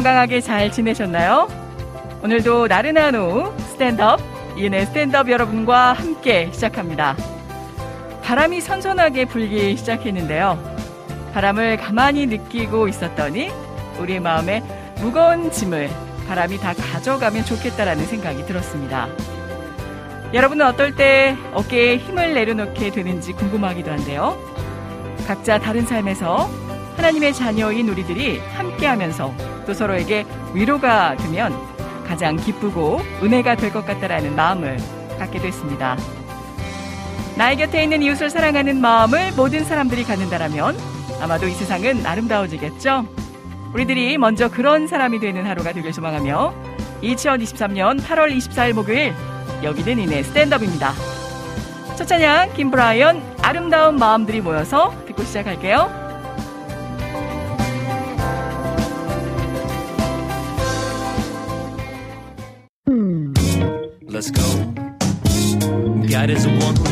건강하게 잘 지내셨나요? 오늘도 나른한 오후 스탠드업, 이은의 스탠드업 여러분과 함께 시작합니다. 바람이 선선하게 불기 시작했는데요. 바람을 가만히 느끼고 있었더니 우리의 마음에 무거운 짐을 바람이 다 가져가면 좋겠다라는 생각이 들었습니다. 여러분은 어떨 때 어깨에 힘을 내려놓게 되는지 궁금하기도 한데요. 각자 다른 삶에서 하나님의 자녀인 우리들이 함께 하면서 또 서로에게 위로가 되면 가장 기쁘고 은혜가 될 것 같다라는 마음을 갖게 됐습니다. 나의 곁에 있는 이웃을 사랑하는 마음을 모든 사람들이 갖는다라면 아마도 이 세상은 아름다워지겠죠? 우리들이 먼저 그런 사람이 되는 하루가 되길 소망하며 2023년 8월 24일 목요일 여기는 이내 스탠드업입니다. 첫 찬양 김브라이언 아름다운 마음들이 모여서 듣고 시작할게요. God is the one who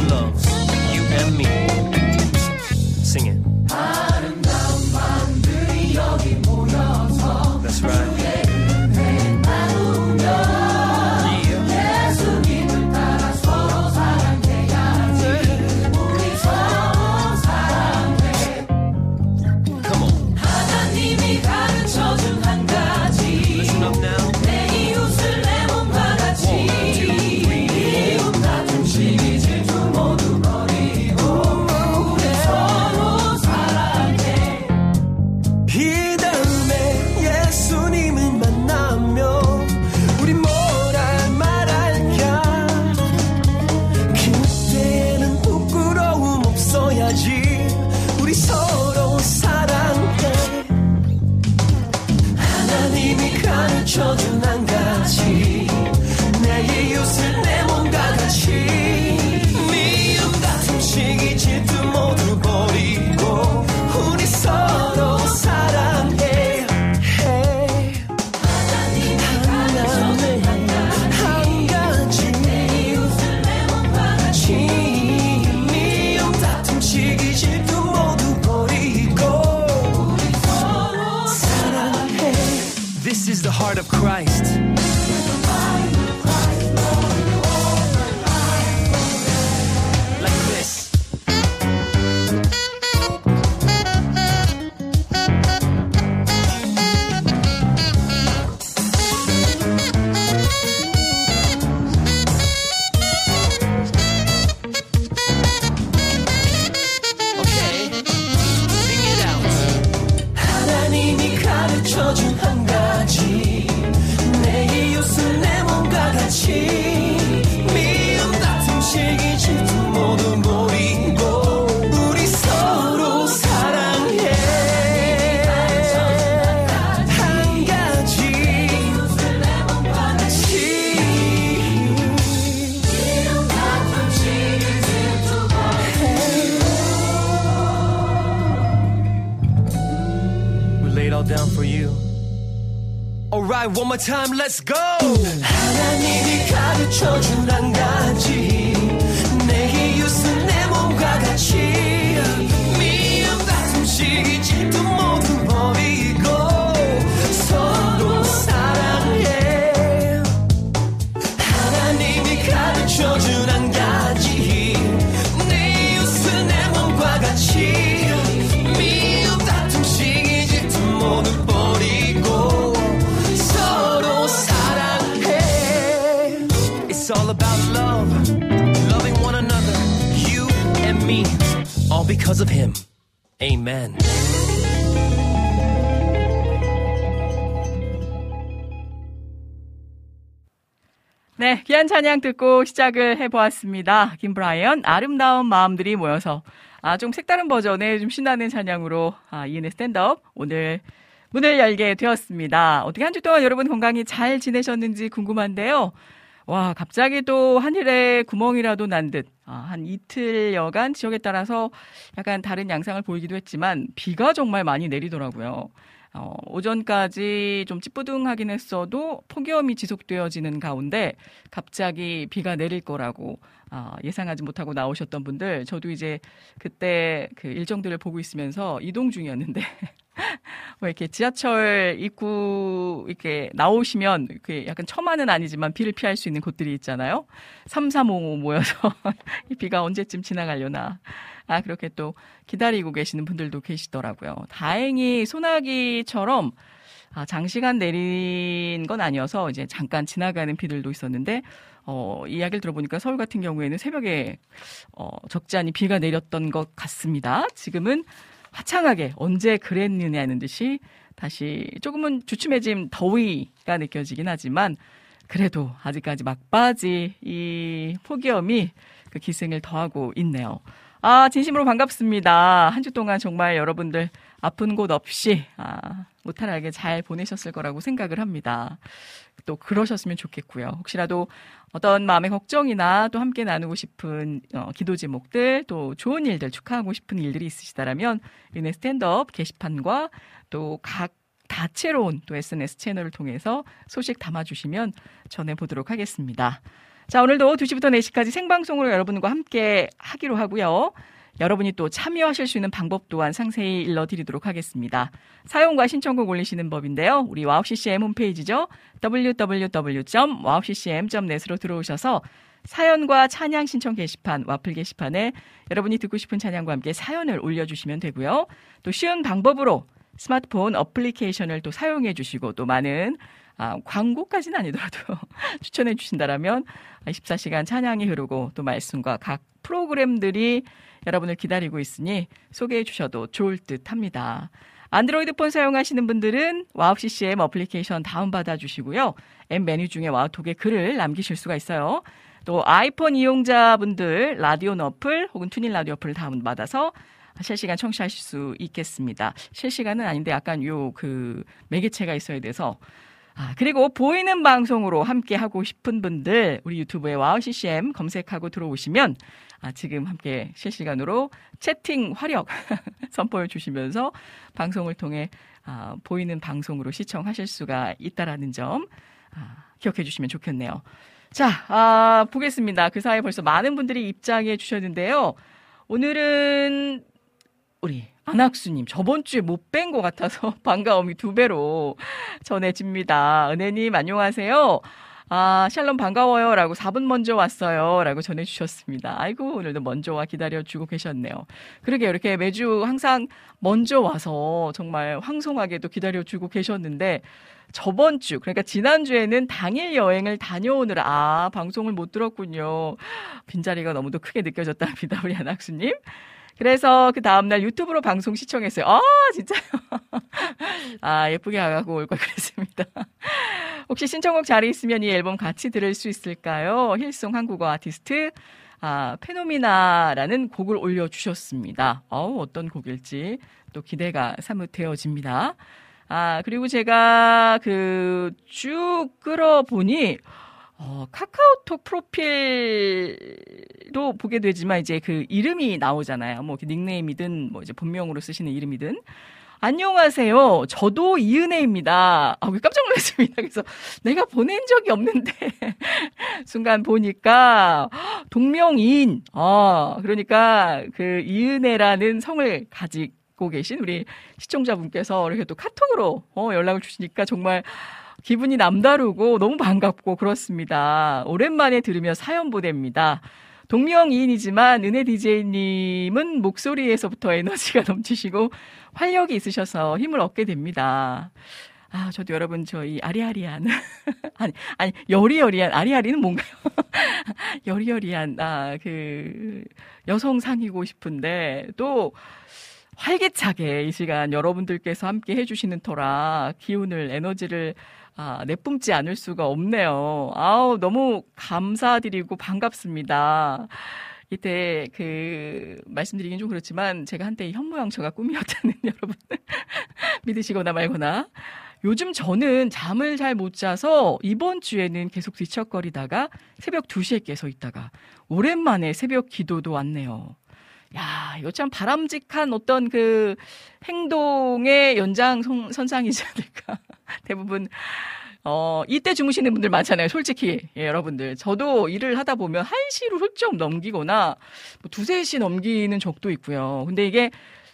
more time, let's go! 하나님이 가르쳐준 한 가 because of him. Amen. 네, 귀한 찬양 듣고 시작을 해보았습니다. 김브라이언, 아름다운 마음들이 모여서, 아, 좀 색다른 버전의 좀 신나는 찬양으로, 아, 이은의 스탠드업, 오늘 문을 열게 되었습니다. 어떻게 한 주 동안 여러분 건강히 잘 지내셨는지 궁금한데요. 와, 갑자기 또 하늘에 구멍이라도 난 듯, 아, 한 이틀여간 지역에 따라서 약간 다른 양상을 보이기도 했지만, 비가 정말 많이 내리더라고요. 어, 오전까지 좀 찌뿌둥하긴 했어도 폭염이 지속되어지는 가운데 갑자기 비가 내릴 거라고 아, 예상하지 못하고 나오셨던 분들 저도 이제 그때 그 일정들을 보고 있으면서 이동 중이었는데 뭐 이렇게 지하철 입구 이렇게 나오시면 그 약간 처마는 아니지만 비를 피할 수 있는 곳들이 있잖아요. 3355 모여서 이 비가 언제쯤 지나가려나. 아, 그렇게 또 기다리고 계시는 분들도 계시더라고요. 다행히 소나기처럼 아, 장시간 내린 건 아니어서 이제 잠깐 지나가는 비들도 있었는데 어, 이야기를 들어보니까 서울 같은 경우에는 새벽에 어, 적지 않은 비가 내렸던 것 같습니다. 지금은 화창하게 언제 그랬느냐는 듯이 다시 조금은 주춤해진 더위가 느껴지긴 하지만 그래도 아직까지 막바지 이 폭염이 그 기승을 더하고 있네요. 아, 진심으로 반갑습니다. 한 주 동안 정말 여러분들 아픈 곳 없이, 아, 무탈하게 잘 보내셨을 거라고 생각을 합니다. 또 그러셨으면 좋겠고요. 혹시라도 어떤 마음의 걱정이나 또 함께 나누고 싶은 어, 기도 제목들, 또 좋은 일들, 축하하고 싶은 일들이 있으시다라면, 이네 스탠드업 게시판과 또 각 다채로운 또 SNS 채널을 통해서 소식 담아주시면 전해보도록 하겠습니다. 자, 오늘도 2시부터 4시까지 생방송으로 여러분과 함께 하기로 하고요. 여러분이 또 참여하실 수 있는 방법 또한 상세히 일러드리도록 하겠습니다. 사용과 신청곡 올리시는 법인데요. 우리 와우CCM 홈페이지죠. www.wowccm.net으로 들어오셔서 사연과 찬양 신청 게시판, 와플 게시판에 여러분이 듣고 싶은 찬양과 함께 사연을 올려주시면 되고요. 또 쉬운 방법으로 스마트폰 어플리케이션을 또 사용해 주시고 또 많은 아, 광고까지는 아니더라도 추천해 주신다라면 24시간 찬양이 흐르고 또 말씀과 각 프로그램들이 여러분을 기다리고 있으니 소개해 주셔도 좋을 듯 합니다. 안드로이드 폰 사용하시는 분들은 와우 CCM 어플리케이션 다운받아 주시고요. 앱 메뉴 중에 와우톡에 글을 남기실 수가 있어요. 또 아이폰 이용자분들 라디오 어플 혹은 TuneIn 라디오 어플을 다운받아서 실시간 청취하실 수 있겠습니다. 실시간은 아닌데 약간 요 그 매개체가 있어야 돼서 아, 그리고 보이는 방송으로 함께 하고 싶은 분들 우리 유튜브에 와우 CCM 검색하고 들어오시면 아, 지금 함께 실시간으로 채팅 화력 선포해 주시면서 방송을 통해 아, 보이는 방송으로 시청하실 수가 있다라는 점 아, 기억해 주시면 좋겠네요. 자, 아, 보겠습니다. 그 사이에 벌써 많은 분들이 입장해 주셨는데요. 오늘은 우리 안학수님 저번 주에 못 뵌 것 같아서 반가움이 두 배로 전해집니다. 은혜님 안녕하세요. 아, 샬롬 반가워요. 라고 4분 먼저 왔어요. 라고 전해주셨습니다. 아이고, 오늘도 먼저 와 기다려주고 계셨네요. 그러게 이렇게 매주 항상 먼저 와서 정말 황송하게도 기다려주고 계셨는데, 저번 주, 그러니까 지난주에는 당일 여행을 다녀오느라, 아, 방송을 못 들었군요. 빈자리가 너무도 크게 느껴졌답니다. 우리 안학수님. 그래서 그 다음날 유튜브로 방송 시청했어요. 아, 진짜요? 아, 예쁘게 하고 올 걸 그랬습니다. 혹시 신청곡 자리 있으면 이 앨범 같이 들을 수 있을까요? 힐송 한국어 아티스트, 아, 페노미나라는 곡을 올려주셨습니다. 어우, 어떤 곡일지 또 기대가 사뭇되어집니다. 아, 그리고 제가 그 쭉 끌어보니, 어, 카카오톡 프로필도 보게 되지만 이제 그 이름이 나오잖아요. 뭐 닉네임이든 뭐 이제 본명으로 쓰시는 이름이든. 안녕하세요. 저도 이은혜입니다. 아, 깜짝 놀랐습니다. 그래서 내가 보낸 적이 없는데 순간 보니까 동명이인. 아, 그러니까 그 이은혜라는 성을 가지고 계신 우리 시청자분께서 이렇게 또 카톡으로 어, 연락을 주시니까 정말 기분이 남다르고 너무 반갑고 그렇습니다. 오랜만에 들으며 사연 보냅니다. 동명이인이지만 은혜 DJ님은 목소리에서부터 에너지가 넘치시고 활력이 있으셔서 힘을 얻게 됩니다. 아, 저도 여러분 저희 아리아리한 아니 아니 여리여리한 아리아리는 뭔가요? 여리여리한 아 그 여성 상이고 싶은데 또 활기차게 이 시간 여러분들께서 함께 해주시는 터라 기운을 에너지를 아, 내뿜지 않을 수가 없네요. 아우 너무 감사드리고 반갑습니다. 이때 그 말씀드리긴 좀 그렇지만 제가 한때 현모양처가 꿈이었다는 여러분 믿으시거나 말거나 요즘 저는 잠을 잘 못 자서 이번 주에는 계속 뒤척거리다가 새벽 2시에 깨서 있다가 오랜만에 새벽 기도도 왔네요. 야, 이거 참 바람직한 어떤 그 행동의 연장 선상이지 않을까. 대부분 어, 이때 주무시는 분들 많잖아요. 솔직히. 예, 여러분들. 저도 일을 하다 보면 1시로 훌쩍 넘기거나 뭐 두세 시 넘기는 적도 있고요. 근데 이게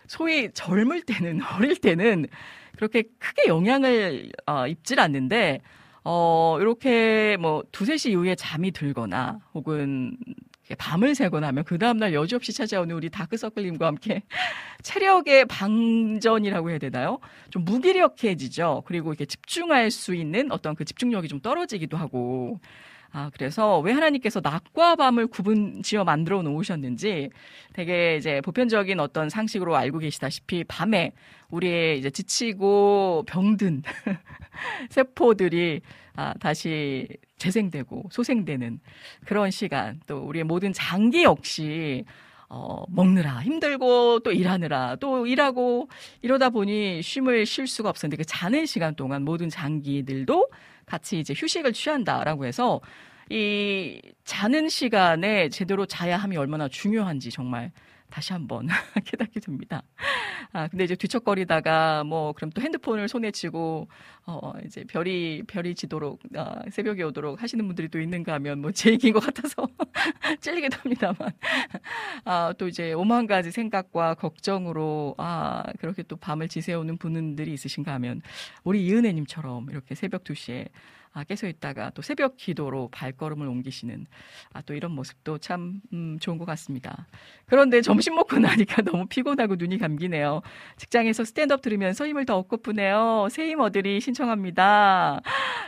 소위 젊을 때는, 어릴 때는 그렇게 크게 영향을 어, 입질 않는데, 어, 이렇게 뭐 두세 시 이후에 잠이 들거나 혹은 밤을 새거나 하면 그 다음날 여지없이 찾아오는 우리 다크서클님과 함께 체력의 방전이라고 해야 되나요? 좀 무기력해지죠. 그리고 이렇게 집중할 수 있는 어떤 그 집중력이 좀 떨어지기도 하고. 아, 그래서 왜 하나님께서 낮과 밤을 구분 지어 만들어 놓으셨는지 되게 이제 보편적인 어떤 상식으로 알고 계시다시피 밤에 우리의 이제 지치고 병든 세포들이 아, 다시 재생되고 소생되는 그런 시간 또 우리의 모든 장기 역시 어, 먹느라 힘들고 또 일하느라 또 일하고 이러다 보니 쉼을 쉴 수가 없었는데 그 자는 시간 동안 모든 장기들도 같이 이제 휴식을 취한다라고 해서 이 자는 시간에 제대로 자야 함이 얼마나 중요한지 정말 다시 한번 깨닫게 됩니다. 아, 근데 이제 뒤척거리다가 뭐 그럼 또 핸드폰을 손에 쥐고 어 이제 별이 별이 지도록 아, 새벽에 오도록 하시는 분들이 또 있는가 하면 뭐 제 얘기인 것 같아서 찔리기도 합니다만 아, 또 이제 오만 가지 생각과 걱정으로 아, 그렇게 또 밤을 지새우는 분들이 있으신가 하면 우리 이은혜님처럼 이렇게 새벽 2시에 아, 깨서 있다가 또 새벽 기도로 발걸음을 옮기시는 아, 또 이런 모습도 참 음, 좋은 것 같습니다. 그런데 점심 먹고 나니까 너무 피곤하고 눈이 감기네요. 직장에서 스탠드업 들으면서 힘을 더 얻고프네요. 새힘 얻으리 신청합니다.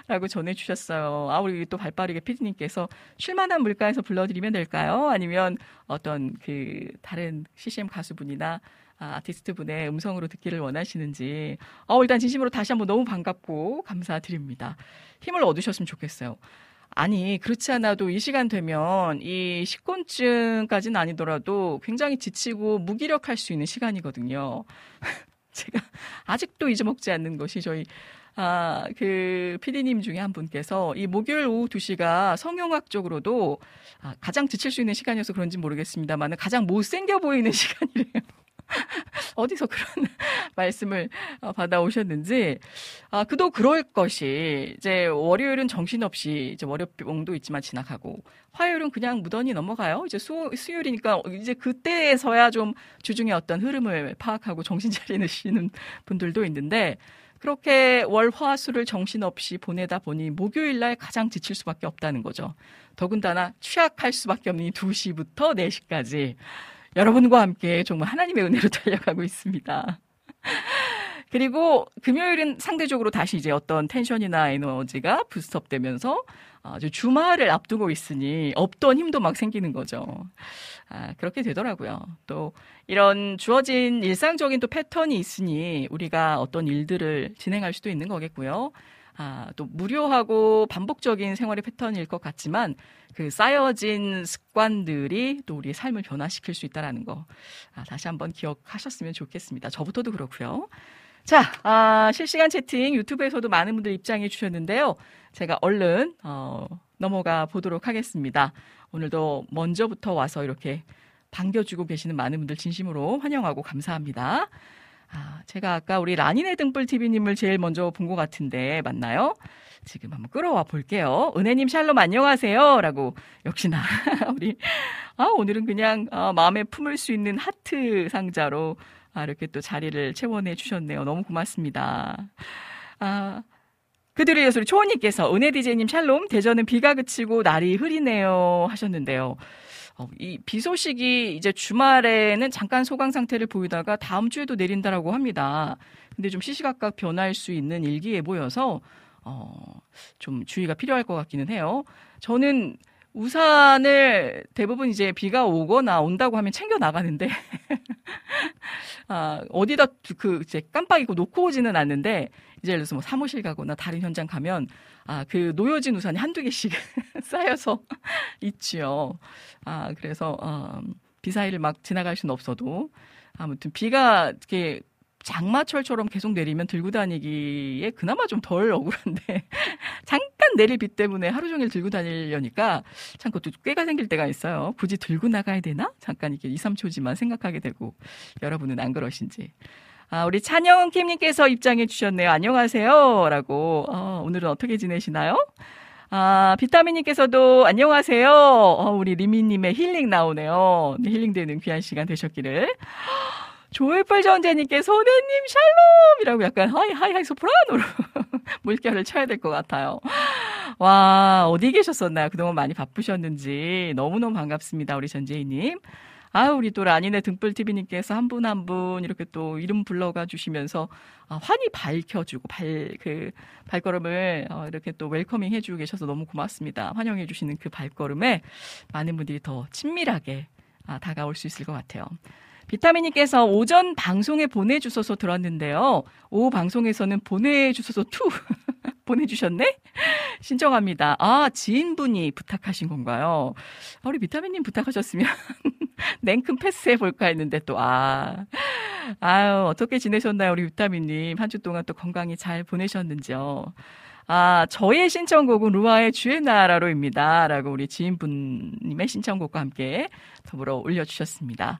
라고 전해주셨어요. 아, 우리 또 발빠르게 피디님께서 쉴만한 물가에서 불러드리면 될까요? 아니면 어떤 그 다른 CCM 가수분이나 아, 아티스트 분의 음성으로 듣기를 원하시는지 어, 일단 진심으로 다시 한번 너무 반갑고 감사드립니다. 힘을 얻으셨으면 좋겠어요. 아니, 그렇지 않아도 이 시간 되면 이 식곤증까지는 아니더라도 굉장히 지치고 무기력할 수 있는 시간이거든요. 제가 아직도 잊어먹지 않는 것이 저희 아, 그 피디님 중에 한 분께서 이 목요일 오후 2시가 성형학적으로도 아, 가장 지칠 수 있는 시간이어서 그런지 모르겠습니다만 가장 못생겨 보이는 시간이래요. 어디서 그런 말씀을 어, 받아오셨는지, 아, 그도 그럴 것이, 이제 월요일은 정신없이, 이제 월요병도 있지만 지나가고, 화요일은 그냥 무던히 넘어가요. 이제 수, 수요일이니까 이제 그때에서야 좀 주중의 어떤 흐름을 파악하고 정신 차리시는 분들도 있는데, 그렇게 월, 화, 수를 정신없이 보내다 보니 목요일 날 가장 지칠 수밖에 없다는 거죠. 더군다나 취약할 수밖에 없는 2시부터 4시까지. 여러분과 함께 정말 하나님의 은혜로 달려가고 있습니다. 그리고 금요일은 상대적으로 다시 이제 어떤 텐션이나 에너지가 부스트업 되면서 아주 주말을 앞두고 있으니 없던 힘도 막 생기는 거죠. 아, 그렇게 되더라고요. 또 이런 주어진 일상적인 또 패턴이 있으니 우리가 어떤 일들을 진행할 수도 있는 거겠고요. 아, 또 무료하고 반복적인 생활의 패턴일 것 같지만 그 쌓여진 습관들이 또 우리의 삶을 변화시킬 수 있다라는 거 아, 다시 한번 기억하셨으면 좋겠습니다. 저부터도 그렇고요. 자, 아, 실시간 채팅 유튜브에서도 많은 분들 입장해 주셨는데요. 제가 얼른 어, 넘어가 보도록 하겠습니다. 오늘도 먼저부터 와서 이렇게 반겨주고 계시는 많은 분들 진심으로 환영하고 감사합니다. 아, 제가 아까 우리 라니네 등불 TV님을 제일 먼저 본 것 같은데 맞나요? 지금 한번 끌어와 볼게요. 은혜님 샬롬 안녕하세요. 라고 역시나 우리 아, 오늘은 그냥 아, 마음에 품을 수 있는 하트 상자로 아, 이렇게 또 자리를 채워내 주셨네요. 너무 고맙습니다. 아, 그들의 예술이 초원님께서 은혜 디제님 샬롬 대전은 비가 그치고 날이 흐리네요 하셨는데요. 어, 이비 소식이 이제 주말에는 잠깐 소강 상태를 보이다가 다음 주에도 내린다라고 합니다. 근데 좀 시시각각 변할 수 있는 일기예보여서 어, 좀 주의가 필요할 것 같기는 해요. 저는 우산을 대부분 이제 비가 오거나 온다고 하면 챙겨 나가는데 아, 어디다 그 이제 깜빡 잊고 놓고 오지는 않는데 이제 예를 들어서 뭐 사무실 가거나 다른 현장 가면 아, 그 놓여진 우산이 한두 개씩 쌓여서 있지요. 아, 그래서 어, 비 사이를 막 지나갈 수는 없어도 아무튼 비가 이렇게 장마철처럼 계속 내리면 들고 다니기에 그나마 좀 덜 억울한데 잠깐 내릴 비 때문에 하루 종일 들고 다니려니까 참 그것도 꾀가 생길 때가 있어요. 굳이 들고 나가야 되나? 잠깐 이게 2, 3초지만 생각하게 되고 여러분은 안 그러신지. 아, 우리 찬영 킴님께서 입장해 주셨네요. 안녕하세요. 라고. 어, 오늘은 어떻게 지내시나요? 아, 비타민님께서도 안녕하세요. 어, 우리 리미님의 힐링 나오네요. 네, 힐링되는 귀한 시간 되셨기를. 조회풀 전재님께 소대님 샬롬이라고 약간 high high high 소프라노로 물결을 쳐야 될 것 같아요. 와 어디 계셨었나요? 그동안 많이 바쁘셨는지 너무너무 반갑습니다. 우리 전재희님. 아, 우리 또 라니네 등불TV님께서 한 분 한 분 이렇게 또 이름 불러가 주시면서 아, 환히 밝혀주고 발, 그 발걸음을 어, 이렇게 또 welcoming 해주고 계셔서 너무 고맙습니다. 환영해주시는 그 발걸음에 많은 분들이 더 친밀하게 아, 다가올 수 있을 것 같아요. 비타민님께서 오전 방송에 보내주셔서 들었는데요. 오후 방송에서는 보내주셔서 투 보내주셨네? 신청합니다. 아, 지인분이 부탁하신 건가요? 아, 우리 비타민님 부탁하셨으면 냉큼 패스해 볼까 했는데 또, 아. 아유, 어떻게 지내셨나요? 우리 비타민님. 한 주 동안 또 건강히 잘 보내셨는지요? 아, 저의 신청곡은 루아의 주의 나라로입니다. 라고 우리 지인분님의 신청곡과 함께 더불어 올려주셨습니다.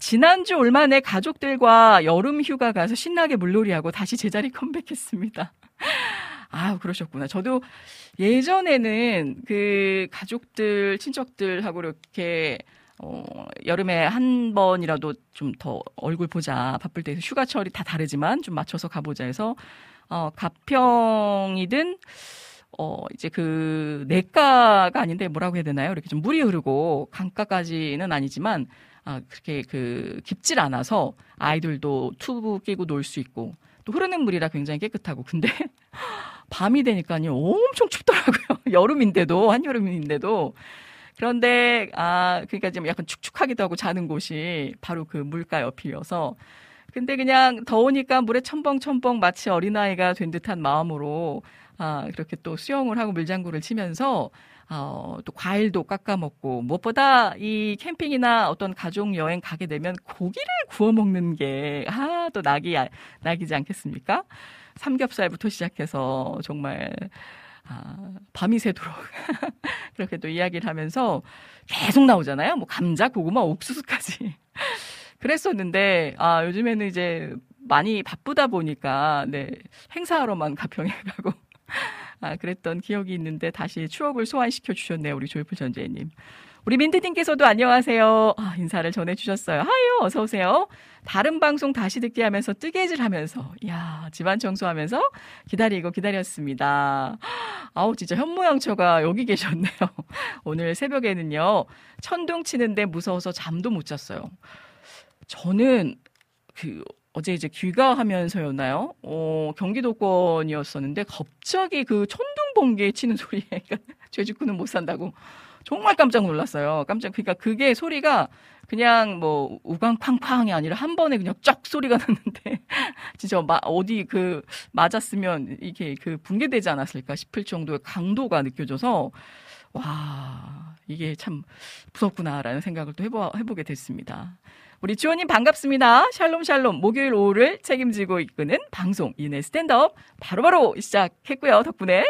지난주 올만에 가족들과 여름 휴가 가서 신나게 물놀이하고 다시 제자리 컴백했습니다. 아, 그러셨구나. 저도 예전에는 그 가족들, 친척들하고 이렇게 어, 여름에 한 번이라도 좀 더 얼굴 보자. 바쁠 때 휴가철이 다 다르지만 좀 맞춰서 가보자 해서 어, 가평이든 어, 이제 그, 내가가 아닌데 뭐라고 해야 되나요? 이렇게 좀 물이 흐르고 강가까지는 아니지만 아, 그렇게 그 깊질 않아서 아이들도 튜브 끼고 놀 수 있고 또 흐르는 물이라 굉장히 깨끗하고. 근데 밤이 되니까요. 엄청 춥더라고요. 여름인데도 한여름인데도. 그런데 아 그러니까 좀 약간 축축하기도 하고 자는 곳이 바로 그 물가 옆이어서. 근데 그냥 더우니까 물에 첨벙첨벙 마치 어린아이가 된 듯한 마음으로 아 그렇게 또 수영을 하고 물장구를 치면서 어, 또 과일도 깎아 먹고 무엇보다 이 캠핑이나 어떤 가족 여행 가게 되면 고기를 구워 먹는 게 아, 또 낙이 낙이지 않겠습니까? 삼겹살부터 시작해서 정말 아, 밤이 새도록 그렇게 또 이야기를 하면서 계속 나오잖아요. 뭐 감자, 고구마, 옥수수까지. 그랬었는데 아, 요즘에는 이제 많이 바쁘다 보니까 네, 행사하러만 가평에 가고 아, 그랬던 기억이 있는데 다시 추억을 소환시켜 주셨네요. 우리 조이풀 전재님. 우리 민트님께서도 안녕하세요. 아, 인사를 전해주셨어요. 하요, 어서오세요. 다른 방송 다시 듣기 하면서 뜨개질 하면서, 야 집안 청소하면서 기다리고 기다렸습니다. 아우, 진짜 현모양처가 여기 계셨네요. 오늘 새벽에는요, 천둥 치는데 무서워서 잠도 못 잤어요. 저는 그 어제 이제 귀가하면서였나요? 어, 경기도권이었었는데 갑자기 그 천둥 번개 치는 소리에 그러니까 죄짓고는 못 산다고 정말 깜짝 놀랐어요. 깜짝 그러니까 그게 소리가 그냥 뭐 우강 쾅쾅이 아니라 한 번에 그냥 쫙 소리가 났는데 진짜 마, 어디 그 맞았으면 이게 그 붕괴되지 않았을까 싶을 정도의 강도가 느껴져서 와 이게 참 무섭구나라는 생각을 또 해보, 해보게 됐습니다. 우리 주호님 반갑습니다. 샬롬 샬롬 목요일 오후를 책임지고 이끄는 방송 이내 스탠드업 바로바로 시작했고요. 덕분에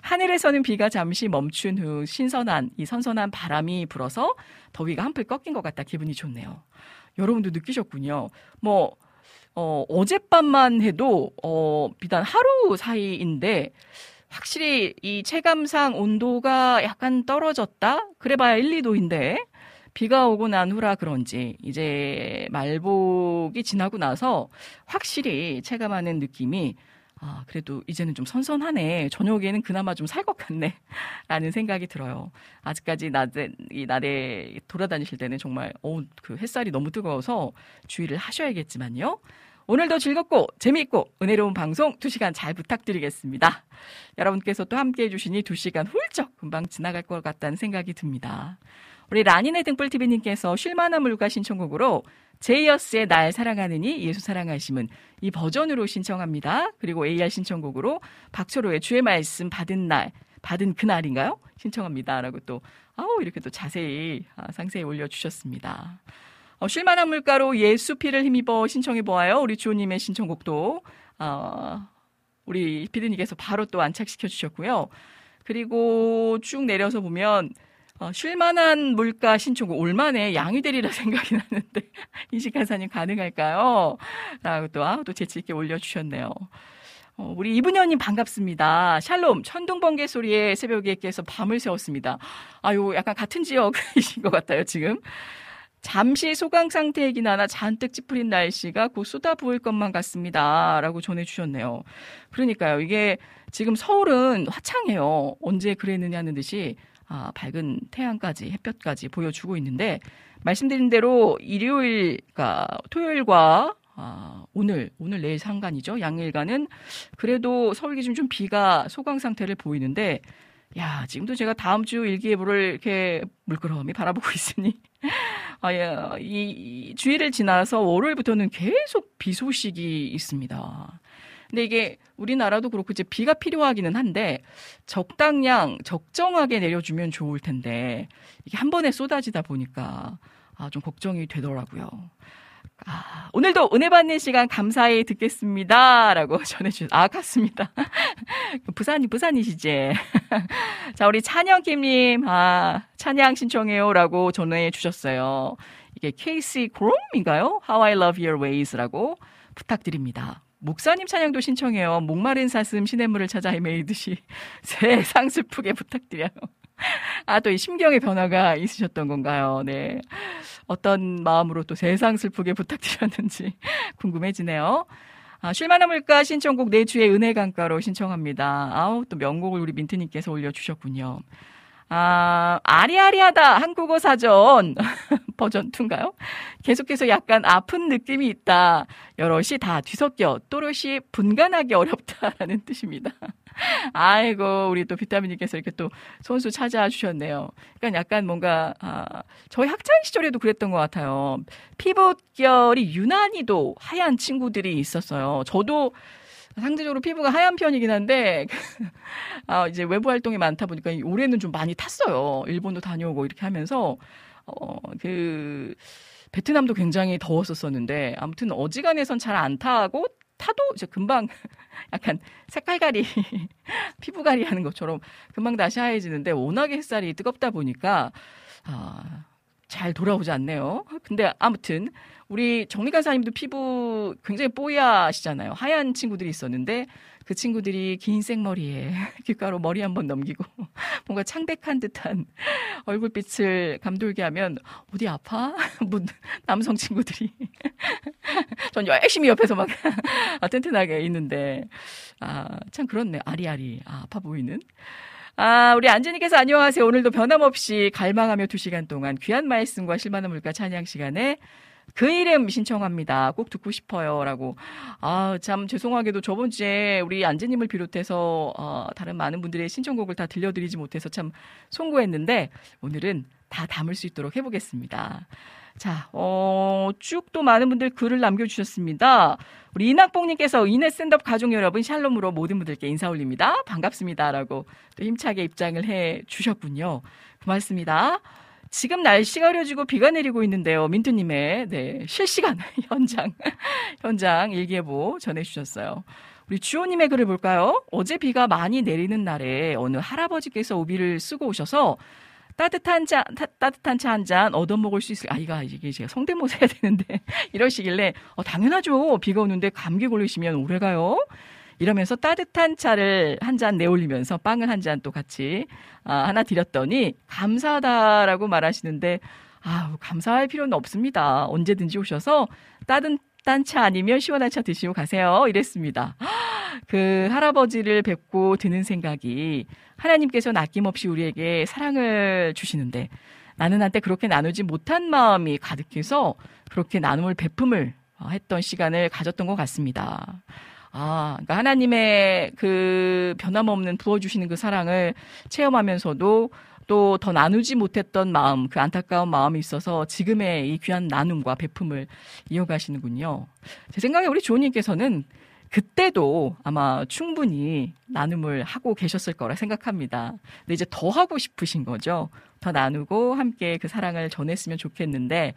하늘에서는 비가 잠시 멈춘 후 신선한 이 선선한 바람이 불어서 더위가 한풀 꺾인 것 같다 기분이 좋네요. 여러분도 느끼셨군요. 뭐 어, 어젯밤만 해도 어, 비단 하루 사이인데 확실히 이 체감상 온도가 약간 떨어졌다? 그래봐야 1, 2도인데 비가 오고 난 후라 그런지 이제 말복이 지나고 나서 확실히 체감하는 느낌이 아, 그래도 이제는 좀 선선하네. 저녁에는 그나마 좀 살 것 같네. 라는 생각이 들어요. 아직까지 낮에, 이 날에 돌아다니실 때는 정말, 어, 그 햇살이 너무 뜨거워서 주의를 하셔야겠지만요. 오늘도 즐겁고 재미있고 은혜로운 방송 2시간 잘 부탁드리겠습니다. 여러분께서 또 함께 해주시니 2시간 훌쩍 금방 지나갈 것 같다는 생각이 듭니다. 우리 라니네 등불TV님께서 쉴만한 물가 신청곡으로 제이어스의 날 사랑하느니 예수 사랑하심은 이 버전으로 신청합니다. 그리고 AR 신청곡으로 박철호의 주의 말씀 받은 날, 받은 그날인가요? 신청합니다. 라고 또, 아우, 이렇게 또 자세히, 아, 상세히 올려주셨습니다. 어, 쉴만한 물가로 예수 피를 힘입어 신청해 보아요. 우리 주호님의 신청곡도 어, 우리 피디님께서 바로 또 안착시켜 주셨고요. 그리고 쭉 내려서 보면 어, 쉴만한 물가 신청곡 올만에 양이 되리라 생각이 나는데 이시간사님 가능할까요? 라고 또, 아, 또 재치 있게 올려주셨네요. 어, 우리 이분현님 반갑습니다. 샬롬, 천둥 번개 소리에 새벽에 깨서 밤을 새웠습니다. 아유, 약간 같은 지역이신 것 같아요, 지금. 잠시 소강 상태이긴 하나 잔뜩 찌푸린 날씨가 곧 쏟아 부을 것만 같습니다. 라고 전해주셨네요. 그러니까요. 이게 지금 서울은 화창해요. 언제 그랬느냐는 듯이 아, 밝은 태양까지 햇볕까지 보여주고 있는데 말씀드린 대로 일요일, 과 토요일과 아, 오늘, 오늘 내일 상간이죠. 양일간은 그래도 서울 기준 좀 비가 소강 상태를 보이는데 야, 지금도 제가 다음 주 일기예보를 이렇게 물끄러미 바라보고 있으니, 아, 예, 이, 이 주일을 지나서 월요일부터는 계속 비 소식이 있습니다. 근데 이게 우리나라도 그렇고 이제 비가 필요하기는 한데 적당량 적정하게 내려주면 좋을 텐데 이게 한 번에 쏟아지다 보니까 아, 좀 걱정이 되더라고요. 아, 오늘도 은혜 받는 시간 감사히 듣겠습니다. 라고 전해주셨, 아, 같습니다. 부산이, 부산이시지. 자, 우리 찬영킴님, 아, 찬양 신청해요. 라고 전해주셨어요. 이게 KC 그롬인가요? How I Love Your Ways 라고 부탁드립니다. 목사님 찬양도 신청해요. 목마른 사슴 시냇물을 찾아 헤매이듯이 세상 슬프게 부탁드려요. 아, 또 이 심경의 변화가 있으셨던 건가요? 네. 어떤 마음으로 또 세상 슬프게 부탁드렸는지 궁금해지네요. 아, 쉴만한 물가 신청곡 내주의 은혜 강가로 신청합니다. 아우, 또 명곡을 우리 민트님께서 올려주셨군요. 아, 아리아리하다 한국어 사전 버전 2인가요? 계속해서 약간 아픈 느낌이 있다. 여럿이 다 뒤섞여 또렷이 분간하기 어렵다라는 뜻입니다. 아이고 우리 또 비타민님께서 이렇게 또 손수 찾아와 주셨네요. 그러니까 약간 뭔가 아, 저희 학창 시절에도 그랬던 것 같아요. 피부결이 유난히도 하얀 친구들이 있었어요. 저도 상대적으로 피부가 하얀 편이긴 한데 아 이제 외부 활동이 많다 보니까 올해는 좀 많이 탔어요. 일본도 다녀오고 이렇게 하면서 어 그 베트남도 굉장히 더웠었었는데 아무튼 어지간해선 잘 안 타고 타도 이제 금방 약간 색깔갈이 피부갈이 하는 것처럼 금방 다시 하얘지는데 워낙에 햇살이 뜨겁다 보니까 아, 잘 돌아오지 않네요. 근데 아무튼 우리 정리 간사님도 피부 굉장히 뽀얗시잖아요. 하얀 친구들이 있었는데 그 친구들이 긴 생머리에 귓가로 머리 한 번 넘기고 뭔가 창백한 듯한 얼굴빛을 감돌게 하면 어디 아파? 뭐 남성 친구들이 전 열심히 옆에서 막 튼튼하게 있는데 아 참 그렇네 아리아리 아, 아파 보이는 아, 우리 안진이께서 안녕하세요. 오늘도 변함없이 갈망하며 두 시간 동안 귀한 말씀과 실만한 물가 찬양 시간에 그 이름 신청합니다. 꼭 듣고 싶어요. 라고. 아, 참 죄송하게도 저번 주에 우리 안재님을 비롯해서, 어, 다른 많은 분들의 신청곡을 다 들려드리지 못해서 참 송구했는데, 오늘은 다 담을 수 있도록 해보겠습니다. 자, 어, 쭉 또 많은 분들 글을 남겨주셨습니다. 우리 이낙봉님께서 이내 샌드업 가족 여러분 샬롬으로 모든 분들께 인사 올립니다. 반갑습니다. 라고 또 힘차게 입장을 해 주셨군요. 고맙습니다. 지금 날씨가 흐려지고 비가 내리고 있는데요. 민트님의 네, 실시간 현장 현장 일기예보 전해주셨어요. 우리 주호님의 글을 볼까요? 어제 비가 많이 내리는 날에 어느 할아버지께서 우비를 쓰고 오셔서 따뜻한 차, 따, 뜻한 차 한 잔 얻어먹을 수 있을, 아이가 이게 제가 성대모사 해야 되는데, 이러시길래, 어, 당연하죠. 비가 오는데 감기 걸리시면 오래 가요. 이러면서 따뜻한 차를 한 잔 내올리면서 빵을 한 잔 또 같이 아, 하나 드렸더니 감사하다라고 말하시는데 아 감사할 필요는 없습니다. 언제든지 오셔서 따뜻한 차 아니면 시원한 차 드시고 가세요. 이랬습니다. 그 할아버지를 뵙고 드는 생각이 하나님께서는 아낌없이 우리에게 사랑을 주시는데 나는 한테 그렇게 나누지 못한 마음이 가득해서 그렇게 나눔을 베품을 어, 했던 시간을 가졌던 것 같습니다. 아, 그러니까 하나님의 그 변함없는 부어주시는 그 사랑을 체험하면서도 또 더 나누지 못했던 마음, 그 안타까운 마음이 있어서 지금의 이 귀한 나눔과 베품을 이어가시는군요. 제 생각에 우리 조님께서는 그때도 아마 충분히 나눔을 하고 계셨을 거라 생각합니다. 근데 이제 더 하고 싶으신 거죠. 더 나누고 함께 그 사랑을 전했으면 좋겠는데,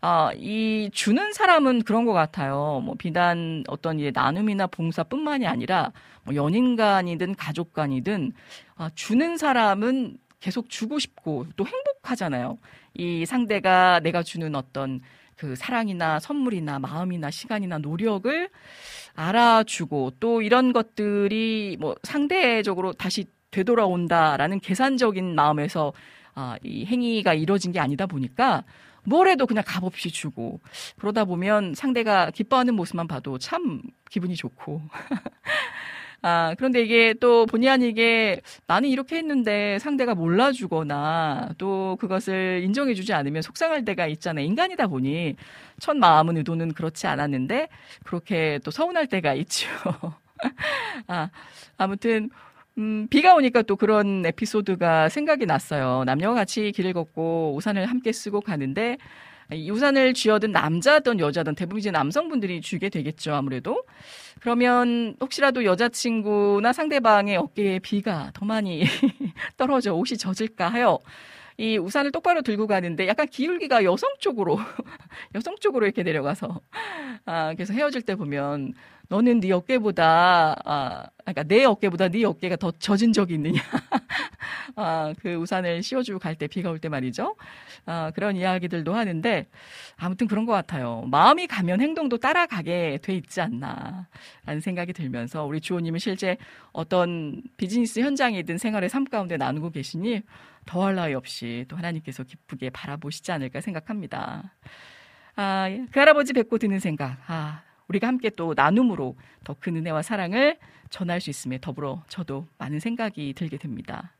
아, 이 주는 사람은 그런 것 같아요. 뭐 비단 어떤 이 나눔이나 봉사뿐만이 아니라 뭐 연인 간이든 가족 간이든 아, 주는 사람은 계속 주고 싶고 또 행복하잖아요. 이 상대가 내가 주는 어떤 그 사랑이나 선물이나 마음이나 시간이나 노력을 알아주고 또 이런 것들이 뭐 상대적으로 다시 되돌아온다라는 계산적인 마음에서 아, 이 행위가 이루어진 게 아니다 보니까 뭘 해도 그냥 값 없이 주고 그러다 보면 상대가 기뻐하는 모습만 봐도 참 기분이 좋고 아, 그런데 이게 또 본의 아니게 나는 이렇게 했는데 상대가 몰라주거나 또 그것을 인정해주지 않으면 속상할 때가 있잖아요. 인간이다 보니 첫 마음은 의도는 그렇지 않았는데 그렇게 또 서운할 때가 있죠. 아, 아무튼 음, 비가 오니까 또 그런 에피소드가 생각이 났어요. 남녀가 같이 길을 걷고 우산을 함께 쓰고 가는데 이 우산을 쥐어든 남자든 여자든 대부분 이제 남성분들이 쥐게 되겠죠, 아무래도. 그러면 혹시라도 여자친구나 상대방의 어깨에 비가 더 많이 떨어져 옷이 젖을까 하여 이 우산을 똑바로 들고 가는데 약간 기울기가 여성 쪽으로 여성 쪽으로 이렇게 내려가서 아 그래서 헤어질 때 보면 너는 네 어깨보다 아 그러니까 내 어깨보다 네 어깨가 더 젖은 적이 있느냐 아 그 우산을 씌워주고 갈 때 비가 올 때 말이죠 아 그런 이야기들도 하는데 아무튼 그런 것 같아요 마음이 가면 행동도 따라가게 돼 있지 않나라는 생각이 들면서 우리 주호님은 실제 어떤 비즈니스 현장이든 생활의 삶 가운데 나누고 계시니 더할 나위 없이 또 하나님께서 기쁘게 바라보시지 않을까 생각합니다. 아, 그 할아버지 뵙고 드는 생각. 아, 우리가 함께 또 나눔으로 더 큰 은혜와 사랑을 전할 수 있음에 더불어 저도 많은 생각이 들게 됩니다.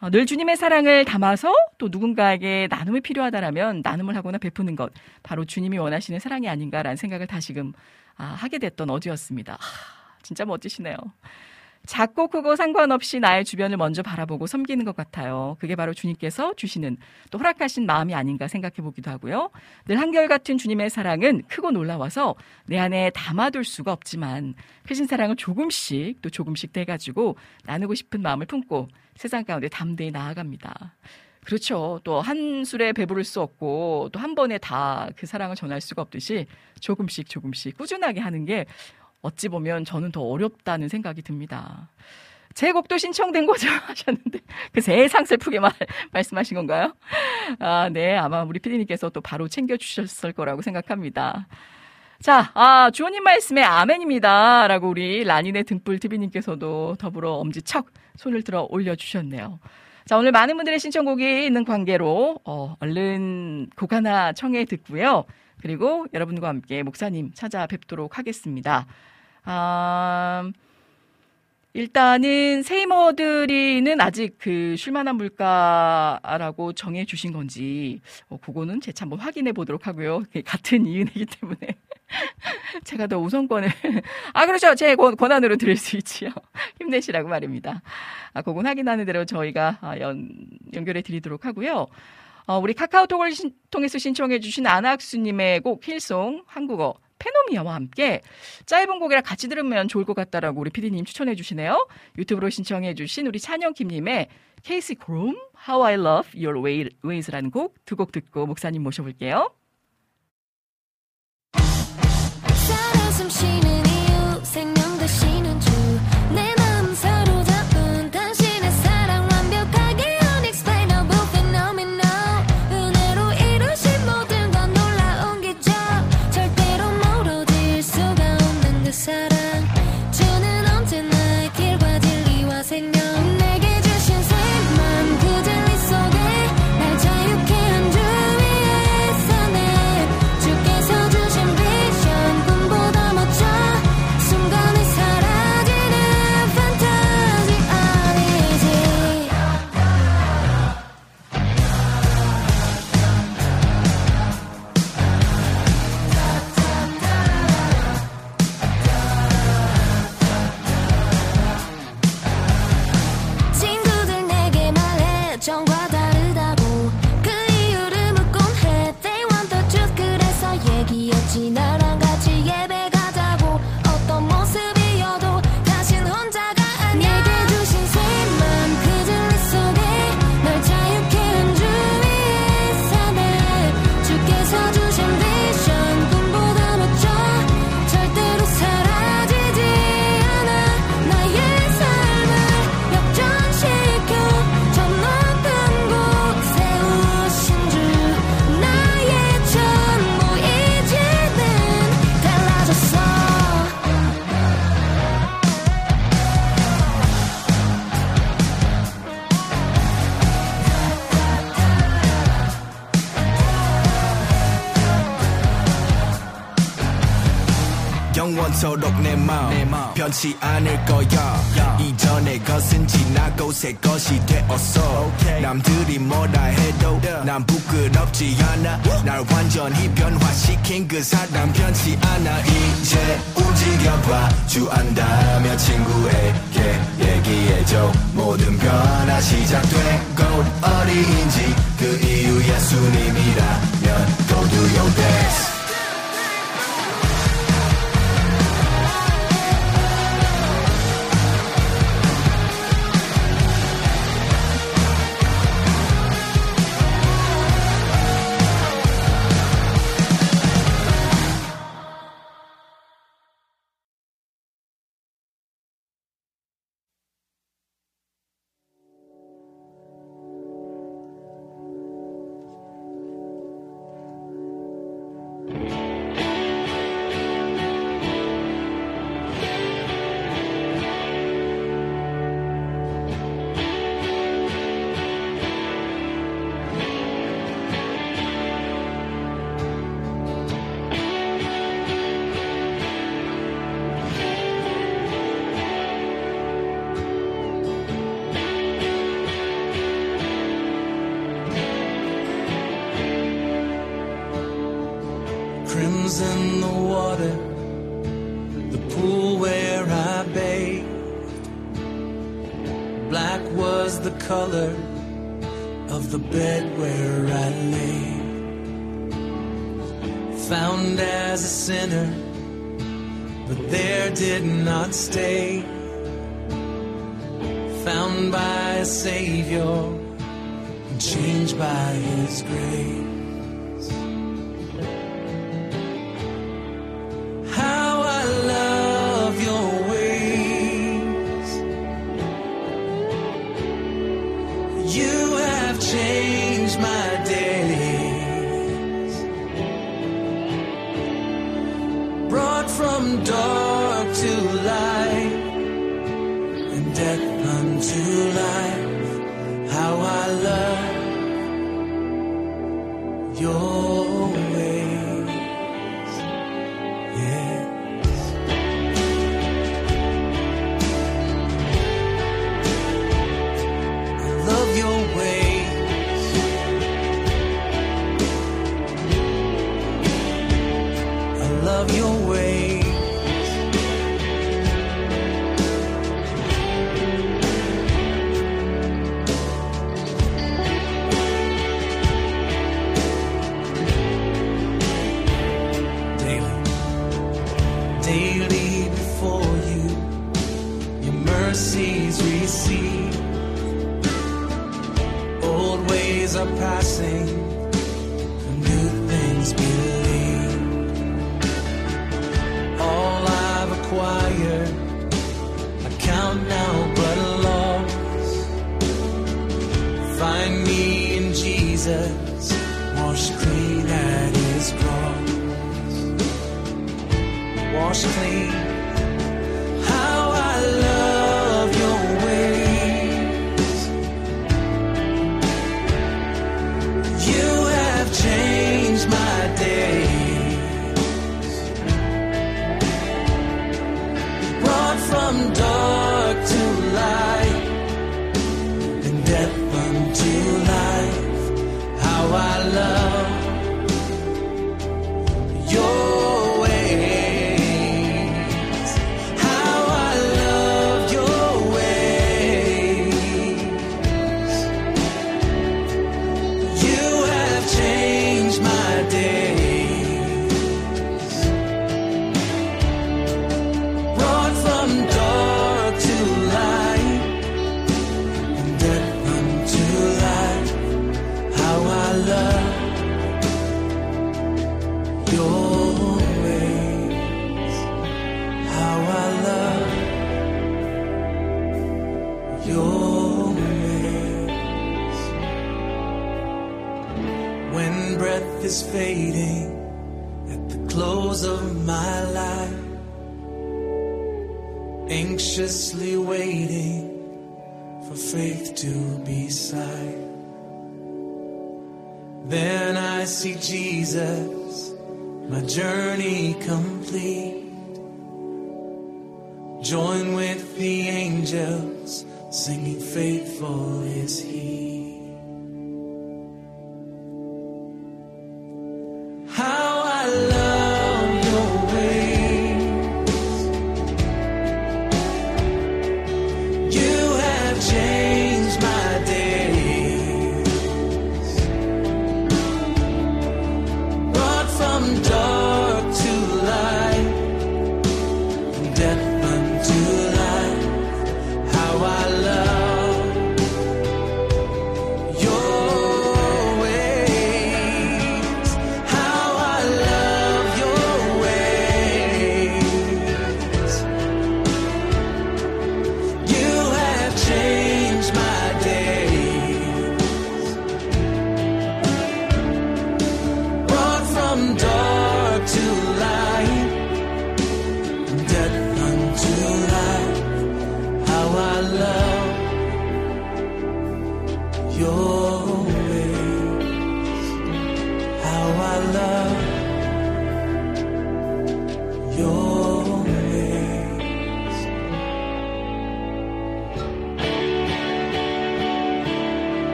어, 늘 주님의 사랑을 담아서 또 누군가에게 나눔이 필요하다라면 나눔을 하거나 베푸는 것 바로 주님이 원하시는 사랑이 아닌가라는 생각을 다시금 아, 하게 됐던 어제였습니다. 아, 진짜 멋지시네요. 작고 크고 상관없이 나의 주변을 먼저 바라보고 섬기는 것 같아요. 그게 바로 주님께서 주시는 또 허락하신 마음이 아닌가 생각해 보기도 하고요. 늘 한결같은 주님의 사랑은 크고 놀라워서 내 안에 담아둘 수가 없지만 크신 사랑을 조금씩 또 조금씩 돼가지고 나누고 싶은 마음을 품고 세상 가운데 담대히 나아갑니다. 그렇죠. 또 한 술에 배부를 수 없고 또 한 번에 다 그 사랑을 전할 수가 없듯이 조금씩 조금씩 꾸준하게 하는 게 어찌 보면 저는 더 어렵다는 생각이 듭니다. 제 곡도 신청된 거죠 하셨는데 그 세상 슬프게 말, 말씀하신 건가요? 아, 네 아마 우리 피디님께서 또 바로 챙겨 주셨을 거라고 생각합니다. 자, 아, 주호님 말씀에 아멘입니다. 라고 우리 라니네 등불 TV님께서도 더불어 엄지척 손을 들어 올려주셨네요. 자, 오늘 많은 분들의 신청곡이 있는 관계로, 어, 얼른 곡 하나 청해 듣고요. 그리고 여러분과 함께 목사님 찾아뵙도록 하겠습니다. 아, 일단은 세이머들이는 아직 그 쉴만한 물가라고 정해 주신 건지 어, 그거는 제차 한번 확인해 보도록 하고요. 같은 이은이기 때문에 제가 더 우선권을 아 그렇죠 제 권, 권한으로 드릴 수 있지요. 힘내시라고 말입니다. 아 그건 확인하는 대로 저희가 아, 연 연결해 드리도록 하고요. 어, 우리 카카오톡을 신, 통해서 신청해 주신 안학수님의 곡 힐송 한국어 페노미아와 함께 짧은 곡이라 같이 들으면 좋을 것 같다라고 우리 피디님 추천해 주시네요. 유튜브로 신청해 주신 우리 찬영김님의 케이시 그롬 How I Love Your Ways라는 곡 두 곡 듣고 목사님 모셔볼게요. 그토록 내 마음 변치 않을 거야 이전의 것은 지나고 새 것이 되었어 남들이 뭐라 해도 난 부끄럽지 않아 날 완전히 변화시킨 그 사람 변치 않아 이제 움직여봐 주안다며 친구에게 얘기해줘 모든 변화 시작된 건 어디인지 그 이유 예수님이라면 Go do your best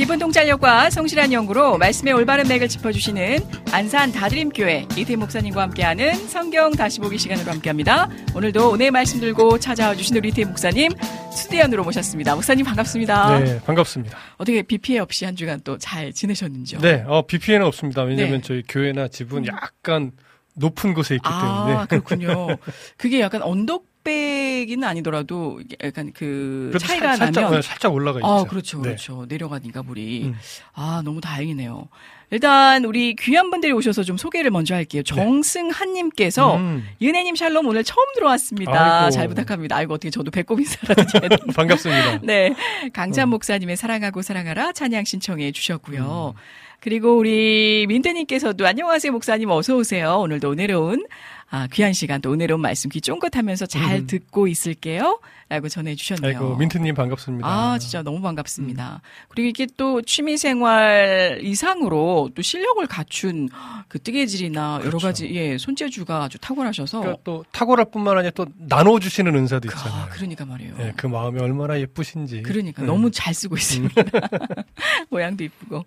기쁜 통찰력과 성실한 연구로 말씀의 올바른 맥을 짚어주시는 안산 다드림교회 이태 목사님과 함께하는 성경 다시 보기 시간으로 함께합니다. 오늘도 오늘 말씀 들고 찾아와 주신 우리 이태 목사님 스튜디오로 모셨습니다. 목사님 반갑습니다. 네, 반갑습니다. 어떻게 비 피해 없이 한 주간 또 잘 지내셨는지요? 네, 어, 비 피해는 없습니다. 왜냐하면 네. 저희 교회나 집은 약간 높은 곳에 있기 아, 때문에. 그렇군요. 그게 약간 언덕 배기는 아니더라도 약간 그 차이가 살, 살짝, 나면 어, 살짝 올라가 있죠. 아, 그렇죠, 네. 그렇죠. 내려가니까 물이. 음. 아, 너무 다행이네요. 일단 우리 귀한 분들이 오셔서 좀 소개를 먼저 할게요. 정승한님께서 음, 은혜님 샬롬 오늘 처음 들어왔습니다. 아이고. 잘 부탁합니다. 아이고 어떻게 저도 배꼽 인사라도. 반갑습니다. 네, 강찬 음. 목사님의 사랑하고 사랑하라 찬양 신청해 주셨고요. 그리고 우리 민트님께서도 안녕하세요 목사님 어서 오세요. 오늘도 은혜로운 아, 귀한 시간 또 은혜로운 말씀 귀 쫑긋하면서 잘 음. 듣고 있을게요. 라고 전해주셨네요. 아이고, 민트님 반갑습니다. 아, 진짜 너무 반갑습니다. 그리고 이게 또 취미 생활 이상으로 또 실력을 갖춘 그 뜨개질이나 여러 그렇죠. 가지, 예, 손재주가 아주 탁월하셔서. 그러니까 또 탁월할 뿐만 아니라 또 나눠주시는 은사도 그- 있잖아요. 아, 그러니까 말이에요. 네, 그 마음이 얼마나 예쁘신지. 그러니까 음. 너무 잘 쓰고 있습니다. 모양도 이쁘고.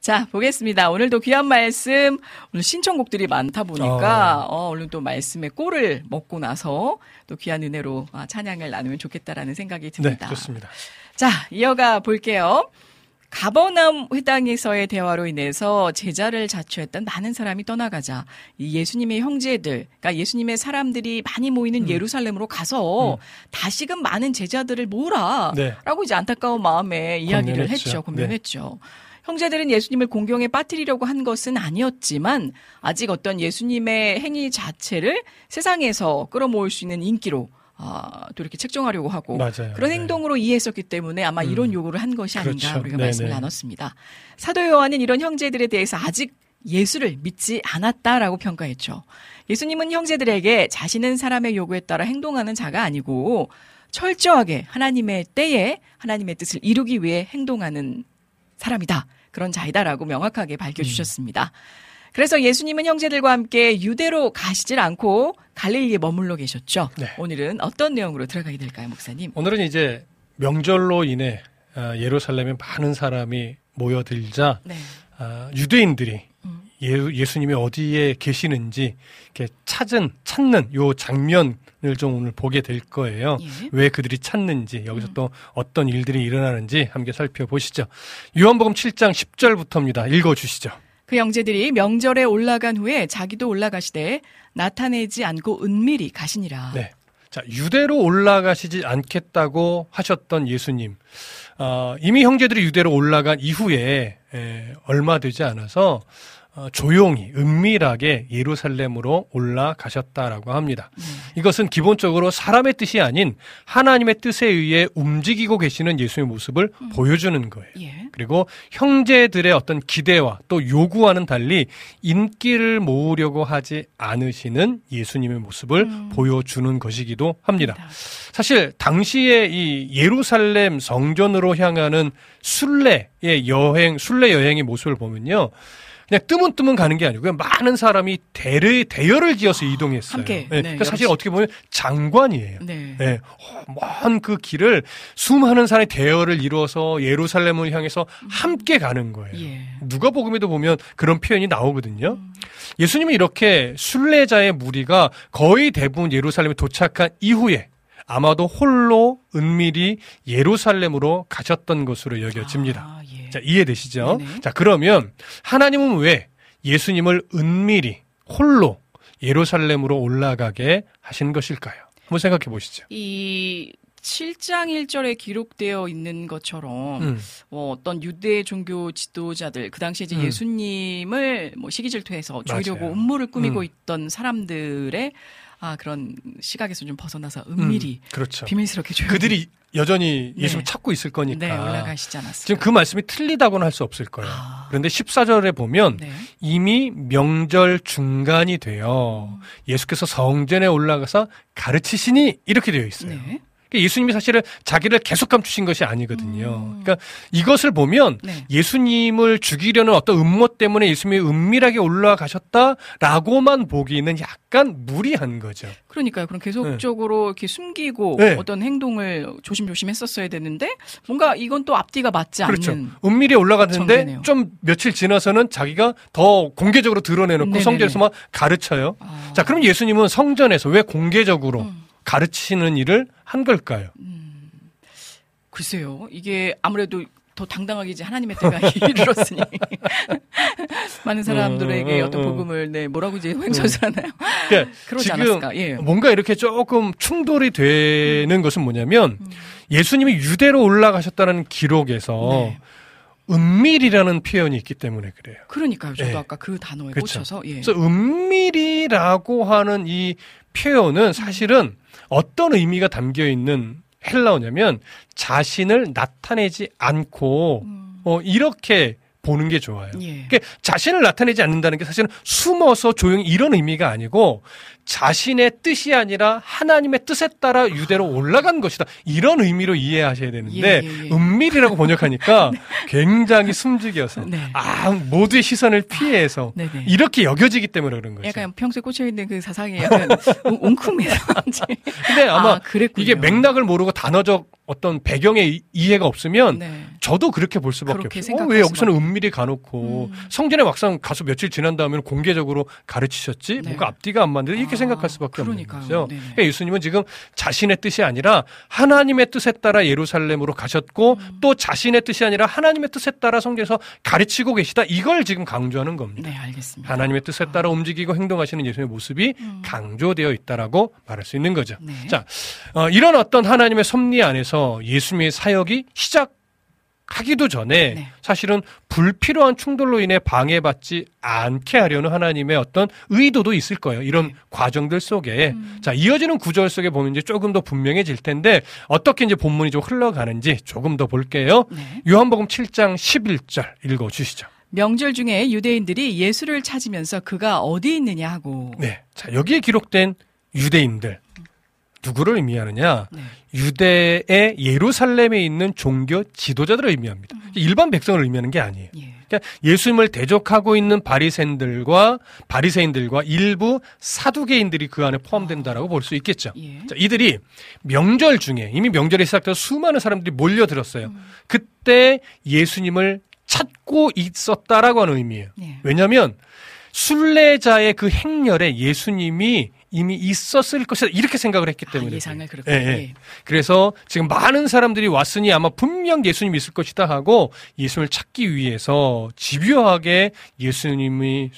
자, 보겠습니다. 오늘도 귀한 말씀, 오늘 신청곡들이 많다 보니까, 어, 오늘 또 말씀의 꼴을 먹고 나서 또 귀한 은혜로 아, 찬양을 나누면 좋겠다라는 생각이 네, 듭니다. 좋습니다. 자, 이어가 볼게요. 가버나움 회당에서의 대화로 인해서 제자를 자처했던 많은 사람이 떠나가자 이 예수님의 형제들, 그러니까 예수님의 사람들이 많이 모이는 예루살렘으로 가서 다시금 많은 제자들을 모으라라고 네. 이제 안타까운 마음에 이야기를 권면했죠. 했죠. 권면했죠. 형제들은 예수님을 공경에 빠뜨리려고 한 것은 아니었지만 아직 어떤 예수님의 행위 자체를 세상에서 끌어모을 수 있는 인기로 아, 또 이렇게 책정하려고 하고 맞아요. 그런 네. 행동으로 이해했었기 때문에 아마 이런 요구를 한 것이 아닌가 그렇죠. 우리가 네네. 말씀을 나눴습니다. 사도 요한은 이런 형제들에 대해서 아직 예수를 믿지 않았다라고 평가했죠. 예수님은 형제들에게 자신은 사람의 요구에 따라 행동하는 자가 아니고 철저하게 하나님의 때에 하나님의 뜻을 이루기 위해 행동하는 사람이다. 그런 자이다라고 명확하게 밝혀주셨습니다. 그래서 예수님은 형제들과 함께 유대로 가시질 않고 갈릴리에 머물러 계셨죠. 네. 오늘은 어떤 내용으로 들어가게 될까요, 목사님? 오늘은 이제 명절로 인해 아, 예루살렘에 많은 사람이 모여들자 네. 아, 유대인들이 음. 예, 예수님이 어디에 계시는지 이렇게 찾은 찾는 요 장면을 좀 오늘 보게 될 거예요. 예. 왜 그들이 찾는지 여기서 또 어떤 일들이 일어나는지 함께 살펴보시죠. 요한복음 7장 10절부터입니다. 읽어 주시죠. 그 형제들이 명절에 올라간 후에 자기도 올라가시되 나타내지 않고 은밀히 가시니라. 네. 자, 유대로 올라가시지 않겠다고 하셨던 예수님. 어, 이미 형제들이 유대로 올라간 이후에 에, 얼마 되지 않아서 어, 조용히 은밀하게 예루살렘으로 올라가셨다라고 합니다. 이것은 기본적으로 사람의 뜻이 아닌 하나님의 뜻에 의해 움직이고 계시는 예수의 모습을 보여주는 거예요. 예. 그리고 형제들의 어떤 기대와 또 요구와는 달리 인기를 모으려고 하지 않으시는 예수님의 모습을 보여주는 것이기도 합니다. 사실 당시에 이 예루살렘 성전으로 향하는 순례의 여행, 순례 여행의 모습을 보면요. 그냥 뜨문뜨문 가는 게 아니고요. 많은 사람이 대를, 대열을 지어서 이동했어요. 함께, 네, 네, 그러니까 사실. 어떻게 보면 장관이에요. 네. 네, 먼그 길을 수많은 사람의 대열을 이루어서 예루살렘을 향해서 함께 가는 거예요. 예. 누가복음에도 보면 그런 표현이 나오거든요. 예수님이 이렇게 순례자의 무리가 거의 대부분 예루살렘에 도착한 이후에 아마도 홀로 은밀히 예루살렘으로 가셨던 것으로 여겨집니다. 아, 예. 자, 이해되시죠? 네네. 자, 그러면 하나님은 왜 예수님을 은밀히 홀로 예루살렘으로 올라가게 하신 것일까요? 한번 생각해 보시죠. 이 7장 1절에 기록되어 있는 것처럼 음. 뭐 어떤 유대 종교 지도자들 그 당시에 이제 음. 예수님을 뭐 시기 질투해서 죽이려고 맞아요. 음모를 꾸미고 음. 있던 사람들의 아 그런 시각에서 좀 벗어나서 은밀히 음, 그렇죠. 비밀스럽게 조용히 그들이 여전히 예수를 네. 찾고 있을 거니까. 네, 올라가시지 않았을까. 지금 그 말씀이 틀리다고는 할 수 없을 거예요. 아. 그런데 14절에 보면 네. 이미 명절 중간이 되어 예수께서 성전에 올라가서 가르치시니 이렇게 되어 있어요. 네. 그러니까 예수님이 사실은 자기를 계속 감추신 것이 아니거든요. 음. 그러니까 이것을 보면 네. 예수님을 죽이려는 어떤 음모 때문에 예수님이 은밀하게 올라가셨다라고만 보기는 약간 무리한 거죠. 그러니까요. 그럼 계속적으로 이렇게 숨기고 네. 어떤 행동을 조심조심 했었어야 되는데 뭔가 이건 또 앞뒤가 맞지 그렇죠. 않는 은밀히 올라갔는데 전개네요. 좀 며칠 지나서는 자기가 더 공개적으로 드러내놓고 네네네. 성전에서 막 가르쳐요. 아. 자, 그럼 예수님은 성전에서 왜 공개적으로 음. 가르치는 일을 한 걸까요? 글쎄요. 이게 아무래도 더 당당하게 이제 하나님의 때가 이르렀으니 많은 사람들에게 음, 어떤 음, 복음을 네 뭐라고 이제 횡설수하나요? 그러니까 그러지 지금 않았을까? 예. 뭔가 이렇게 조금 충돌이 되는 것은 뭐냐면 예수님이 유대로 올라가셨다는 기록에서 네. 은밀이라는 표현이 있기 때문에 그래요. 그러니까요. 저도 예. 아까 그 단어에 그렇죠. 꽂혀서 예. 그래서 은밀이라고 하는 이 표현은 사실은 어떤 의미가 담겨 있는 헬라어냐면 자신을 나타내지 않고 어, 이렇게 보는 게 좋아요. 음. 예. 그러니까 자신을 나타내지 않는다는 게 사실은 숨어서 조용히 이런 의미가 아니고 자신의 뜻이 아니라 하나님의 뜻에 따라 유대로 올라간 것이다. 이런 의미로 이해하셔야 되는데 예, 예, 예. 은밀이라고 번역하니까 굉장히 숨죽여서 네. 아 모두의 시선을 피해서 네네. 이렇게 여겨지기 때문에 그런 거죠. 약간 평소에 꽂혀 있는 그 사상이 약간 웅- 웅큼해서 근데 아마 아. 이게 맥락을 모르고 단어적 어떤 배경의 이- 이해가 없으면 네. 저도 그렇게 볼 수밖에 그렇게 없어요. 어, 왜 여기서는. 은밀히 가놓고 음. 성전에 막상 가서 며칠 지난 다음에 공개적으로 가르치셨지? 네. 뭔가 앞뒤가 안 맞는데 이렇게 아, 생각할 수밖에 그러니까요. 없는 거죠. 네네. 그러니까 예수님은 지금 자신의 뜻이 아니라 하나님의 뜻에 따라 예루살렘으로 가셨고 음. 또 자신의 뜻이 아니라 하나님의 뜻에 따라 성경에서 가르치고 계시다. 이걸 지금 강조하는 겁니다. 네, 알겠습니다. 하나님의 뜻에 따라 움직이고 행동하시는 예수님의 모습이 음. 강조되어 있다라고 말할 수 있는 거죠. 네. 자, 어, 이런 어떤 하나님의 섭리 안에서 예수님의 사역이 시작 하기도 전에 네. 사실은 불필요한 충돌로 인해 방해받지 않게 하려는 하나님의 어떤 의도도 있을 거예요. 이런 네. 과정들 속에. 음. 자, 이어지는 구절 속에 보면 이제 조금 더 분명해질 텐데 어떻게 이제 본문이 좀 흘러가는지 조금 더 볼게요. 네. 요한복음 7장 11절 읽어 주시죠. 명절 중에 유대인들이 예수를 찾으면서 그가 어디 있느냐 하고 네. 자, 여기에 기록된 유대인들. 누구를 의미하느냐? 네. 유대의 예루살렘에 있는 종교 지도자들을 의미합니다. 일반 백성을 의미하는 게 아니에요. 예. 그러니까 예수님을 대적하고 있는 바리새인들과 바리새인들과 일부 사두개인들이 그 안에 포함된다라고 볼 수 있겠죠. 예. 자, 이들이 명절 중에 이미 명절이 시작돼서 수많은 사람들이 몰려들었어요. 음. 그때 예수님을 찾고 있었다라고 하는 의미예요. 예. 왜냐하면 순례자의 그 행렬에 예수님이 이미 있었을 것이다 이렇게 생각을 했기 아, 때문에 예상을 그렇게. 예, 예. 예. 그래서 지금 많은 사람들이 왔으니 아마 분명 예수님이 있을 것이다 하고 예수님을 찾기 위해서 집요하게 예수님이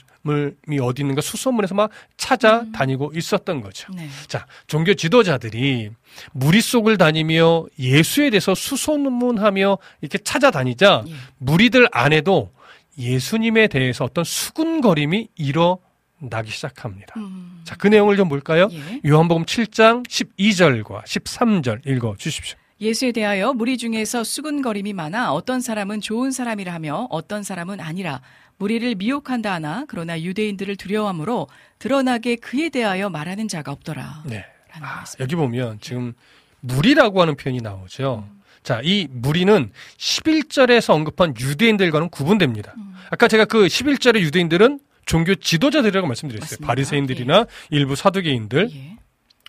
이 어디 있는가 수소문해서 막 찾아다니고 있었던 거죠. 네. 자, 종교 지도자들이 무리 속을 다니며 예수에 대해서 수소문하며 이렇게 찾아다니자 예. 무리들 안에도 예수님에 대해서 어떤 수군거림이 일어 나기 시작합니다. 음. 자, 그 내용을 좀 볼까요? 예. 요한복음 7장 12절과 13절 읽어 주십시오. 예수에 대하여 무리 중에서 수군거림이 많아 어떤 사람은 좋은 사람이라 하며 어떤 사람은 아니라 무리를 미혹한다 하나 그러나 유대인들을 두려워함으로 드러나게 그에 대하여 말하는 자가 없더라. 네. 아. 여기 보면 지금 무리라고 하는 표현이 나오죠. 자, 이 무리는 11절에서 언급한 유대인들과는 구분됩니다. 음. 아까 제가 그 11절의 유대인들은 종교 지도자들이라고 말씀드렸어요. 맞습니다. 바리새인들이나 일부 사두개인들. 예.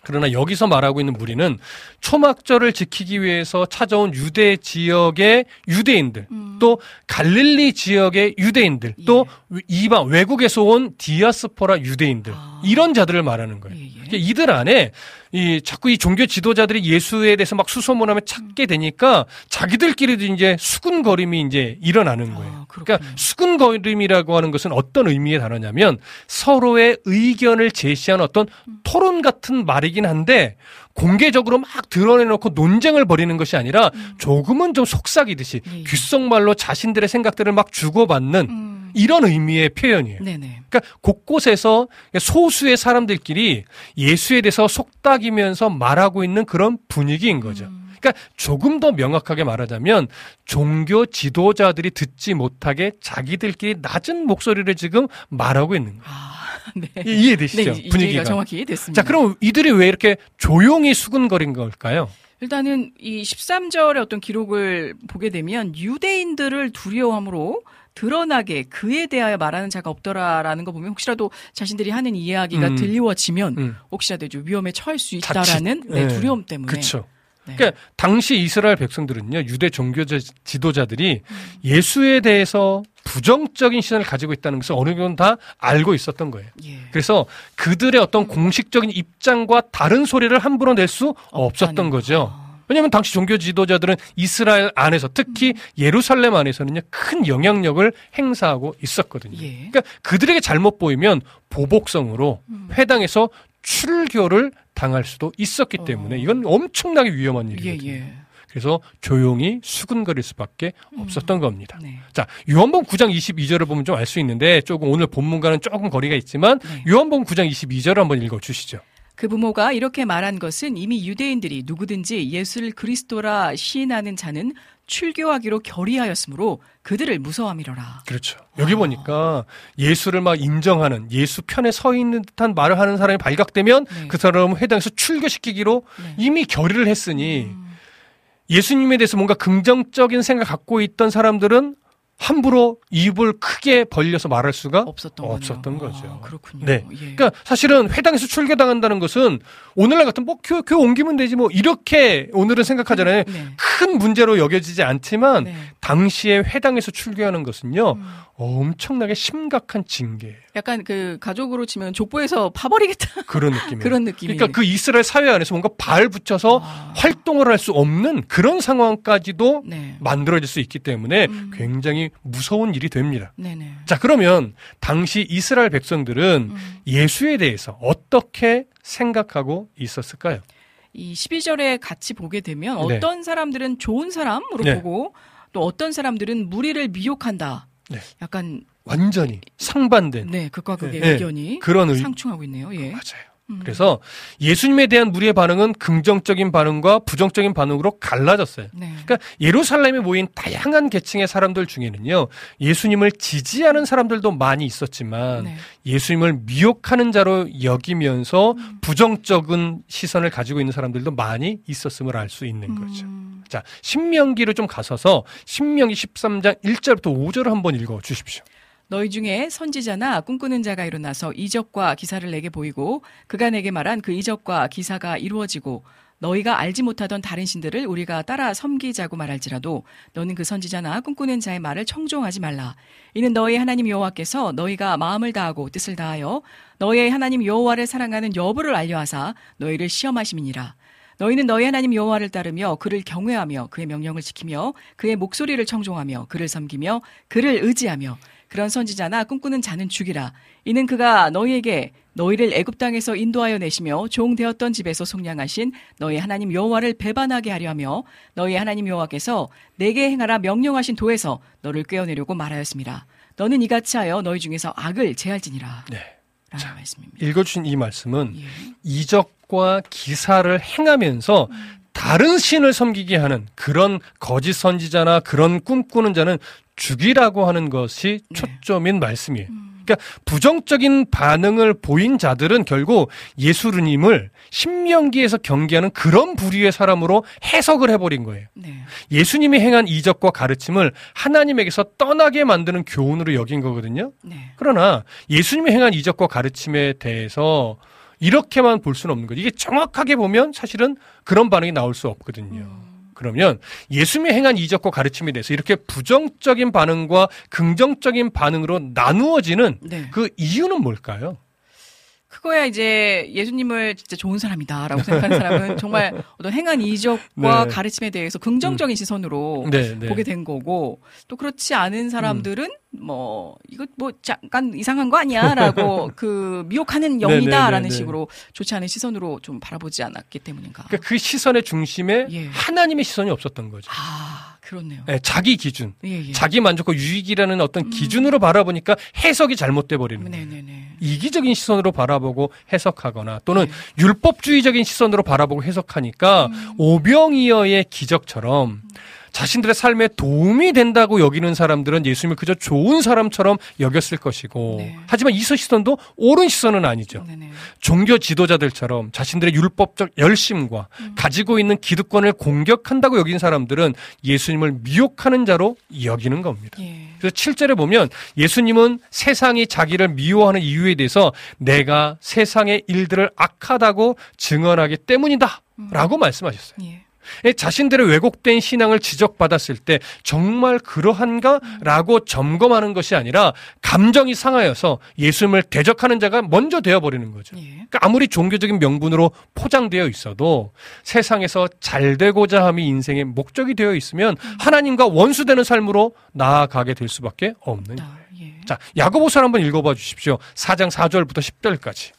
그러나 여기서 말하고 있는 무리는 초막절을 지키기 위해서 찾아온 유대 지역의 유대인들, 음. 또 갈릴리 지역의 유대인들, 또 이방 외국에서 온 디아스포라 유대인들 아. 이런 자들을 말하는 거예요. 예, 예. 그러니까 이들 안에 이 자꾸 이 종교 지도자들이 예수에 대해서 막 수소문하며 찾게 되니까 자기들끼리도 이제 수군거림이 이제 일어나는 거예요. 아. 그러니까 수군거림이라고 하는 것은 어떤 의미의 단어냐면 서로의 의견을 제시하는 어떤 토론 같은 말이긴 한데 공개적으로 막 드러내놓고 논쟁을 벌이는 것이 아니라 조금은 좀 속삭이듯이 예, 예. 귓속말로 자신들의 생각들을 막 주고받는 음. 이런 의미의 표현이에요. 네네. 그러니까 곳곳에서 소수의 사람들끼리 예수에 대해서 속닥이면서 말하고 있는 그런 분위기인 거죠. 음. 그러니까 조금 더 명확하게 말하자면 종교 지도자들이 듣지 못하게 자기들끼리 낮은 목소리를 지금 말하고 있는 거예요. 아, 네. 이- 이해되시죠? 네, 이- 분위기가. 정확히 됐습니다. 자, 그럼 이들이 왜 이렇게 조용히 수근거린 걸까요? 일단은 이 13절의 어떤 기록을 보게 되면 유대인들을 두려워함으로 드러나게 그에 대하여 말하는 자가 없더라라는 거 보면 혹시라도 자신들이 하는 이야기가 음. 들리워지면 음. 혹시라도 좀 위험에 처할 수. 있다라는 네, 네. 두려움 때문에. 그렇죠. 네. 그러니까 당시 이스라엘 백성들은요 유대 종교 지도자들이 예수에 대해서 부정적인 시선을 가지고 있다는 것을 어느 정도 다 알고 있었던 거예요. 예. 그래서 그들의 어떤 공식적인 입장과 다른 소리를 함부로 낼 수 없었던 거죠. 거. 왜냐하면 당시 종교 지도자들은 이스라엘 안에서 특히 예루살렘 안에서는요 큰 영향력을 행사하고 있었거든요. 예. 그러니까 그들에게 잘못 보이면 보복성으로 음. 회당에서 출교를 당할 수도 있었기 때문에 이건 엄청나게 위험한 어. 예, 일이거든요. 예. 그래서 조용히 수근거릴 수밖에 없었던 겁니다. 네. 자, 요한복음 9장 22절을 보면 좀 알 수 있는데 조금 오늘 본문과는 조금 거리가 있지만 네. 요한복음 9장 22절을 한번 읽어 주시죠. 그 부모가 이렇게 말한 것은 이미 유대인들이 누구든지 예수를 그리스도라 시인하는 자는 출교하기로 결의하였으므로 그들을 무서워함이로라. 그렇죠. 여기 보니까 예수를 막 인정하는 예수 편에 서 있는 듯한 말을 하는 사람이 발각되면 네. 그 사람을 회당에서 출교시키기로 네. 이미 결의를 했으니 음. 예수님에 대해서 뭔가 긍정적인 생각 갖고 있던 사람들은 함부로 입을 크게 벌려서 말할 수가 없었던. 없었던 거죠. 아, 그렇군요. 네. 예. 그러니까 사실은 회당에서 출교당한다는 것은 오늘날 같은 뭐 교회, 교회 옮기면 되지 뭐 이렇게 오늘은 생각하잖아요. 네. 큰 문제로 여겨지지 않지만 네. 당시에 회당에서 출교하는 것은요 음. 엄청나게 심각한 징계예요. 약간 그 가족으로 치면 족보에서 파버리겠다 그런 느낌이에요. 그런 느낌이. 그러니까 그 이스라엘 사회 안에서 뭔가 발 붙여서 아. 활동을 할 수 없는 그런 상황까지도 네. 만들어질 수 있기 때문에 음. 굉장히 무서운 일이 됩니다. 네네. 자, 그러면 당시 이스라엘 백성들은 음. 예수에 대해서 어떻게 생각하고 있었을까요? 이 12절에 같이 보게 되면 네. 어떤 사람들은 좋은 사람으로 네. 보고 또 어떤 사람들은 무리를 미혹한다. 네. 약간 완전히 상반된 네 극과 극의 네. 의견이 그런 의, 상충하고 있네요. 예. 맞아요. 음. 그래서 예수님에 대한 무리의 반응은 긍정적인 반응과 부정적인 반응으로 갈라졌어요. 네. 그러니까 예루살렘에 모인 다양한 계층의 사람들 중에는요, 예수님을 지지하는 사람들도 많이 있었지만, 네. 예수님을 미혹하는 자로 여기면서 음. 부정적인 시선을 가지고 있는 사람들도 많이 있었음을 알 수 있는 거죠. 음. 자, 신명기로 좀 가서서 신명기 13장 1절부터 5절을 한번 읽어 주십시오. 너희 중에 선지자나 꿈꾸는 자가 일어나서 이적과 기사를 내게 보이고 그가 내게 말한 그 이적과 기사가 이루어지고 너희가 알지 못하던 다른 신들을 우리가 따라 섬기자고 말할지라도 너는 그 선지자나 꿈꾸는 자의 말을 청종하지 말라. 이는 너희 하나님 여호와께서 너희가 마음을 다하고 뜻을 다하여 너희의 하나님 여호와를 사랑하는 여부를 알려하사 너희를 시험하심이니라. 너희는 너희 하나님 여호와를 따르며 그를 경외하며 그의 명령을 지키며 그의 목소리를 청종하며 그를 섬기며 그를 의지하며 그런 선지자나 꿈꾸는 자는 죽이라. 이는 그가 너희에게 너희를 애굽 땅에서 인도하여 내시며 종 되었던 집에서 속량하신 너희 하나님 여호와를 배반하게 하려 하며 너희 하나님 여호와께서 내게 행하라 명령하신 도에서 너를 꿰어내려고 말하였습니다. 너는 이같이 하여 너희 중에서 악을 제할지니라. 네. 라는 말씀입니다. 읽어주신 이 말씀은 예. 이적과 기사를 행하면서 다른 신을 섬기게 하는 그런 거짓 선지자나 그런 꿈꾸는 자는 죽이라고 하는 것이 네. 초점인 말씀이에요. 그러니까 부정적인 반응을 보인 자들은 결국 예수님을 신명기에서 경계하는 그런 부류의 사람으로 해석을 해버린 거예요. 네. 예수님이 행한 이적과 가르침을 하나님에게서 떠나게 만드는 교훈으로 여긴 거거든요. 네. 그러나 예수님이 행한 이적과 가르침에 대해서 이렇게만 볼 수는 없는 거죠. 이게 정확하게 보면 사실은 그런 반응이 나올 수 없거든요. 그러면 예수님이 행한 이적과 가르침에 대해서 이렇게 부정적인 반응과 긍정적인 반응으로 나누어지는 네. 그 이유는 뭘까요? 그거야 이제 예수님을 진짜 좋은 사람이다라고 생각하는 사람은 정말 어떤 행한 이적과 네. 가르침에 대해서 긍정적인 시선으로 네, 네. 보게 된 거고 또 그렇지 않은 사람들은 뭐 이거 뭐 잠깐 이상한 거 아니야라고 그 미혹하는 영이다라는 네, 네, 네. 식으로 좋지 않은 시선으로 좀 바라보지 않았기 때문인가. 그러니까 그 시선의 중심에 예. 하나님의 시선이 없었던 거죠. 아 그렇네요. 네, 자기 기준, 예, 예. 자기 만족과 유익이라는 어떤 기준으로 바라보니까 해석이 잘못돼 버리는 거예요. 네네 네. 이기적인 시선으로 바라보고 해석하거나 또는 네. 율법주의적인 시선으로 바라보고 해석하니까 음. 오병이어의 기적처럼 자신들의 삶에 도움이 된다고 여기는 사람들은 예수님을 그저 좋은 사람처럼 여겼을 것이고 네. 하지만 이 시선도 옳은 시선은 아니죠. 네네. 종교 지도자들처럼 자신들의 율법적 열심과 음. 가지고 있는 기득권을 공격한다고 여긴 사람들은 예수님을 미혹하는 자로 여기는 겁니다. 예. 그래서 7절에 보면 예수님은 세상이 자기를 미워하는 이유에 대해서 내가 세상의 일들을 악하다고 증언하기 때문이다. 라고 말씀하셨어요. 예. 예, 자신들의 왜곡된 신앙을 지적받았을 때 정말 그러한가? 라고 점검하는 것이 아니라 감정이 상하여서 예수님을 대적하는 자가 먼저 되어버리는 거죠. 예. 그러니까 아무리 종교적인 명분으로 포장되어 있어도 세상에서 잘 되고자 함이 인생의 목적이 되어 있으면 하나님과 원수되는 삶으로 나아가게 될 수밖에 없는. 아, 예. 자, 야고보서 한번 읽어봐 주십시오. 4장 4절부터 10절까지.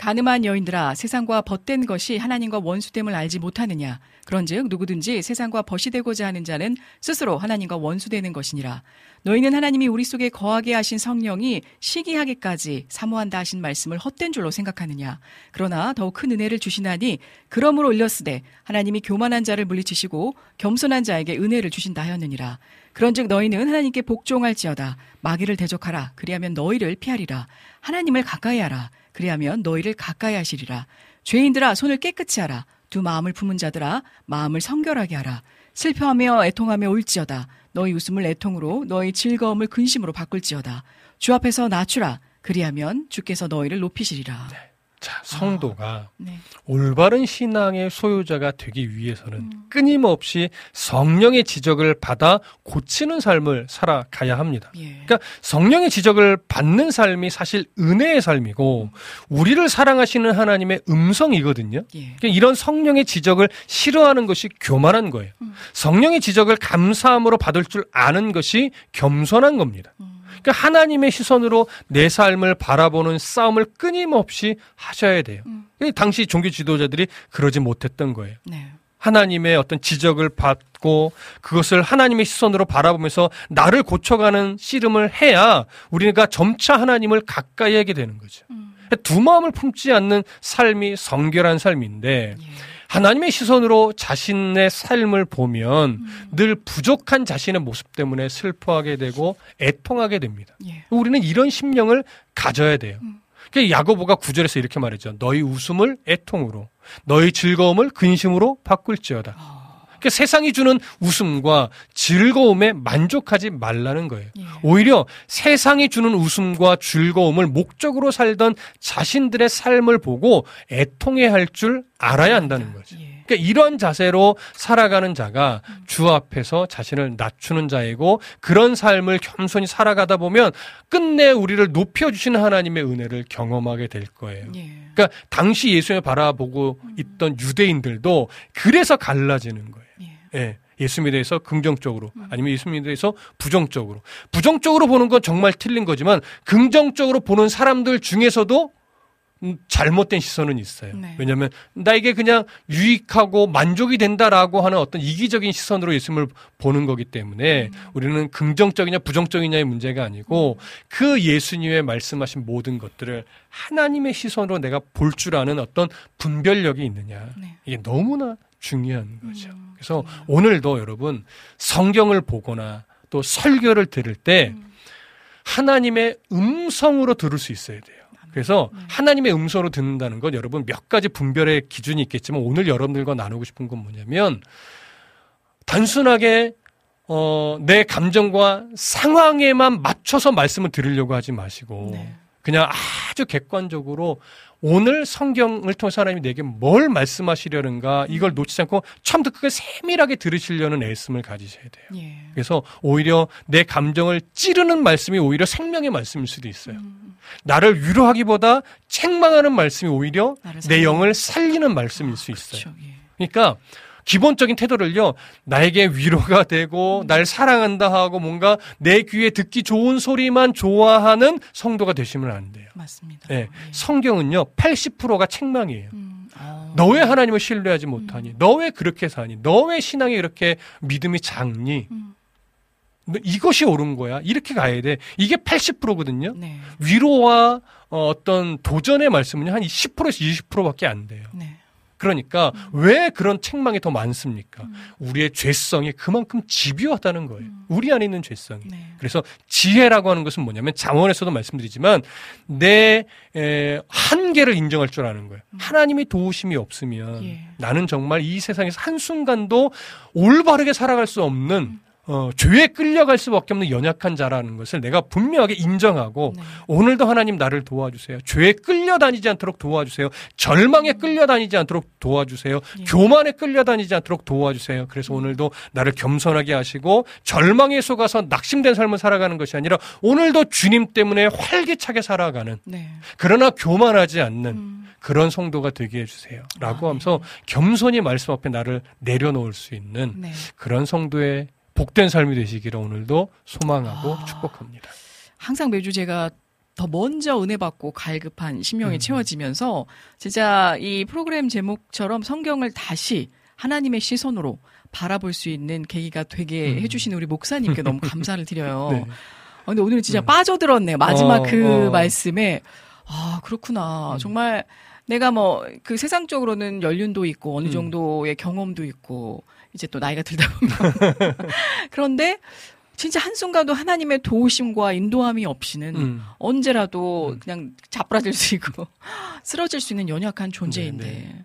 가늠한 여인들아 세상과 벗된 것이 하나님과 원수됨을 알지 못하느냐? 그런즉 누구든지 세상과 벗이 되고자 하는 자는 스스로 하나님과 원수되는 것이니라. 너희는 하나님이 우리 속에 거하게 하신 성령이 시기하기까지 사모한다 하신 말씀을 헛된 줄로 생각하느냐? 그러나 더욱 큰 은혜를 주시나니 그러므로 올렸으되 하나님이 교만한 자를 물리치시고 겸손한 자에게 은혜를 주신다 하였느니라. 그런즉 너희는 하나님께 복종할지어다. 마귀를 대적하라. 그리하면 너희를 피하리라. 하나님을 가까이 하라 그리하면 너희를 가까이 하시리라 죄인들아 손을 깨끗이 하라 두 마음을 품은 자들아 마음을 성결하게 하라. 슬퍼하며 애통하며 울지어다. 너희 웃음을 애통으로 너희 즐거움을 근심으로 바꿀지어다. 주 앞에서 낮추라. 그리하면 주께서 너희를 높이시리라. 자, 성도가 네. 올바른 신앙의 소유자가 되기 위해서는 끊임없이 성령의 지적을 받아 고치는 삶을 살아가야 합니다. 예. 그러니까 성령의 지적을 받는 삶이 사실 은혜의 삶이고 우리를 사랑하시는 하나님의 음성이거든요. 예. 그러니까 이런 성령의 지적을 싫어하는 것이 교만한 거예요. 음. 성령의 지적을 감사함으로 받을 줄 아는 것이 겸손한 겁니다. 음. 그러니까 하나님의 시선으로 내 삶을 바라보는 싸움을 끊임없이 하셔야 돼요. 음. 당시 종교 지도자들이 그러지 못했던 거예요. 네. 하나님의 어떤 지적을 받고 그것을 하나님의 시선으로 바라보면서 나를 고쳐가는 씨름을 해야 우리가 점차 하나님을 가까이 하게 되는 거죠. 음. 두 마음을 품지 않는 삶이 성결한 삶인데 예. 하나님의 시선으로 자신의 삶을 보면 음. 늘 부족한 자신의 모습 때문에 슬퍼하게 되고 애통하게 됩니다. 예. 우리는 이런 심령을 가져야 돼요. 음. 그 야고보가 구절에서 이렇게 말했죠. 너희 웃음을 애통으로, 너희 즐거움을 근심으로 바꿀지어다. 아. 그 세상이 주는 웃음과 즐거움에 만족하지 말라는 거예요. 예. 오히려 세상이 주는 웃음과 즐거움을 목적으로 살던 자신들의 삶을 보고 애통해 할 줄 알아야 한다는 거죠. 예. 그러니까 이런 자세로 살아가는 자가 주 앞에서 자신을 낮추는 자이고 그런 삶을 겸손히 살아가다 보면 끝내 우리를 높여주시는 하나님의 은혜를 경험하게 될 거예요. 예. 그러니까 당시 예수님을 바라보고 있던 유대인들도 그래서 갈라지는 거예요. 예. 예. 예수님에 대해서 긍정적으로 아니면 예수님에 대해서 부정적으로. 부정적으로 보는 건 정말 틀린 거지만 긍정적으로 보는 사람들 중에서도 음, 잘못된 시선은 있어요. 네. 왜냐하면 나에게 그냥 유익하고 만족이 된다라고 하는 어떤 이기적인 시선으로 예수님을 보는 거기 때문에 우리는 긍정적이냐 부정적이냐의 문제가 아니고 그 예수님의 말씀하신 모든 것들을 하나님의 시선으로 내가 볼 줄 아는 어떤 분별력이 있느냐. 네. 이게 너무나 중요한 거죠. 음, 그래서 오늘도 여러분 성경을 보거나 또 설교를 들을 때 음. 하나님의 음성으로 들을 수 있어야 돼요. 그래서 하나님의 음성으로 듣는다는 건 여러분 몇 가지 분별의 기준이 있겠지만 오늘 여러분들과 나누고 싶은 건 뭐냐면 단순하게 어, 내 감정과 상황에만 맞춰서 말씀을 들으려고 하지 마시고 네. 그냥 아주 객관적으로 오늘 성경을 통해서 하나님이 내게 뭘 말씀하시려는가 이걸 놓치지 않고 처음부터 그걸 세밀하게 들으시려는 애씀을 가지셔야 돼요. 예. 그래서 오히려 내 감정을 찌르는 말씀이 오히려 생명의 말씀일 수도 있어요. 음. 나를 위로하기보다 책망하는 말씀이 오히려 내 영을 살리는 말씀일 수 있어요. 그렇죠. 예. 그러니까 기본적인 태도를요, 나에게 위로가 음. 되고, 날 사랑한다 하고, 뭔가 내 귀에 듣기 좋은 소리만 좋아하는 성도가 되시면 안 돼요. 맞습니다. 예. 예. 성경은요, 80%가 책망이에요. 음. 어. 너왜 하나님을 신뢰하지 못하니? 너왜 그렇게 사니? 너 왜 신앙이 그렇게 믿음이 작니? 음. 너 이것이 옳은 거야. 이렇게 가야 돼. 이게 80%거든요. 네. 위로와 어, 어떤 도전의 말씀은 한 10%에서 20%밖에 안 돼요. 네. 그러니까 왜 그런 책망이 더 많습니까? 음. 우리의 죄성이 그만큼 집요하다는 거예요. 우리 안에 있는 죄성이. 네. 그래서 지혜라고 하는 것은 뭐냐면 장원에서도 말씀드리지만 내 에, 한계를 인정할 줄 아는 거예요. 하나님이 도우심이 없으면 음. 예. 나는 정말 이 세상에서 한순간도 올바르게 살아갈 수 없는 어, 죄에 끌려갈 수밖에 없는 연약한 자라는 것을 내가 분명하게 인정하고 네. 오늘도 하나님 나를 도와주세요. 죄에 끌려다니지 않도록 도와주세요. 절망에 끌려다니지 않도록 도와주세요. 음. 예. 교만에 끌려다니지 않도록 도와주세요. 그래서 오늘도 나를 겸손하게 하시고 절망에 속아서 낙심된 삶을 살아가는 것이 아니라 오늘도 주님 때문에 활기차게 살아가는 네. 그러나 교만하지 않는 음. 그런 성도가 되게 해주세요. 라고 하면서 겸손히 말씀 앞에 나를 내려놓을 수 있는 네. 그런 성도의 복된 삶이 되시기를 오늘도 소망하고 아. 축복합니다. 항상 매주 제가 더 먼저 은혜 받고 갈급한 심령이 음. 채워지면서 진짜 이 프로그램 제목처럼 성경을 다시 하나님의 시선으로 바라볼 수 있는 계기가 되게 음. 해주신 우리 목사님께 너무 감사를 드려요. 네. 아, 근데 오늘은 진짜 음. 빠져들었네요. 마지막 어, 그 어. 말씀에 아 그렇구나. 음. 정말 내가 뭐 그 세상적으로는 연륜도 있고 어느 음. 정도의 경험도 있고 이제 또 나이가 들다 보면 그런데 진짜 한순간도 하나님의 도우심과 인도함이 없이는 음. 언제라도 음. 그냥 자빠질 수 있고 쓰러질 수 있는 연약한 존재인데 네,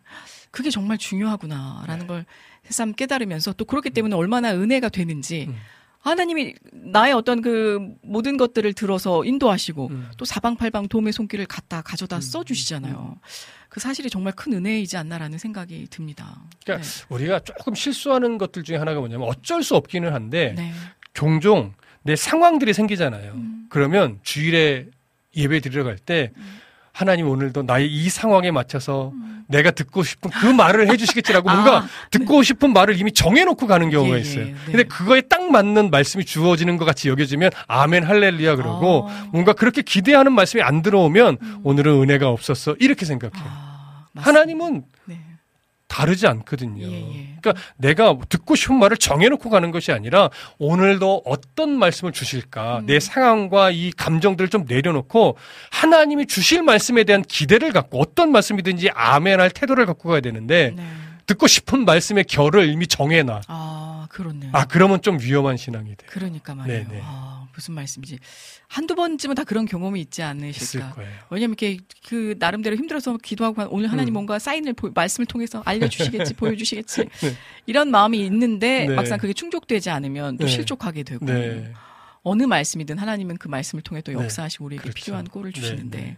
그게 정말 중요하구나라는 걸 새삼 깨달으면서 또 그렇기 때문에 얼마나 은혜가 되는지 음. 하나님이 나의 어떤 그 모든 것들을 들어서 인도하시고 음. 또 사방팔방 도움의 손길을 갖다 가져다 써주시잖아요. 그 사실이 정말 큰 은혜이지 않나라는 생각이 듭니다. 그러니까 우리가 조금 실수하는 것들 중에 하나가 뭐냐면 어쩔 수 없기는 한데 네. 네. 종종 내 상황들이 생기잖아요. 음. 그러면 주일에 예배 드리러 갈때 하나님 오늘도 나의 이 상황에 맞춰서 내가 듣고 싶은 그 말을 해주시겠지라고 뭔가 음. 아, 듣고 싶은 말을 이미 정해놓고 가는 경우가 예, 예, 있어요. 네. 근데 그거에 딱 맞는 말씀이 주어지는 것 같이 여겨지면 아멘 할렐루야 그러고 아. 뭔가 그렇게 기대하는 말씀이 안 들어오면 오늘은 은혜가 없었어 이렇게 생각해요. 아, 맞습니다. 하나님은 네. 다르지 않거든요. 예, 예. 그러니까 내가 듣고 싶은 말을 정해놓고 가는 것이 아니라 오늘도 어떤 말씀을 주실까 음. 내 상황과 이 감정들을 좀 내려놓고 하나님이 주실 말씀에 대한 기대를 갖고 어떤 말씀이든지 아멘할 태도를 갖고 가야 되는데 네. 듣고 싶은 말씀의 결을 이미 정해놔. 아, 그렇네요. 아 그러면 좀 위험한 신앙이 돼요. 그러니까 말이에요. 네, 네. 아, 무슨 말씀이지? 한두 번쯤은 다 그런 경험이 있지 않으실까? 거예요. 왜냐면 이렇게 그 나름대로 힘들어서 기도하고 한- 오늘 하나님 음. 뭔가 사인을 보- 말씀을 통해서 알려주시겠지, 보여주시겠지 네. 이런 마음이 있는데 네. 막상 그게 충족되지 않으면 또 네. 실족하게 되고 네. 어느 말씀이든 하나님은 그 말씀을 통해 또 네. 역사하시고 우리에게 그렇죠. 필요한 꼴을 네, 주시는데 네.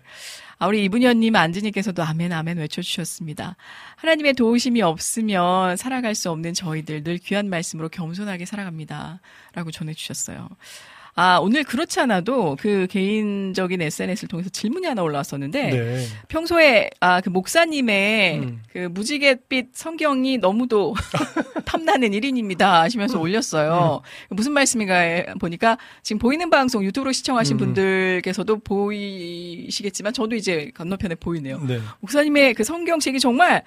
아, 우리 이분현님, 안지님께서도 아멘, 아멘 외쳐주셨습니다. 하나님의 도우심이 없으면 살아갈 수 없는 저희들 늘 귀한 말씀으로 겸손하게 살아갑니다. 라고 전해주셨어요. 아, 오늘 그렇지 않아도 그 개인적인 SNS를 통해서 질문이 하나 올라왔었는데, 네. 평소에, 아, 그 목사님의 음. 그 무지갯빛 성경이 너무도 탐나는 1인입니다 하시면서 올렸어요. 무슨 말씀인가 보니까 지금 보이는 방송 유튜브로 시청하신 음. 분들께서도 보이시겠지만 저도 이제 건너편에 보이네요. 네. 목사님의 그 성경책이 정말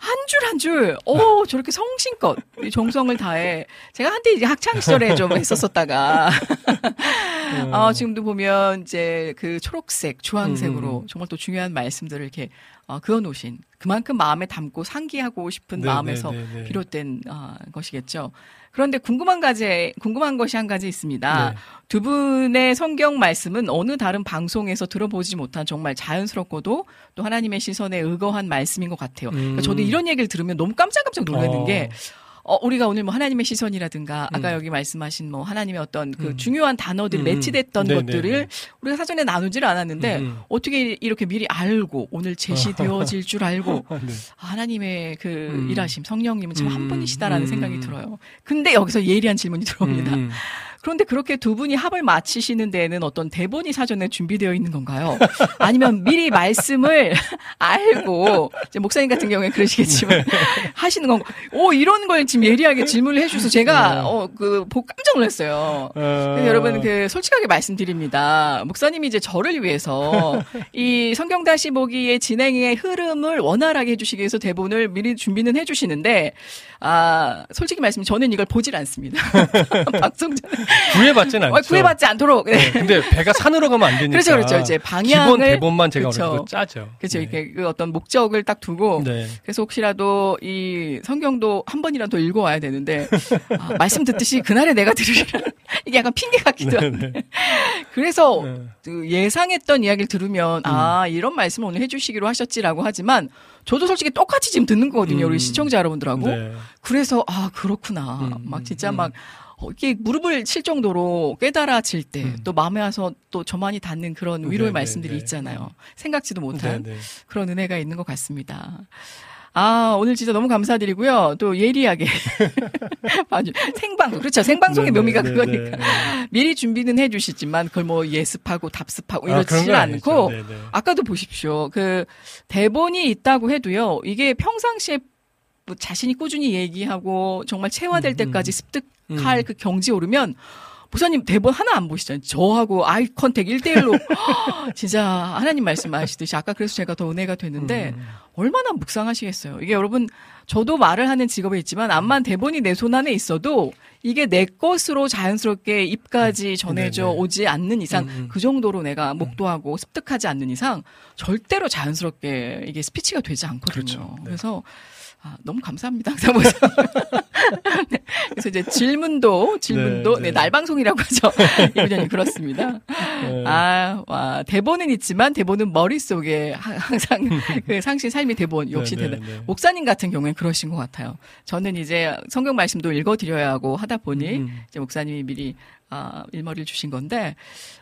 한 줄 한 줄, 오, 저렇게 성심껏 이 정성을 다해. 제가 한때 이제 학창 시절에 좀 했었었다가, 음. 어, 지금도 보면 이제 그 초록색, 주황색으로 음. 정말 또 중요한 말씀들을 이렇게 어, 그어 놓으신 그만큼 마음에 담고 상기하고 싶은 네, 마음에서 네, 네, 네. 비롯된 어, 것이겠죠. 그런데 궁금한 가지 궁금한 것이 한 가지 있습니다. 네. 두 분의 성경 말씀은 어느 다른 방송에서 들어보지 못한 정말 자연스럽고도 또 하나님의 시선에 의거한 말씀인 것 같아요. 그러니까 음. 저도 이런 얘기를 들으면 너무 깜짝깜짝 놀라는 어. 게 어, 우리가 오늘 뭐 하나님의 시선이라든가 아까 음. 여기 말씀하신 뭐 하나님의 어떤 그 음. 중요한 단어들이 음. 매치됐던 네, 것들을 네, 네. 우리가 사전에 나누질 않았는데 음. 어떻게 이렇게 미리 알고 오늘 제시되어질 줄 알고 아, 네. 하나님의 그 음. 일하심 성령님은 참한 음. 분이시다라는 음. 생각이 들어요. 근데 여기서 예리한 질문이 들어옵니다. 음. 그런데 그렇게 두 분이 합을 맞히시는 데에는 어떤 대본이 사전에 준비되어 있는 건가요? 아니면 미리 말씀을 알고 목사님 같은 경우에 그러시겠지만 하시는 건가? 오 이런 걸 지금 예리하게 질문을 해주셔서 제가 어그 깜짝 놀랐어요. 여러분 그 솔직하게 말씀드립니다. 목사님이 이제 저를 위해서 이 성경 다시 보기의 진행의 흐름을 원활하게 해주시기 위해서 대본을 미리 준비는 해주시는데 아 솔직히 말씀 저는 이걸 보질 않습니다. 방송 전에 구애받지는 않죠. 어, 구애받지 않도록. 네. 네, 근데 배가 산으로 가면 안 되니까. 그렇죠, 그렇죠. 이제 방향을- 기본 대본만 제가 그렇죠. 짜죠. 그렇죠. 네. 이렇게 그 어떤 목적을 딱 두고 네. 그래서 혹시라도 이 성경도 한 번이라도 읽어와야 되는데 아, 말씀 듣듯이 그날에 내가 들으리라 이게 약간 핑계 같기도 네, 한데 네. 그래서 네. 그 예상했던 이야기를 들으면 아 이런 말씀을 오늘 해주시기로 하셨지라고 하지만 저도 솔직히 똑같이 지금 듣는 거거든요 음. 우리 시청자 여러분들하고 네. 그래서 아 그렇구나 음, 막 진짜 음. 막 어, 이게 무릎을 칠 정도로 깨달아질 때 음. 또 마음에 와서 또 저만이 닿는 그런 위로의 네, 말씀들이 네, 네. 있잖아요 생각지도 못한 네, 네. 그런 은혜가 있는 것 같습니다. 아, 오늘 진짜 너무 감사드리고요. 또 예리하게. 아주 생방송. 그렇죠. 생방송의 네, 묘미가 네, 그거니까. 네, 네. 미리 준비는 해 주시지만 그걸 뭐 예습하고 답습하고 아, 그런 이러지 건 않고. 네, 네. 아까도 보십시오. 그 대본이 있다고 해도요. 이게 평상시에 뭐 자신이 꾸준히 얘기하고 정말 체화될 음, 때까지 음. 습득 할 음. 그 경지에 오르면 목사님 대본 하나 안 보시잖아요. 저하고 아이 컨택 1대1로 진짜 하나님 말씀하시듯이 아까 그래서 제가 더 은혜가 됐는데 음. 얼마나 묵상하시겠어요. 이게 여러분 저도 말을 하는 직업에 있지만 암만 대본이 내 손 안에 있어도 이게 내 것으로 자연스럽게 입까지 전해져 네네. 오지 않는 이상 음, 음. 그 정도로 내가 목도하고 습득하지 않는 이상 절대로 자연스럽게 이게 스피치가 되지 않거든요. 그렇죠. 네. 그래서 아, 너무 감사합니다. 항상 보서 네. 그래서 이제 질문도 질문도 네, 네, 네. 날방송이라고 하죠. 이분이 그렇습니다. 네. 아, 와, 대본은 있지만 대본은 머릿속에 하- 항상 그 상신 삶의 대본 역시 네, 네, 대단. 네. 목사님 같은 경우엔 그러신 것 같아요. 저는 이제 성경 말씀도 읽어 드려야 하고 하다 보니 음. 이제 목사님이 미리 아, 일머리를 주신 건데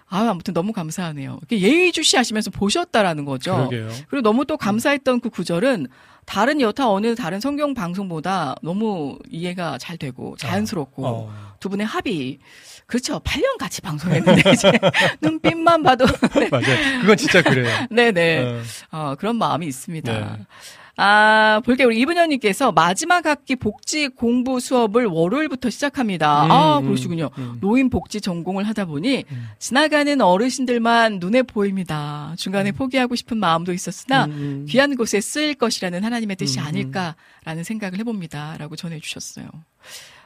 아, 아무튼 너무 감사하네요. 예의주시하시면서 보셨다라는 거죠. 그러게요. 그리고 너무 또 감사했던 그 구절은 다른 여타 어느 다른 성경 방송보다 너무 이해가 잘 되고 자연스럽고 어. 두 분의 합이 그렇죠. 8년 같이 방송했는데 이제 눈빛만 봐도 맞아요. 그건 진짜 그래요. 네네 어. 어, 그런 마음이 있습니다. 네. 아, 볼게요. 우리 이분현님께서 마지막 학기 복지 공부 수업을 월요일부터 시작합니다. 음, 아, 음, 그러시군요. 음. 노인 복지 전공을 하다 보니 음. 지나가는 어르신들만 눈에 보입니다. 중간에 포기하고 싶은 마음도 있었으나 음, 음. 귀한 곳에 쓰일 것이라는 하나님의 뜻이 음, 음. 아닐까라는 생각을 해봅니다. 라고 전해주셨어요.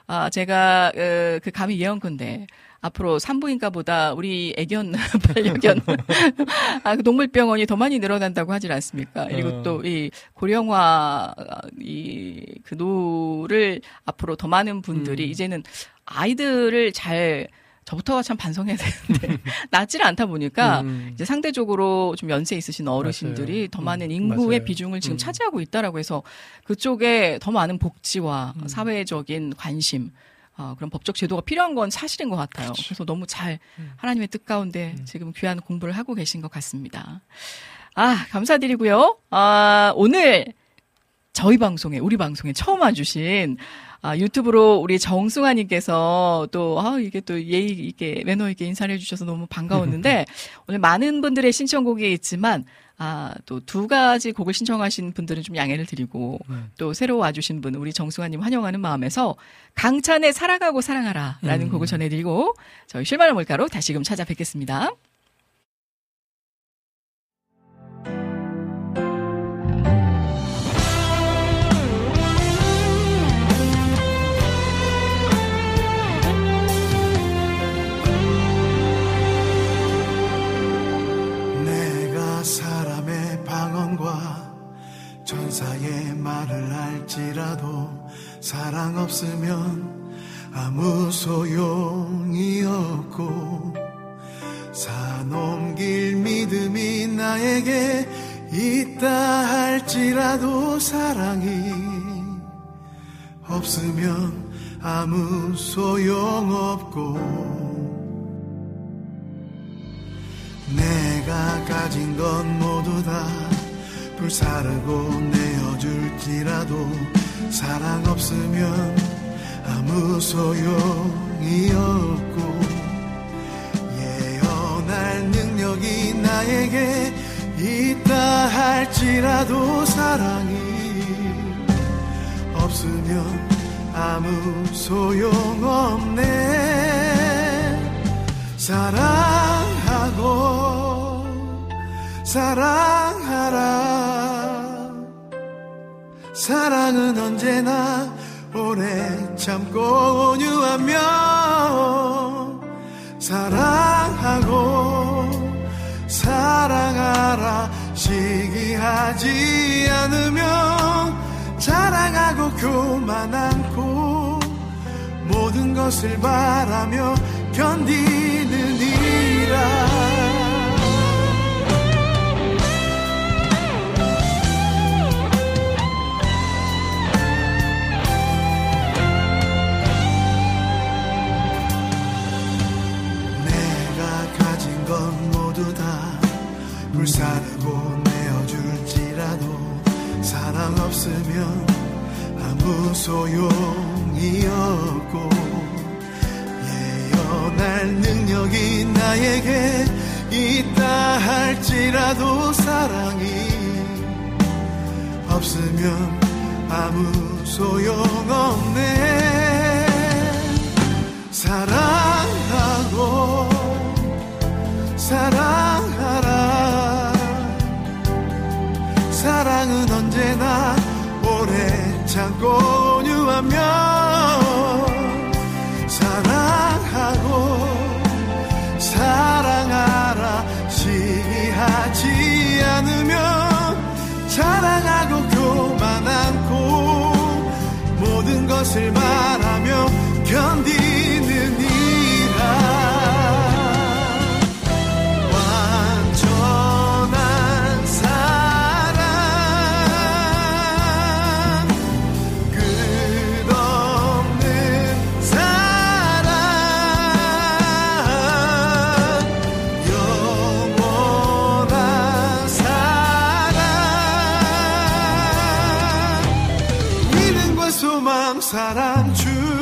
아, 제가, 어, 그 감히 예언컨대 앞으로 산부인과 보다 우리 애견, 반려견, 아, 그 동물병원이 더 많이 늘어난다고 하질 않습니까? 그리고 어. 또이 고령화, 이, 그 노를 앞으로 더 많은 분들이 음. 이제는 아이들을 잘, 저부터가 참 반성해야 되는데, 낳지를 않다 보니까 음. 이제 상대적으로 좀 연세 있으신 어르신들이 맞아요. 더 많은 음, 인구의 맞아요. 비중을 지금 음. 차지하고 있다라고 해서 그쪽에 더 많은 복지와 음. 사회적인 관심, 어, 그런 법적 제도가 필요한 건 사실인 것 같아요. 그렇죠. 그래서 너무 잘 음. 하나님의 뜻 가운데 지금 귀한 공부를 하고 계신 것 같습니다. 아, 감사드리고요. 아, 오늘 저희 방송에, 우리 방송에 처음 와주신 아, 유튜브로 우리 정승환님께서 또, 아, 이게 또 예의 있게, 매너 있게 인사를 해주셔서 너무 반가웠는데, 오늘 많은 분들의 신청곡이 있지만, 아, 또 두 가지 곡을 신청하신 분들은 좀 양해를 드리고, 음. 또 새로 와주신 분, 우리 정승환님 환영하는 마음에서, 강찬의 사랑하고 사랑하라 라는 음. 곡을 전해드리고, 저희 실만한 몰카로 다시금 찾아뵙겠습니다. 천사의 말을 할지라도 사랑 없으면 아무 소용이 없고 산 옮길 믿음이 나에게 있다 할지라도 사랑이 없으면 아무 소용없고 내가 가진 건 모두 다 불사르고 내어줄지라도 사랑 없으면 아무 소용이 없고 예언할 능력이 나에게 있다 할지라도 사랑이 없으면 아무 소용없네. 사랑하고 사랑하라. 사랑은 언제나 오래 참고 온유하며 사랑하고 사랑하라. 시기하지 않으며 자랑하고 교만 않고 모든 것을 바라며 견디는 이라 사르고 내어줄지라도 사랑 없으면 아무 소용이 없고 예언할 능력이 나에게 있다 할지라도 사랑이 없으면 아무 소용없네. 사랑하고 사랑 사랑은 언제나 오래 참고 온유하며 사랑하고 사랑하라 시기하지 소망 사랑 주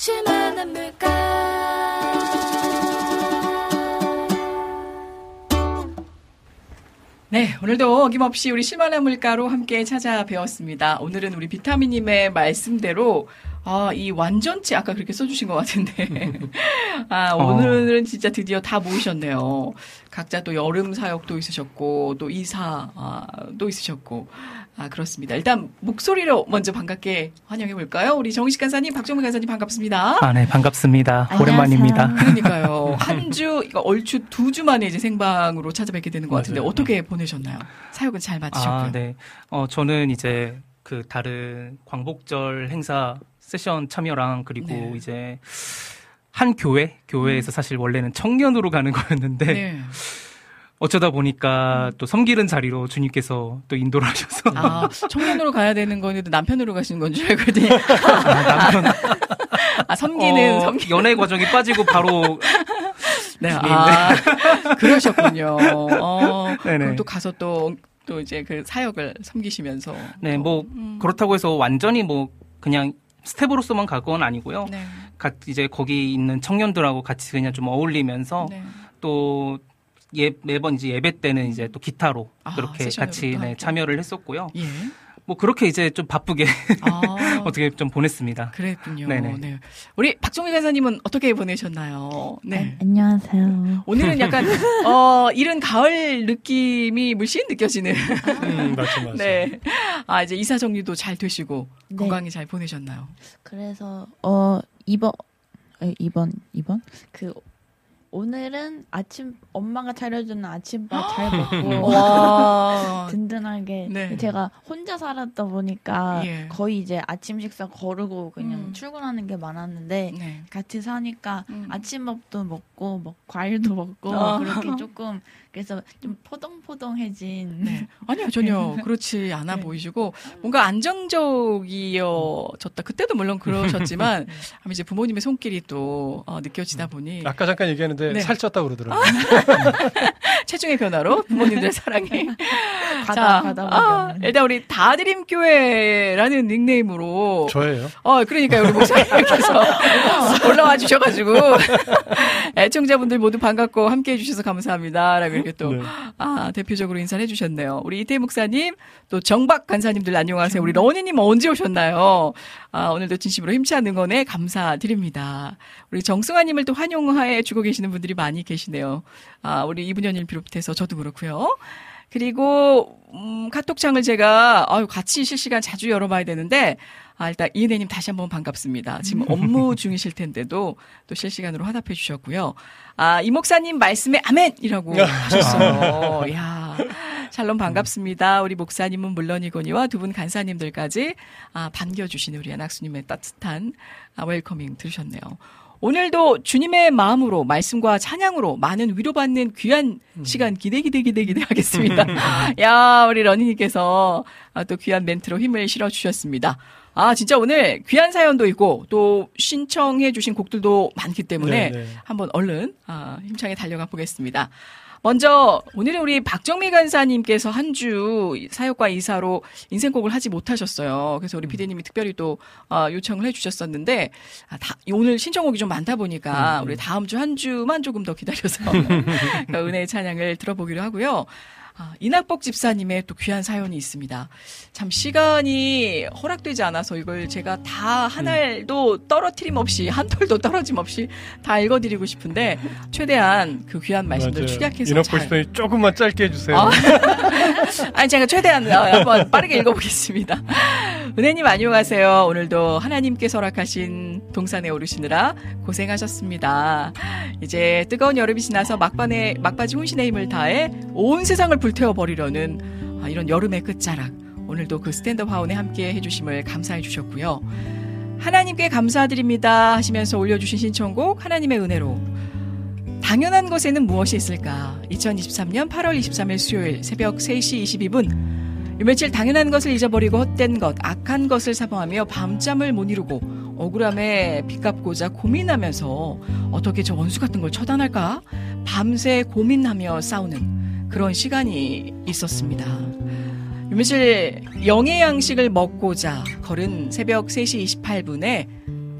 쉴만한 물가 네, 오늘도 어김없이 우리 실만한 물가로 함께 찾아뵈었습니다. 오늘은 우리 비타민님의 말씀대로 아, 이 완전체 아까 그렇게 써주신 것 같은데. 아, 어. 오늘은 진짜 드디어 다 모이셨네요. 각자 또 여름 사역도 있으셨고, 또 이사, 아, 또 있으셨고. 아, 그렇습니다. 일단 목소리로 먼저 반갑게 환영해 볼까요? 우리 정식 간사님, 박정민 간사님 반갑습니다. 아, 네, 반갑습니다. 안녕하세요. 오랜만입니다. 그러니까요. 한 주, 이거 얼추 두 주 만에 이제 생방으로 찾아뵙게 되는 것 같은데 맞아요. 어떻게 보내셨나요? 사역은 잘 마치셨고요. 아, 네. 어, 저는 이제 그 다른 광복절 행사 세션 참여랑 그리고 네. 이제 한 교회, 교회에서 사실 원래는 청년으로 가는 거였는데 네. 어쩌다 보니까 또 섬기는 자리로 주님께서 또 인도를 하셔서 아, 청년으로 가야 되는 거는 남편으로 가시는 건 줄 알거든요. 아, 남편 아, 섬기는, 어, 섬기 연애 과정이 빠지고 바로 네, 아, 그러셨군요. 어, 네네. 그럼 또 가서 또, 또 이제 그 사역을 섬기시면서. 네, 또, 뭐 음, 그렇다고 해서 완전히 뭐 그냥 스텝으로서만 갈 건 아니고요. 네. 가- 이제 거기 있는 청년들하고 같이 그냥 좀 어울리면서 네. 또 예, 매번 이제 예배 때는 이제 또 기타로 아, 그렇게 같이 또 네. 참여를 했었고요. 예. 뭐 그렇게 이제 좀 바쁘게 아, 어떻게 좀 보냈습니다. 그랬군요. 네네. 네. 우리 박종희 간사님은 어떻게 보내셨나요? 네. 아, 안녕하세요. 오늘은 약간, 어, 이른 가을 느낌이 물씬 느껴지는. 음, 맞죠, 맞죠. 네. 아, 이제 이사 정리도 잘 되시고, 네. 건강히 잘 보내셨나요? 그래서 어 이번 에, 이번 이번 그 오늘은 아침 엄마가 차려주는 아침밥 잘 먹고 와. 든든하게 네. 제가 혼자 살았다 보니까 예. 거의 이제 아침 식사 거르고 그냥 음. 출근하는 게 많았는데 네. 같이 사니까 음. 아침밥도 먹고 뭐 과일도 먹고 아. 그렇게 조금 그래서 좀 포동포동해진 네. 아니요, 전혀 그렇지 않아 네. 보이시고, 뭔가 안정적이어졌다. 그때도 물론 그러셨지만, 아마 이제 부모님의 손길이 또, 어, 느껴지다 보니, 아까 잠깐 얘기했는데 네. 살쪘다고 그러더라고요. 체중의 변화로 부모님들의 사랑이. 가다 가다 아, 일단 우리 다드림교회라는 닉네임으로. 저예요. 어, 그러니까요. 우리 목사님께서 올라와 주셔가지고, 애청자분들 모두 반갑고 함께 해주셔서 감사합니다. 라고 이렇게 또, 네. 아, 대표적으로 인사를 해주셨네요. 우리 이태 목사님, 또 정박 간사님들 안녕하세요. 우리 러니님 언제 오셨나요? 아, 오늘도 진심으로 힘찬 응원에 감사드립니다. 우리 정승아님을 또 환영해 주고 계시는 분들이 많이 계시네요. 아, 우리 이분현님 비롯해서 저도 그렇고요. 그리고 음, 카톡창을 제가 아유 같이 실시간 자주 열어봐야 되는데 아 일단 이은혜님 다시 한번 반갑습니다. 지금 업무 중이실 텐데도 또 실시간으로 화답해 주셨고요. 아 이 목사님 말씀에 아멘이라고 하셨어요. 야 샬롬 반갑습니다. 우리 목사님은 물론이거니와 두 분 간사님들까지 아 반겨주시는 우리 안학수님의 따뜻한 아, 웰커밍 들으셨네요. 오늘도 주님의 마음으로 말씀과 찬양으로 많은 위로받는 귀한 시간 기대 기대 기대 기대 하겠습니다. 야 우리 러니님께서 아, 또 귀한 멘트로 힘을 실어 주셨습니다. 아 진짜 오늘 귀한 사연도 있고 또 신청해 주신 곡들도 많기 때문에 네, 네. 한번 얼른 아, 힘차게 달려가 보겠습니다. 먼저 오늘은 우리 박정미 간사님께서 한 주 사역과 이사로 인생곡을 하지 못하셨어요. 그래서 우리 비대님이 특별히 또 어, 요청을 해주셨었는데 아, 다- 오늘 신청곡이 좀 많다 보니까 우리 다음 주 한 주만 조금 더 기다려서 그 은혜의 찬양을 들어보기로 하고요. 아, 이낙복 집사님의 또 귀한 사연이 있습니다. 참 시간이 허락되지 않아서 이걸 제가 다 한 알도 떨어뜨림 없이 한 톨도 떨어짐 없이 다 읽어드리고 싶은데 최대한 그 귀한 말씀들 맞아요. 축약해서 잘 싶더니 조금만 짧게 해주세요. 아. 아니 제가 최대한 어, 한번 빠르게 읽어보겠습니다. 은혜님 안녕하세요. 오늘도 하나님께서 허락하신 동산에 오르시느라 고생하셨습니다. 이제 뜨거운 여름이 지나서 막반에 막바지 혼신의 힘을 다해 온 세상을 불태워 버리려는 아, 이런 여름의 끝자락. 오늘도 그 스탠드업 화원에 함께 해주심을 감사해 주셨고요. 하나님께 감사드립니다 하시면서 올려주신 신청곡 하나님의 은혜로 당연한 것에는 무엇이 있을까? 2023년 8월 23일 수요일 새벽 3시 22분. 이 며칠 당연한 것을 잊어버리고 헛된 것, 악한 것을 사모하며 밤잠을 못 이루고 억울함에 빚갚고자 고민하면서 어떻게 저 원수 같은 걸 처단할까? 밤새 고민하며 싸우는 그런 시간이 있었습니다. 이 며칠 영의 양식을 먹고자 걸은 새벽 3시 28분에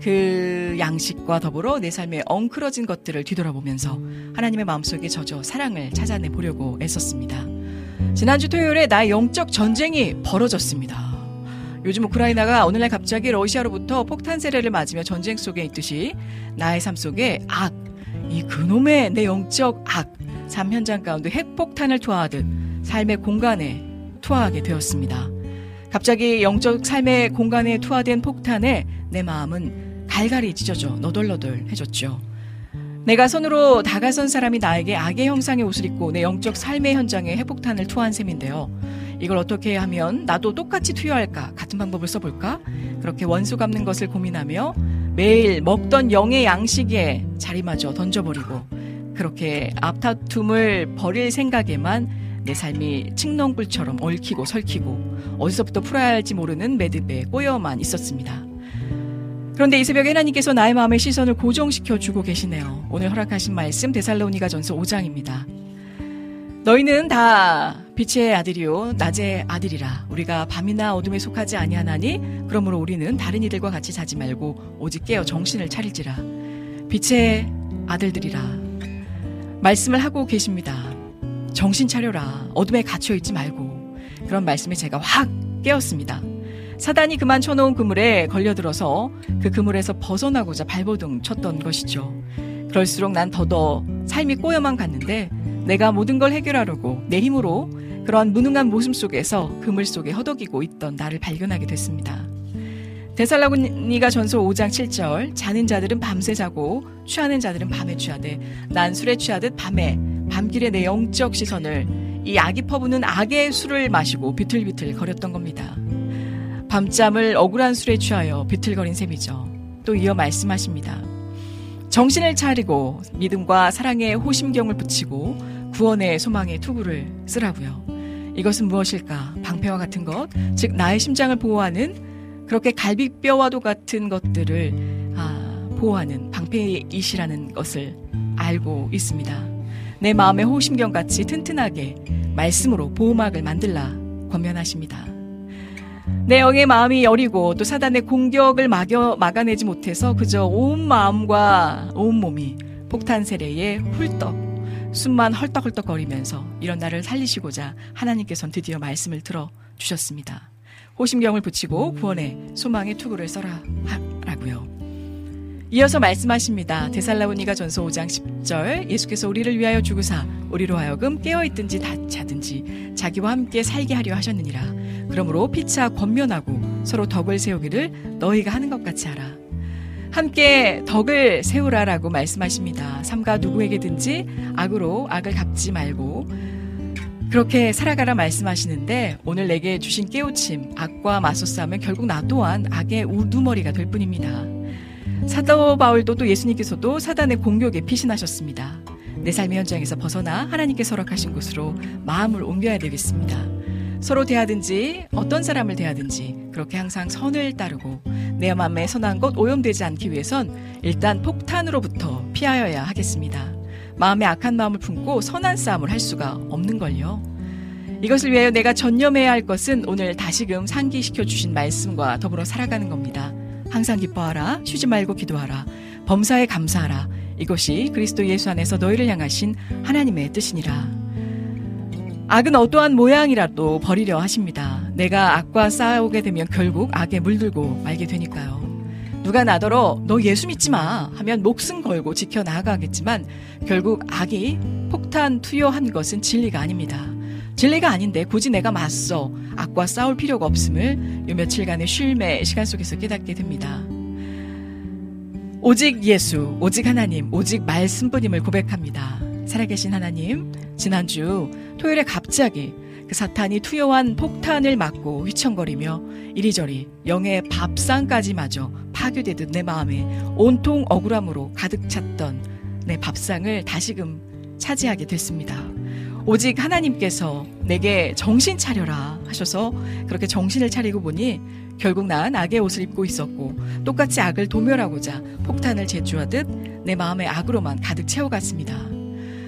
그 양식과 더불어 내 삶에 엉클어진 것들을 뒤돌아보면서 하나님의 마음속에 젖어 사랑을 찾아내 보려고 애썼습니다. 지난주 토요일에 나의 영적 전쟁이 벌어졌습니다. 요즘 우크라이나가 오늘날 갑자기 러시아로부터 폭탄 세례를 맞으며 전쟁 속에 있듯이 나의 삶 속에 악, 이 그놈의 내 영적 악, 삶 현장 가운데 핵폭탄을 투하하듯 삶의 공간에 투하하게 되었습니다. 갑자기 영적 삶의 공간에 투하된 폭탄에 내 마음은 갈갈이 찢어져 너덜너덜해졌죠. 내가 손으로 다가선 사람이 나에게 악의 형상의 옷을 입고 내 영적 삶의 현장에 핵폭탄을 투하한 셈인데요. 이걸 어떻게 하면 나도 똑같이 투여할까? 같은 방법을 써볼까? 그렇게 원수 갚는 것을 고민하며 매일 먹던 영의 양식에 자리마저 던져버리고 그렇게 앞다툼을 버릴 생각에만 내 삶이 칡농불처럼 얽히고 설키고 어디서부터 풀어야 할지 모르는 매듭에 꼬여만 있었습니다. 그런데 이 새벽에 하나님께서 나의 마음의 시선을 고정시켜 주고 계시네요. 오늘 허락하신 말씀 데살로니가 전서 5장입니다. 너희는 다 빛의 아들이요 낮의 아들이라 우리가 밤이나 어둠에 속하지 아니하나니 그러므로 우리는 다른 이들과 같이 자지 말고 오직 깨어 정신을 차릴지라 빛의 아들들이라 말씀을 하고 계십니다. 정신 차려라 어둠에 갇혀 있지 말고 그런 말씀에 제가 확 깨었습니다. 사단이 그만 쳐놓은 그물에 걸려들어서 그 그물에서 벗어나고자 발버둥 쳤던 것이죠. 그럴수록 난 더더 삶이 꼬여만 갔는데 내가 모든 걸 해결하려고 내 힘으로 그러한 무능한 모습 속에서 그물 속에 허덕이고 있던 나를 발견하게 됐습니다. 데살라고니가 전서 5장 7절 자는 자들은 밤새 자고 취하는 자들은 밤에 취하되 난 술에 취하듯 밤에 밤길에 내 영적 시선을 이 악이 퍼부는 악의 술을 마시고 비틀비틀 거렸던 겁니다. 밤잠을 억울한 술에 취하여 비틀거린 셈이죠. 또 이어 말씀하십니다. 정신을 차리고 믿음과 사랑의 호심경을 붙이고 구원의 소망의 투구를 쓰라고요. 이것은 무엇일까? 방패와 같은 것, 즉 나의 심장을 보호하는 그렇게 갈비뼈와도 같은 것들을 아, 보호하는 방패이시라는 것을 알고 있습니다. 내 마음의 호심경 같이 튼튼하게 말씀으로 보호막을 만들라 권면하십니다. 내 영의 마음이 여리고 또 사단의 공격을 막여, 막아내지 못해서 그저 온 마음과 온 몸이 폭탄 세례에 훌떡 숨만 헐떡헐떡거리면서 이런 나를 살리시고자 하나님께서는 드디어 말씀을 들어 주셨습니다. 호심경을 붙이고 구원의 소망의 투구를 써라 하라고요. 이어서 말씀하십니다. 데살라오니가 전서 5장 10절 예수께서 우리를 위하여 죽으사 우리로 하여금 깨어있든지 자든지 자기와 함께 살게 하려 하셨느니라. 그러므로 피차 권면하고 서로 덕을 세우기를 너희가 하는 것 같이 하라. 함께 덕을 세우라라고 말씀하십니다. 삼가 누구에게든지 악으로 악을 갚지 말고 그렇게 살아가라 말씀하시는데 오늘 내게 주신 깨우침 악과 맞서 싸우면 결국 나 또한 악의 우두머리가 될 뿐입니다. 사도 바울도 또 예수님께서도 사단의 공격에 피신하셨습니다. 내 삶의 현장에서 벗어나 하나님께 서락하신 곳으로 마음을 옮겨야 되겠습니다. 서로 대하든지 어떤 사람을 대하든지 그렇게 항상 선을 따르고 내 마음에 선한 것 오염되지 않기 위해선 일단 폭탄으로부터 피하여야 하겠습니다. 마음에 악한 마음을 품고 선한 싸움을 할 수가 없는 걸요. 이것을 위하여 내가 전념해야 할 것은 오늘 다시금 상기시켜 주신 말씀과 더불어 살아가는 겁니다. 항상 기뻐하라, 쉬지 말고 기도하라, 범사에 감사하라. 이것이 그리스도 예수 안에서 너희를 향하신 하나님의 뜻이니라. 악은 어떠한 모양이라도 버리려 하십니다. 내가 악과 싸우게 되면 결국 악에 물들고 말게 되니까요. 누가 나더러 너 예수 믿지 마 하면 목숨 걸고 지켜 나아가겠지만 결국 악이 폭탄 투여한 것은 진리가 아닙니다. 진리가 아닌데 굳이 내가 맞서 악과 싸울 필요가 없음을 요 며칠간의 쉴매 시간 속에서 깨닫게 됩니다. 오직 예수, 오직 하나님, 오직 말씀뿐임을 고백합니다. 살아계신 하나님, 지난주 토요일에 갑자기 그 사탄이 투여한 폭탄을 맞고 휘청거리며 이리저리 영의 밥상까지마저 파괴되듯 내 마음에 온통 억울함으로 가득 찼던 내 밥상을 다시금 차지하게 됐습니다. 오직 하나님께서 내게 정신 차려라 하셔서 그렇게 정신을 차리고 보니 결국 난 악의 옷을 입고 있었고 똑같이 악을 도멸하고자 폭탄을 제주하듯 내 마음의 악으로만 가득 채워갔습니다.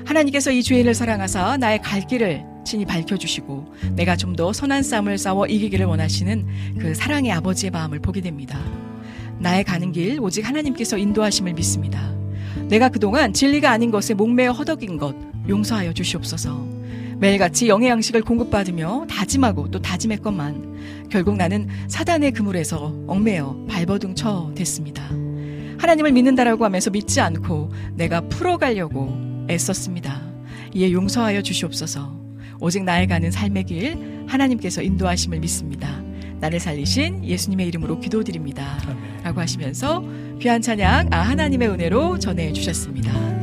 하나님께서 이 죄인을 사랑하사 나의 갈 길을 친히 밝혀주시고 내가 좀 더 선한 싸움을 싸워 이기기를 원하시는 그 사랑의 아버지의 마음을 보게 됩니다. 나의 가는 길 오직 하나님께서 인도하심을 믿습니다. 내가 그동안 진리가 아닌 것에 목매어 허덕인 것 용서하여 주시옵소서. 매일같이 영의 양식을 공급받으며 다짐하고 또 다짐했건만 결국 나는 사단의 그물에서 얽매여 발버둥 쳐 됐습니다. 하나님을 믿는다라고 하면서 믿지 않고 내가 풀어가려고 애썼습니다. 이에 용서하여 주시옵소서. 오직 나의 가는 삶의 길 하나님께서 인도하심을 믿습니다. 나를 살리신 예수님의 이름으로 기도드립니다. 라고 하시면서 귀한 찬양 아 하나님의 은혜로 전해 주셨습니다.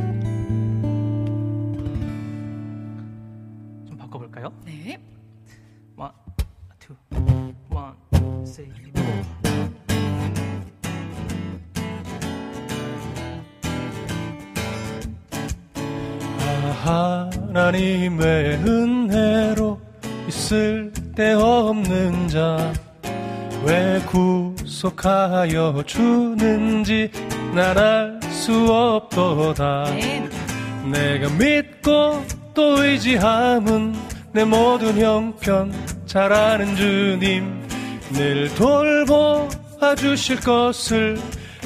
하나님의 은혜로 있을 데 없는 자 왜 구속하여 주는지 난 알 수 없도다. 내가 믿고 또 의지함은 내 모든 형편 잘 아는 주님 늘 돌보아 주실 것을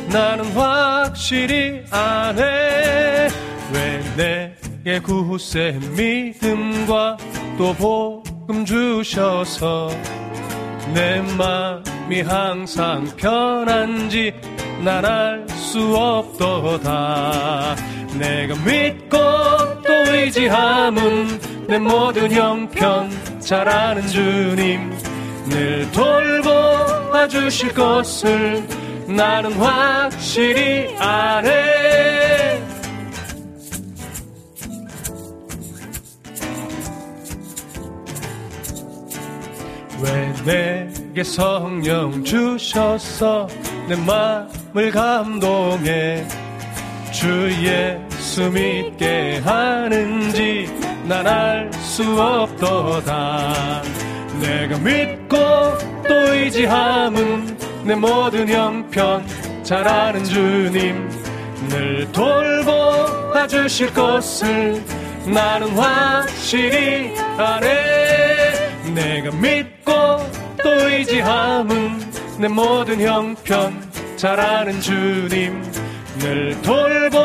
나는 확실히 아네. 왜내 게 구세 믿음과 또 복음 주셔서 내 맘이 항상 편한지 난 알 수 없도다. 내가 믿고 또 의지함은 내 모든 형편 잘 아는 주님. 늘 돌보아 주실 것을 나는 확실히 아네 내게 성령 주셔서 내 마음을 감동해 주 예수 믿게 하는지 난 알 수 없도다. 내가 믿고 또 의지함은 내 모든 형편 잘 아는 주님 늘 돌보아 주실 것을 나는 확실히 아네 내가 믿고 또 의지함은 내 모든 형편 잘 아는 주님. 늘 돌보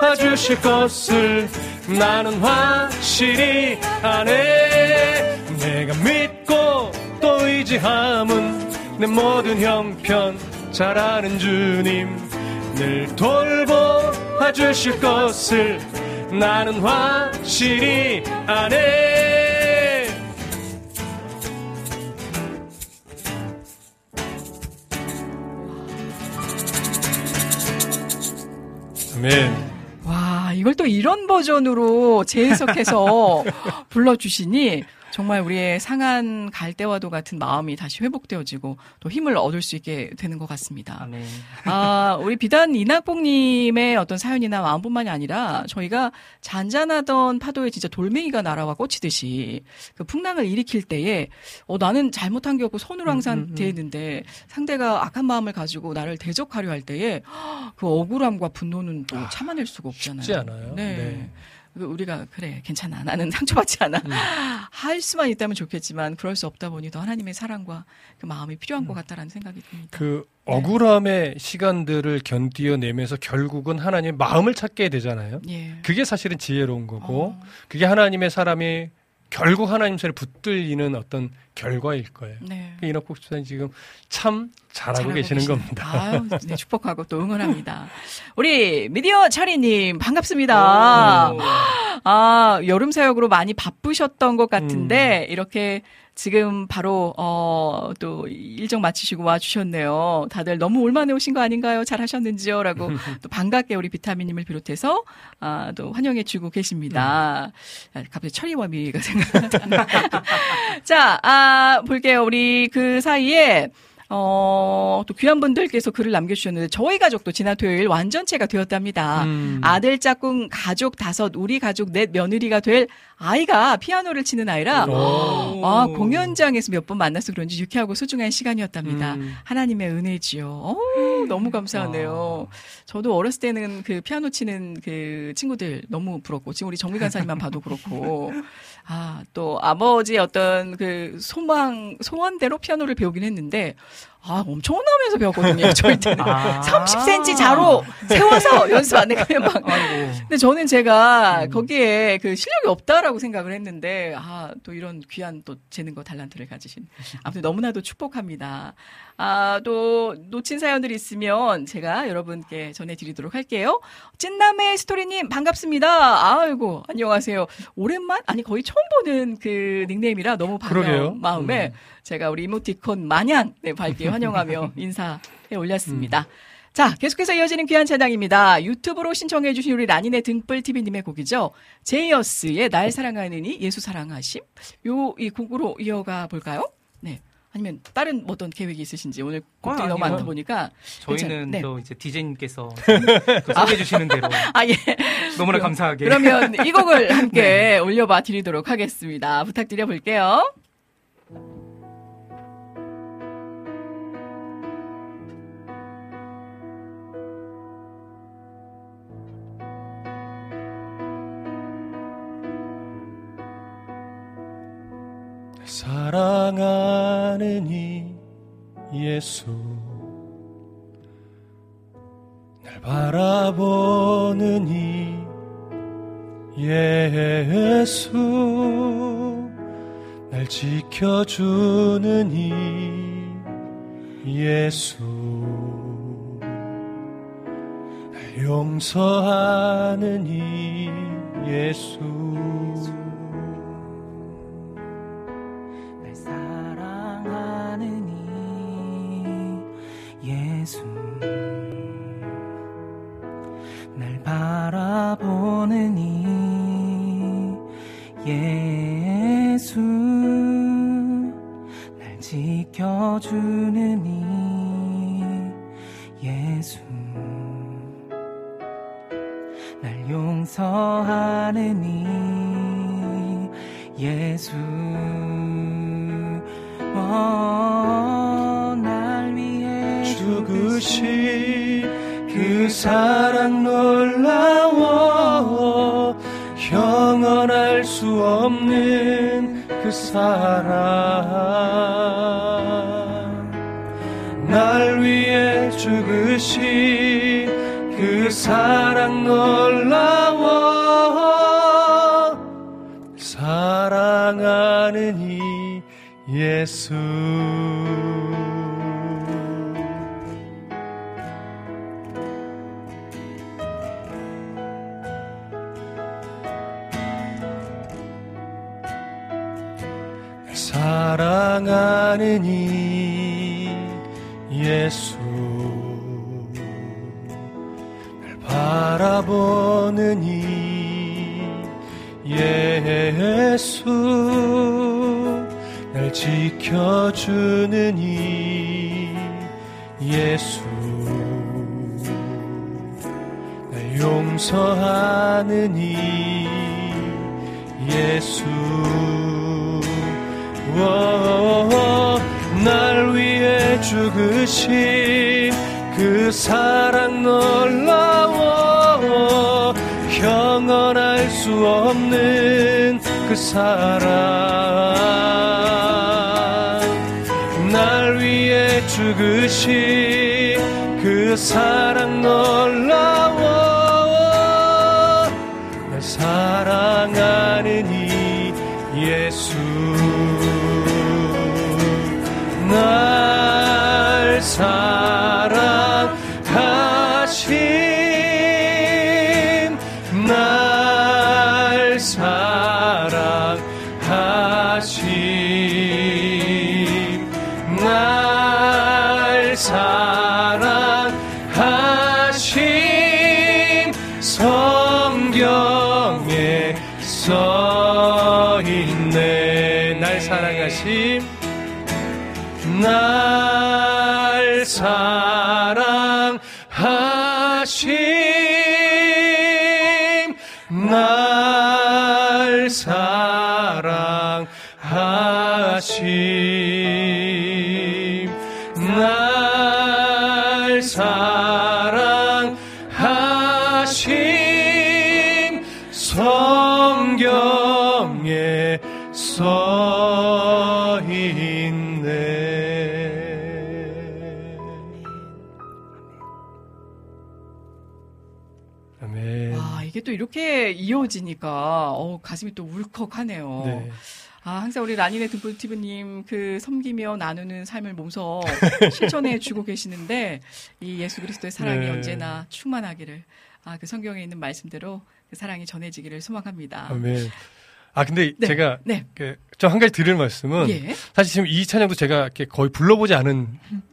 아 주실 것을 나는 확실히 아네. 내가 믿고 또 의지함은 내 모든 형편 잘 아는 주님. 늘 돌보 아 주실 것을 나는 확실히 아네 아멘. 와, 이걸 또 이런 버전으로 재해석해서 불러주시니 정말 우리의 상한 갈대와도 같은 마음이 다시 회복되어지고 또 힘을 얻을 수 있게 되는 것 같습니다. 아멘. 아, 우리 비단 이낙봉님의 어떤 사연이나 마음뿐만이 아니라 저희가 잔잔하던 파도에 진짜 돌멩이가 날아와 꽂히듯이 그 풍랑을 일으킬 때에 어, 나는 잘못한 게 없고 선으로 항상 음, 음, 음. 대했는데 상대가 악한 마음을 가지고 나를 대적하려 할 때에 그 억울함과 분노는 또 참아낼 수가 없잖아요. 쉽지 않아요. 네. 네. 그 우리가 그래 괜찮아 나는 상처받지 않아 음. 할 수만 있다면 좋겠지만 그럴 수 없다 보니 더 하나님의 사랑과 그 마음이 필요한 음. 것 같다라는 생각이 듭니다. 그 억울함의 시간들을 견디어내면서 결국은 하나님의 마음을 찾게 되잖아요. 예. 그게 사실은 지혜로운 거고, 어. 그게 하나님의 사람이 결국 하나님 손에 붙들리는 어떤 결과일 거예요. 네. 그 이낙국 집사님 지금 참 잘하고, 잘하고 계시는 계시네요. 겁니다. 아유, 네, 축복하고 또 응원합니다. 우리 미디어 차리님 반갑습니다. 아 여름 사역으로 많이 바쁘셨던 것 같은데 음. 이렇게 지금 바로 어 또 일정 마치시고 와 주셨네요. 다들 너무 올만해 오신 거 아닌가요? 잘 하셨는지요?라고 또 반갑게 우리 비타민님을 비롯해서 아 또 환영해 주고 계십니다. 아, 갑자기 철이워미가 생각나. 자, 아 볼게요. 우리 그 사이에 어, 또 귀한 분들께서 글을 남겨주셨는데, 저희 가족도 지난 토요일 완전체가 되었답니다. 음. 아들 짝꿍 가족 다섯, 우리 가족 넷 며느리가 될 아이가 피아노를 치는 아이라, 오. 아, 공연장에서 몇 번 만나서 그런지 유쾌하고 소중한 시간이었답니다. 음. 하나님의 은혜지요. 어우, 너무 감사하네요. 저도 어렸을 때는 그 피아노 치는 그 친구들 너무 부럽고, 지금 우리 정미 간사님만 봐도 그렇고, 아, 또 아버지의 어떤 그 소망, 소원대로 피아노를 배우긴 했는데, 아, 엄청나면서 배웠거든요. 저희 때는. 아. 30cm 자로 세워서 연습 안 해가면 막. 아이고. 근데 저는 제가 거기에 그 실력이 없다라고 생각을 했는데 아 또 이런 귀한 또 재능과 달란트를 가지신 아무튼 너무나도 축복합니다. 아 또 놓친 사연들이 있으면 제가 여러분께 전해드리도록 할게요. 찐남의 스토리님 반갑습니다. 아이고 안녕하세요. 오랜만 아니 거의 처음 보는 그 닉네임이라 너무 반가운. 마음에 음. 제가 우리 이모티콘 마냥 네, 밝게 환영하며 인사해 올렸습니다. 자, 계속해서 이어지는 귀한 찬양입니다. 유튜브로 신청해 주신 우리 라니네 등불TV님의 곡이죠. 제이어스의 날 사랑하느니 예수 사랑하심. 요, 이 곡으로 이어가 볼까요? 네. 아니면 다른 뭐 어떤 계획이 있으신지 오늘 곡들이 아, 너무. 많다 보니까. 저희는 네. 저 이제 디제이님께서 그 소개해 주시는 대로 아, 예. 너무나 그럼- 감사하게. 그러면 이 곡을 함께 올려봐 드리도록 하겠습니다. 부탁드려 볼게요. 사랑하는 이 예수 날 바라보는 이 예수 날 지켜주는 이 예수 날 용서하는 이 예수 날 바라보는 이 예수 날 지켜주는 이 예수 날 용서하는 이 예수. 어, 죽으신 그 사랑 놀라워 형언할 수 없는 그 사랑. 날 위해 죽으신 그 사랑 놀라워 사랑하는 이 예수 사랑하는 이 예수. 날 바라보는 이 예수. 날 지켜주는 이 예수. 날 용서하는 이 예수. 오, 날 위해 죽으신 그 사랑 놀라워. 형언할 수 없는 그 사랑. 날 위해 죽으신 그 사랑 놀라워 사 하심 날 사랑하심 이렇게 이어지니까, 어, 가슴이 또 울컥하네요. 네. 아, 항상 우리 라니네 등불티브님 그 섬기며 나누는 삶을 몸소 실천해 주고 계시는데, 이 예수 그리스도의 사랑이 네. 언제나 충만하기를, 아, 그 성경에 있는 말씀대로 그 사랑이 전해지기를 소망합니다. 아멘. 아 근데 네, 제가 네. 좀한 가지 드릴 말씀은 예. 사실 지금 이 찬양도 제가 이렇게 거의 불러보지 않은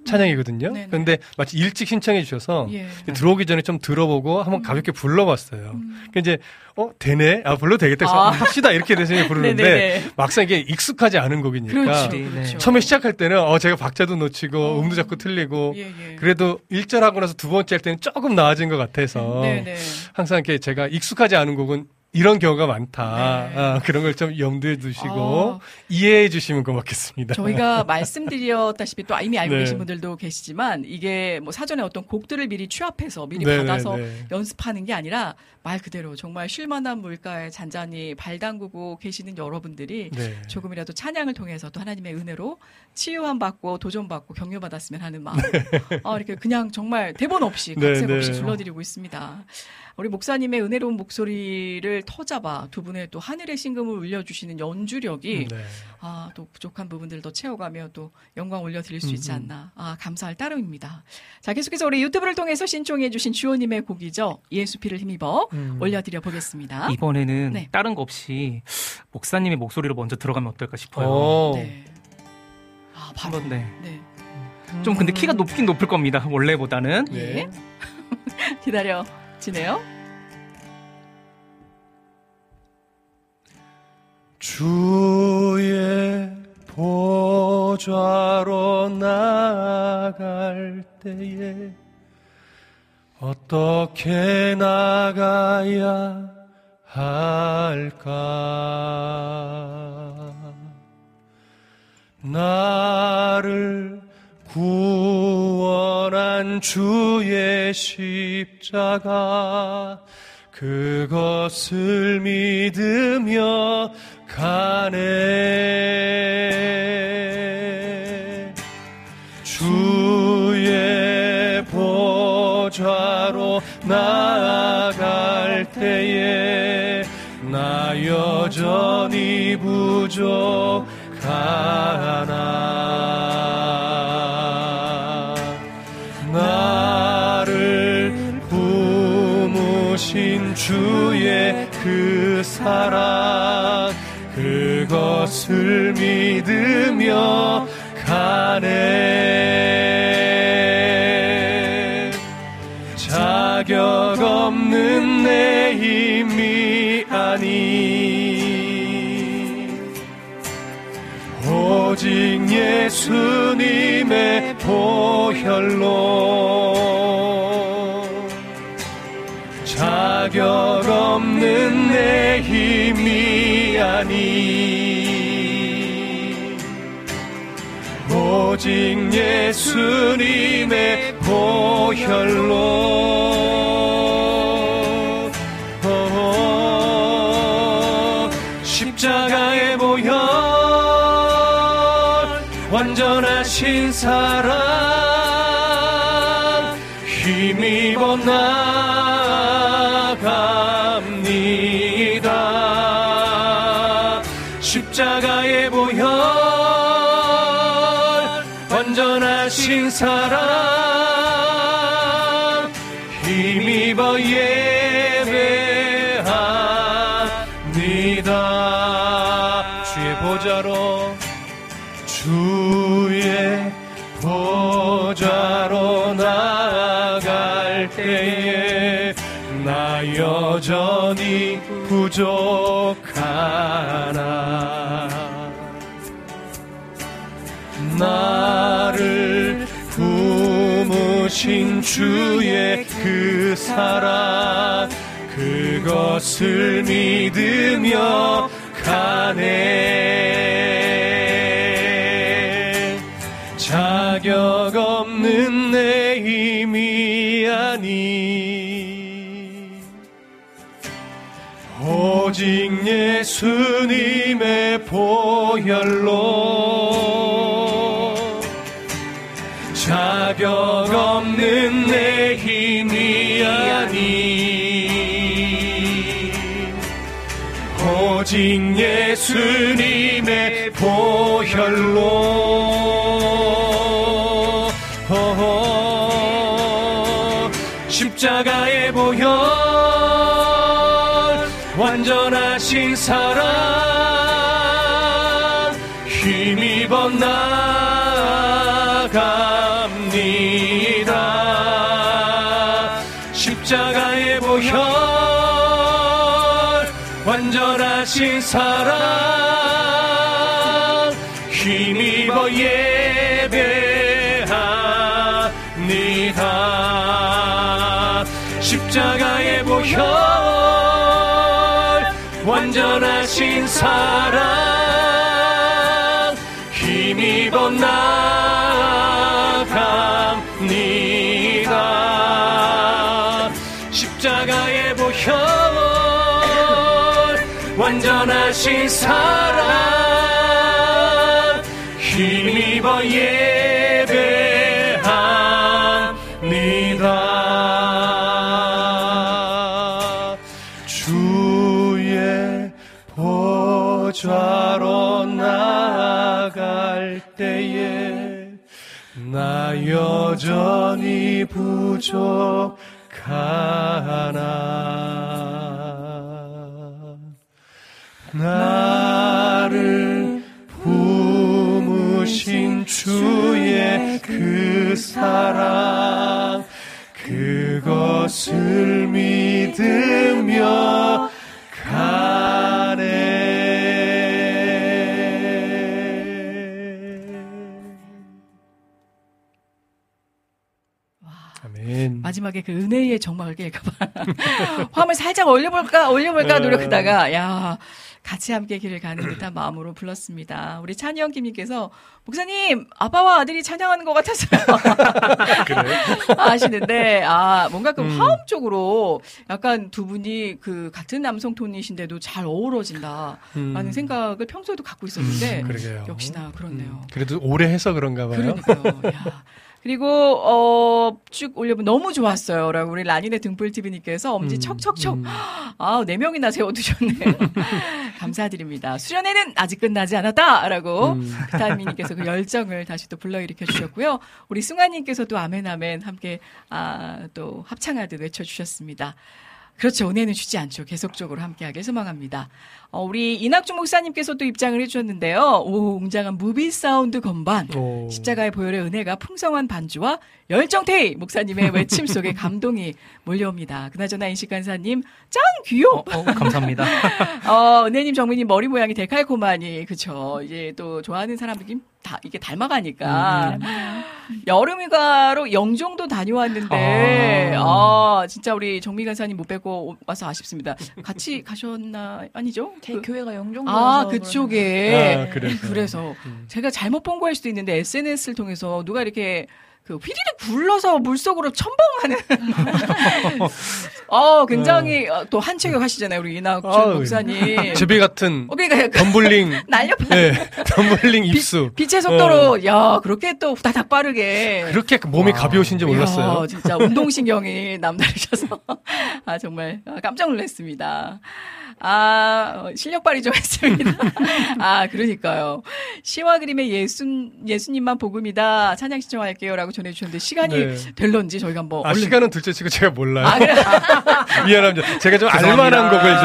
찬양이거든요. 네네. 그런데 마치 일찍 신청해 주셔서 예. 들어오기 전에 좀 들어보고 한번 가볍게 불러봤어요. 그 이제 어 되네, 아 불러도 되겠다, 그래서 아. 합시다 이렇게 돼서 부르는데 네네네. 막상 이게 익숙하지 않은 곡이니까 그렇죠, 네. 처음에 시작할 때는 어 제가 박자도 놓치고 어. 음도 자꾸 틀리고 예, 예. 그래도 1절 하고 나서 두 번째 할 때는 조금 나아진 것 같아서 네네. 항상 이렇게 제가 익숙하지 않은 곡은 이런 경우가 많다. 네. 아, 그런 걸 좀 염두에 두시고 아. 이해해 주시면 고맙겠습니다. 저희가 말씀드렸다시피 또 이미 알고 네. 계신 분들도 계시지만 이게 뭐 사전에 어떤 곡들을 미리 취합해서 미리 네, 받아서 네, 네. 연습하는 게 아니라 말 그대로 정말 쉴만한 물가에 잔잔히 발 담그고 계시는 여러분들이 네. 조금이라도 찬양을 통해서 또 하나님의 은혜로 치유함 받고 도전 받고 격려 받았으면 하는 마음. 아, 이렇게 그냥 정말 대본 없이 네, 각색 없이 네. 불러드리고 있습니다. 우리 목사님의 은혜로운 목소리를 터잡아 두 분의 또 하늘의 신금을 울려주시는 연주력이 네. 아, 또 부족한 부분들을 더 채워가며 또 영광 올려드릴 수 있지 음, 않나. 아, 감사할 따름입니다. 자, 계속해서 우리 유튜브를 통해서 신청해주신 주호님의 곡이죠. 예수 피를 힘입어 음. 올려드려 보겠습니다. 이번에는 네. 다른 거 없이 목사님의 목소리로 먼저 들어가면 어떨까 싶어요. 어. 네. 아, 바로. 네. 네. 좀 근데 키가 높긴 높을 겁니다. 원래보다는. 예. 기다려 지네요. 주의 보좌로 나아갈 때에 어떻게 나가야 할까? 나를 구원한 주의 십자가 그것을 믿으며 가네. 주의 보좌로 나아갈 때에 나 여전히 부족하나 주의 그 사랑 그것을 믿으며 가네. 자격 없는 내 힘이 아니. 오직 예수님의 보혈로 자격 없는 내 힘이 아니. 오직 예수님의 보혈로. 어, 십자가의 보혈 완전하신 사랑 힘입어 나 사랑 힘입어 예배합니다. 주의 보좌로 주의 보좌로 나아갈 때에 나 여전히 부족 주의 그 사랑 그것을 믿으며 가네. 자격 없는 내 힘이 아니. 오직 예수님의 보혈로 자격 없는 오직 예수님의 보혈로. 십자가의 보혈 완전하신 사랑 사랑 힘입어 예배합니다. 십자가의 보혈 완전하신 사랑 완전하신 사랑 힘입어 예배합니다. 주의 보좌로 나아갈 때에 나 여전히 부족하나 그 사랑 그것을 믿으며 가네 아멘. 마지막에 그 은혜의 정막을 깰까봐 화음을 살짝 올려볼까 올려볼까 네. 노력하다가 야 같이 함께 길을 가는 듯한 마음으로 불렀습니다. 우리 찬영 김님께서 목사님 아빠와 아들이 찬양하는 것 같았어요. 하시는데 아 뭔가 그 음. 화음 쪽으로 약간 두 분이 그 같은 남성 톤이신데도 잘 어우러진다라는 음. 생각을 평소에도 갖고 있었는데 그러게요. 역시나 그렇네요. 그래도 오래 해서 그런가 봐요. 그러니까요. 야. 그리고 어, 쭉 올려보 너무 좋았어요.라고 우리 라니네 등불 TV님께서 엄지 음, 척척척 음. 아, 네 명이나 세워두셨네요. 감사드립니다. 수련회는 아직 끝나지 않았다라고 음. 비타민님께서 그 열정을 다시 또 불러일으켜 주셨고요. 우리 승아님께서도 아멘 아멘 함께 아, 또 합창하듯 외쳐주셨습니다. 그렇죠. 은혜는 쉬지 않죠. 계속적으로 함께하길 소망합니다. 어, 우리 이낙준 목사님께서도 입장을 해주셨는데요. 오, 웅장한 movie 사운드 건반. 오. 십자가의 보혈의 은혜가 풍성한 반주와 열정태희 목사님의 외침 속에 감동이 몰려옵니다. 그나저나 인식 간사님 짱 귀요. 어, 감사합니다. 어, 은혜님 정민님 머리 모양이 데칼코마니 그쵸. 이제 또 좋아하는 사람들이 다 이게 닮아가니까 여름휴가로 영종도 다녀왔는데 아, 진짜 우리 정미 간사님 못 뵙고 와서 아쉽습니다. 같이 가셨나 아니죠? 제 그- 교회가 영종도 아, 그쪽에. 아, 그래서. 그래서 음. 제가 잘못 본 거일 수도 있는데 SNS를 통해서 누가 이렇게 그 휘리릭 굴러서 물속으로 첨벙하는 어 굉장히 어, 또 한체격 하시잖아요 우리 이낙준 아유, 목사님. 제비 같은 어, 그러니까 덤블링. 날렵한 네, 덤블링 입수. 빛 의 속도로 야 그렇게 또 후다닥 빠르게. 그렇게 몸이 가벼우신지 몰랐어요. 이야, 진짜 운동신경이 남다르셔서. 아 정말 아, 깜짝 놀랐습니다. 아 어, 실력 발휘 좀 했습니다. 아 그러니까요. 시와 그림의 예수 예수님만 복음이다 찬양 신청할게요 라고 전해주셨는데 시간이 네. 될런지 저희가 한번 아, 얼른 시간은 둘째 치고 제가 몰라요. 아, 그래. 미안합니다. 제가 좀. 알만한 곡을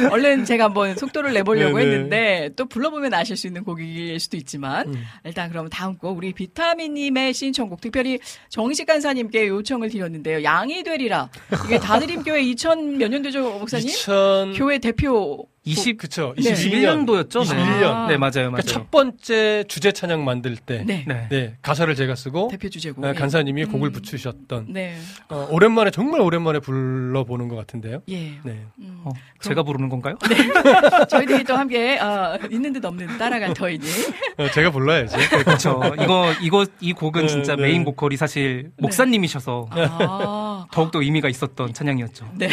좀. 얼른 제가 한번 속도를 내보려고 네네. 했는데 또 불러보면 아실 수 있는 곡일 수도 있지만 음. 일단 그럼 다음 곡 우리 비타민님의 신청곡 특별히 정식 간사님께 요청을 드렸는데요. 양이 되리라 이게 다드림교회 2000 몇 년도죠 목사님? 2000. 교회 대표 20, 그쵸. 네. 21년. 21년도였죠? 21년. 네, 맞아요, 맞아요. 그러니까 첫 번째 주제 찬양 만들 때. 네. 네. 네, 가사를 제가 쓰고. 대표 주제곡. 네, 간사님이 음. 곡을 붙이셨던. 네. 어, 오랜만에, 정말 오랜만에 불러 보는 것 같은데요. 예. 네. 음. 어, 제가 부르는 건가요? 저희들이 또 함께 어, 있는 듯 없는 듯 따라갈 터이니. 어, 제가 불러야지. 그렇죠. 이거 이거 이 곡은 네, 진짜 네. 메인 보컬이 사실 목사님이셔서 아. 더욱더 의미가 있었던 찬양이었죠. 네.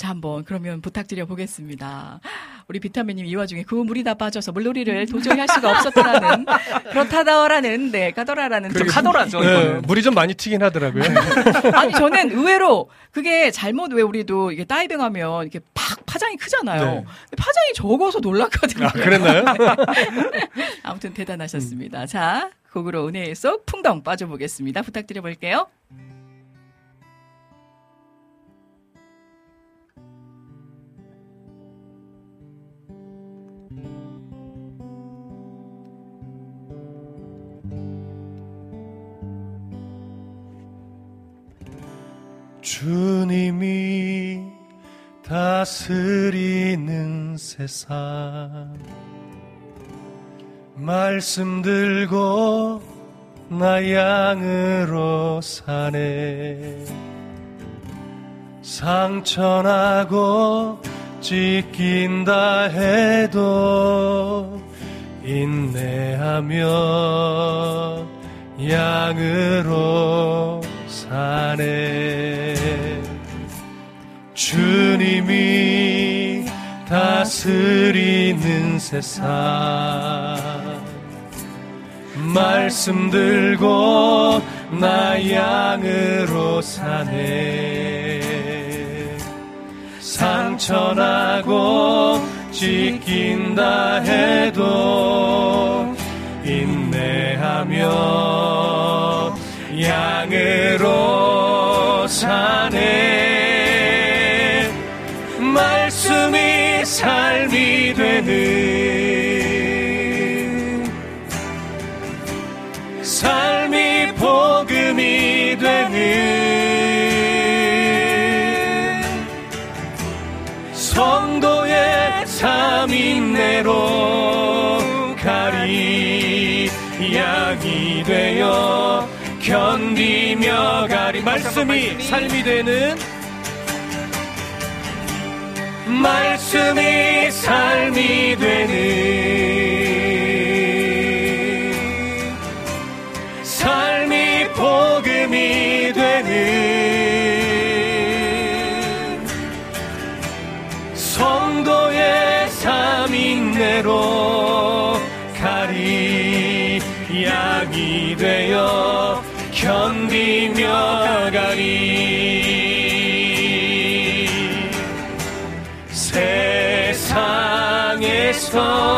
자, 한번 그러면 부탁드려 보겠습니다. 우리 비타민님 이 와중에 그 물이 다 빠져서 물놀이를 도저히 할 수가 없었더라는 그렇다더라는 네 가더라라는 좀 카더라죠. 네. 물이 좀 많이 튀긴 하더라고요. 아니 저는 의외로 그게 잘못 왜 우리도 이게 다이빙하면 이렇게 팍 파장이 크잖아요. 네. 파장이 적어서 놀랐거든요. 아, 그랬나요? 아무튼 대단하셨습니다. 자 곡으로 은혜의 속 풍덩 빠져보겠습니다. 부탁드려 볼게요. 주님이 다스리는 세상. 말씀 들고 나 양으로 사네. 상처나고 찢긴다 해도 인내하며 양으로 사네. 주님이 다스리는 세상. 말씀 들고 나 양으로 사네. 상처나고 찢긴다 해도 인내하며 양으로 사네 말씀이 삶이 되는 삶이 복음이 되는 성도의 삶 인내로 가리 말씀이 삶이 되는 말씀이 삶이 되는 세상에서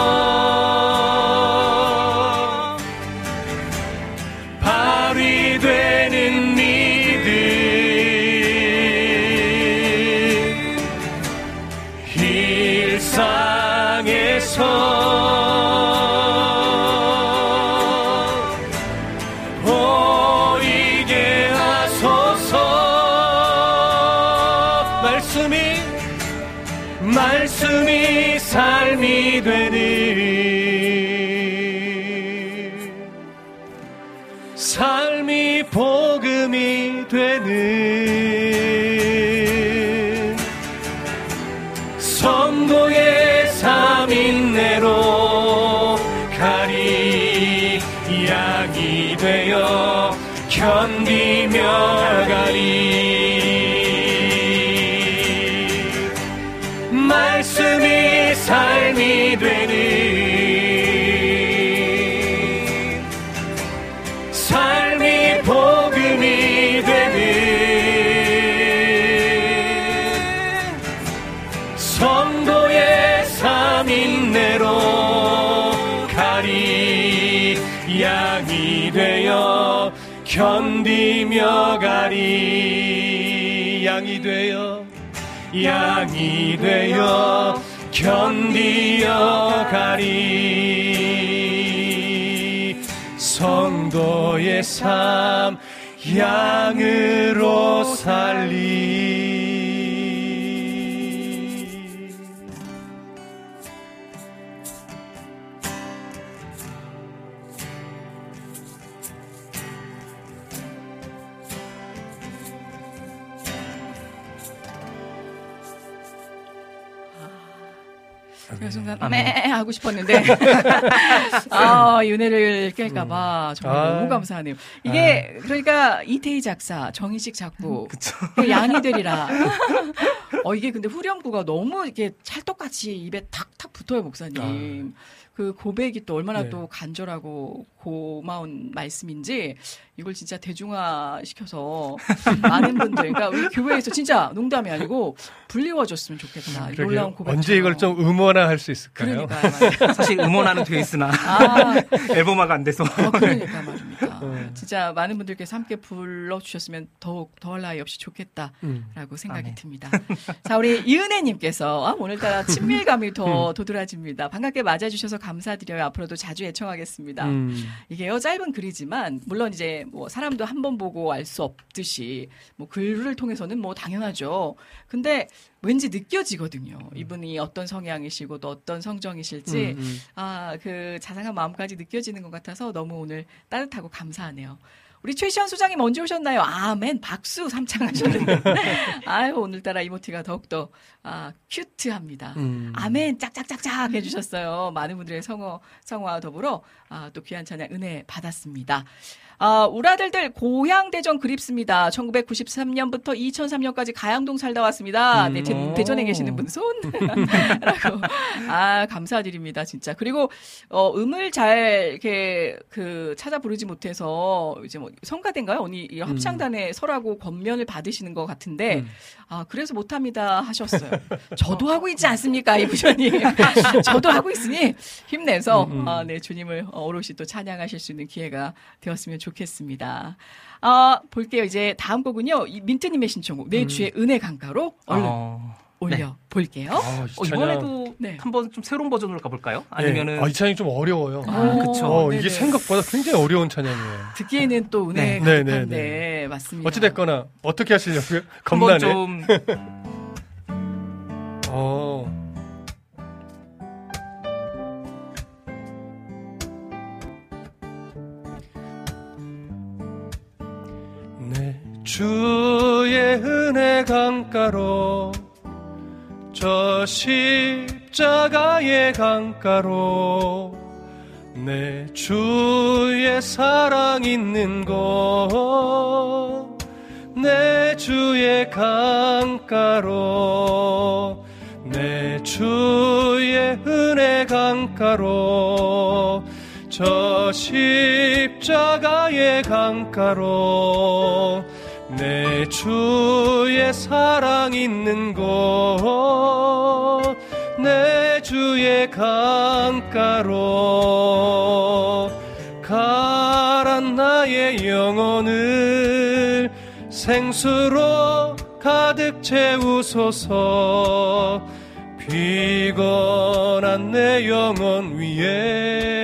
견디며 가리. 양이 되어 양이 되어 견디어 가리. 성도의 삶 양으로 살리 그 순간 매 하고 싶었는데 아 윤회를 깰까봐 정말 아. 너무 감사하네요. 이게 그러니까 이태희 작사, 정인식 작곡, 그 양이 되리라. 어 이게 근데 후렴구가 너무 이렇게 찰떡같이 입에 탁탁 붙어요, 목사님. 그 고백이 또 얼마나 네. 또 간절하고 고마운 말씀인지 이걸 진짜 대중화 시켜서 많은 분들, 그러니까 우리 교회에서 진짜 농담이 아니고 불리워줬으면 좋겠다. 이 그러게요. 놀라운 고백. 언제 이걸 좀 음원화할 수 있을까요? 그러니까. 사실 음원화는 돼 있으나 아, 앨범화가 안 돼서 어, 그러니까 말입니다. 네. 진짜 많은 분들께서 함께 불러 주셨으면 더욱 더할 나위 없이 좋겠다라고 음. 생각이 아멘. 듭니다. 자, 우리 이은혜님께서 아, 오늘따라 친밀감이 더 음. 도드라집니다. 반갑게 맞아주셔서 감사드려요. 앞으로도 자주 애청하겠습니다. 음. 이게요 짧은 글이지만 물론 이제 뭐 사람도 한 번 보고 알 수 없듯이 뭐 글을 통해서는 뭐 당연하죠. 근데 왠지 느껴지거든요. 이분이 어떤 성향이시고 또 어떤 성정이실지 음, 음. 아, 그 자상한 마음까지 느껴지는 것 같아서 너무 오늘 따뜻하고 감사하네요. 우리 최시현 소장님 언제 오셨나요? 아멘 박수 삼창하셨는데 아유 오늘따라 이모티가 더욱더 아 큐트합니다. 음. 아멘 짝짝짝짝 해주셨어요. 많은 분들의 성어 성화와 더불어 아, 또 귀한 찬양 은혜 받았습니다. 아, 우라들들 고향 대전 그립습니다. 1993년부터 2003년까지 가양동 살다 왔습니다. 네, 대, 음. 대전에 계시는 분 손. 라고. 아, 감사드립니다, 진짜. 그리고, 어, 음을 잘, 이렇게, 그, 찾아 부르지 못해서, 이제 뭐, 성가대인가요? 언니, 이 합창단에 설하고 권면을 받으시는 것 같은데, 음. 아, 그래서 못 합니다 하셨어요. 저도 하고 있지 않습니까, 이 부전님. 저도 하고 있으니 힘내서, 음, 음. 아, 네, 주님을 어, 오롯이 또 찬양하실 수 있는 기회가 되었으면 좋겠습니다. 아, 볼게요. 이제 다음 곡은요, 이 민트님의 신청곡, 내 음. 주의 은혜 강가로 얼른 어, 올려 볼게요. 아, 이 어, 찬양. 이번에도 네. 한번 좀 새로운 버전으로 가볼까요? 네. 아니면은 아, 이 찬양이 좀 어려워요. 아, 그쵸. 어. 이게 생각보다 굉장히 어려운 찬양이에요. 듣기에는 또 은혜 네. 네, 가득한데 네, 맞습니다. 어찌 됐거나 어떻게 하시려고요? 겁나네. 좀 어. 주의 은혜 강가로 저 십자가의 강가로 내 주의 사랑 있는 곳 내 주의 강가로 내 주의 은혜 강가로 저 십자가의 강가로 내 주의 사랑 있는 곳 내 주의 강가로 가란 나의 영혼을 생수로 가득 채우소서. 피곤한 내 영혼 위에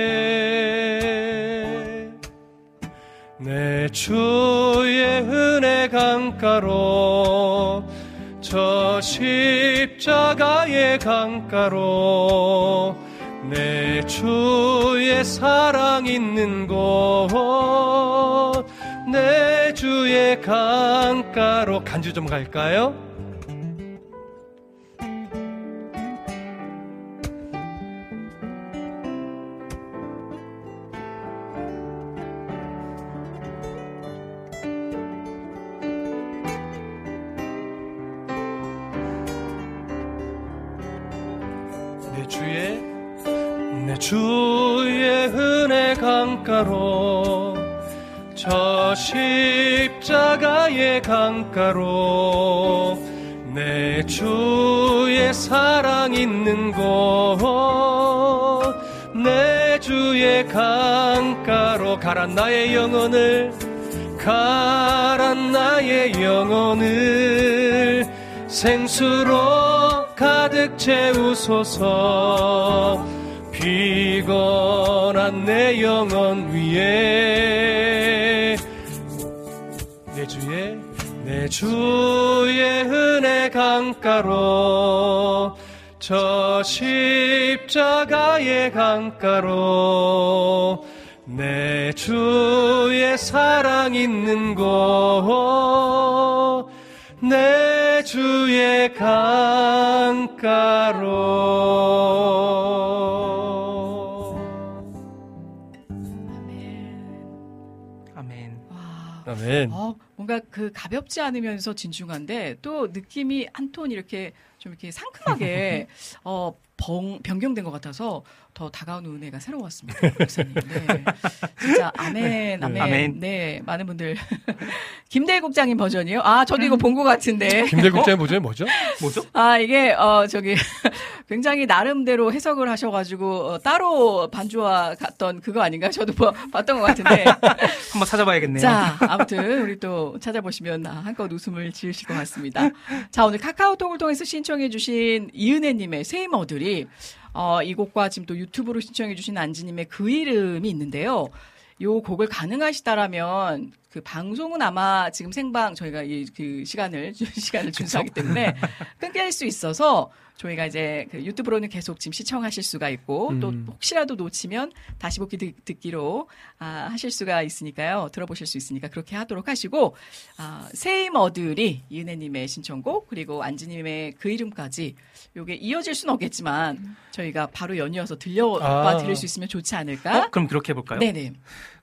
내 주의 은혜 강가로 저 십자가의 강가로 내 주의 사랑 있는 곳 내 주의 강가로 간주 좀 갈까요? 주의 은혜 강가로 저 십자가의 강가로 내 주의 사랑 있는 곳 내 주의 강가로 가란 나의 영혼을 가란 나의 영혼을 생수로 가득 채우소서 피곤한 내 영혼 위에 내 주의 내 주의 은혜 강가로 저 십자가의 강가로 내 주의 사랑 있는 곳 내 주의 강가로 뭔가 그 가볍지 않으면서 진중한데 또 느낌이 한 톤 이렇게 좀 이렇게 상큼하게 어 벙, 변경된 것 같아서 더 다가오는 은혜가 새로웠습니다. 목사님. 네. 진짜 아멘, 아멘. 아멘. 네, 많은 분들. 김대일 국장님 버전이요? 아, 저도 이거 본 것 같은데. 김대 국장의 보조에 뭐죠? 뭐죠? 아, 이게, 어, 저기, 굉장히 나름대로 해석을 하셔가지고, 어, 따로 반주와 갔던 그거 아닌가? 저도 뭐, 봤던 것 같은데. 한번 찾아봐야겠네요. 자, 아무튼, 우리 또 찾아보시면 아, 한껏 웃음을 지으실 것 같습니다. 자, 오늘 카카오톡을 통해서 신청해주신 이은혜님의 세이머들이, 어, 이 곡과 지금 또 유튜브로 신청해주신 안지님의 그 이름이 있는데요. 요 곡을 가능하시다라면 그 방송은 아마 지금 생방 저희가 이 그 시간을 시간을 준수하기 때문에 끊길 수 있어서 저희가 이제 그 유튜브로는 계속 지금 시청하실 수가 있고 또 음. 혹시라도 놓치면 다시 보기 듣, 듣기로 아, 하실 수가 있으니까요 들어보실 수 있으니까 그렇게 하도록 하시고 아, 세이머들이 이은혜님의 신청곡 그리고 안지님의 그 이름까지 요게 이어질 수는 없겠지만 저희가 바로 연이어서 들려봐 아. 드릴 수 있으면 좋지 않을까? 어, 그럼 그렇게 해볼까요? 네네.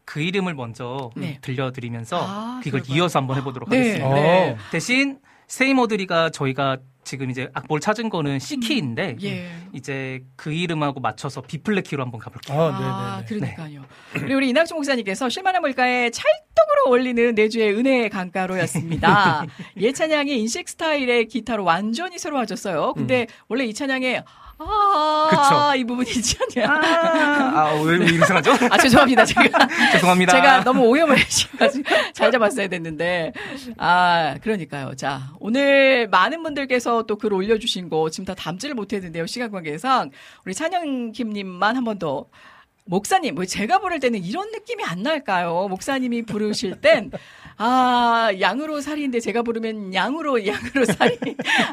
그 이름을 먼저 네. 들려드리면서 아, 이걸 그럴까요? 이어서 한번 해보도록 네, 하겠습니다. 네. 어. 대신 세이머드리가 저희가 지금 이제 악보를 찾은 거는 C키인데 예. 이제 그 이름하고 맞춰서 B 플랫 키로 한번 가볼게요. 아, 아, 네네네. 그러니까요. 우리 우리 이낙준 목사님께서 실만한 물가에 찰떡으로 어울리는 내주의 은혜 강가로였습니다. 예 찬양이 인식 스타일의 기타로 완전히 새로워졌어요. 근데 원래 이 찬양에 아, 그쵸. 이 부분이 있지 않냐. 아, 왜, 왜 이상하죠? 아, 죄송합니다. 제가. 죄송합니다. 제가 너무 오염을 해가지고 잘 잡았어야 됐는데. 아, 그러니까요. 자, 오늘 많은 분들께서 또 글 올려주신 거 지금 다 담지를 못했는데요. 시간 관계상. 우리 찬영킴님만 한 번 더. 목사님, 뭐 제가 부를 때는 이런 느낌이 안 날까요? 목사님이 부르실 땐, 아, 양으로 살이인데 제가 부르면 양으로, 양으로 살이.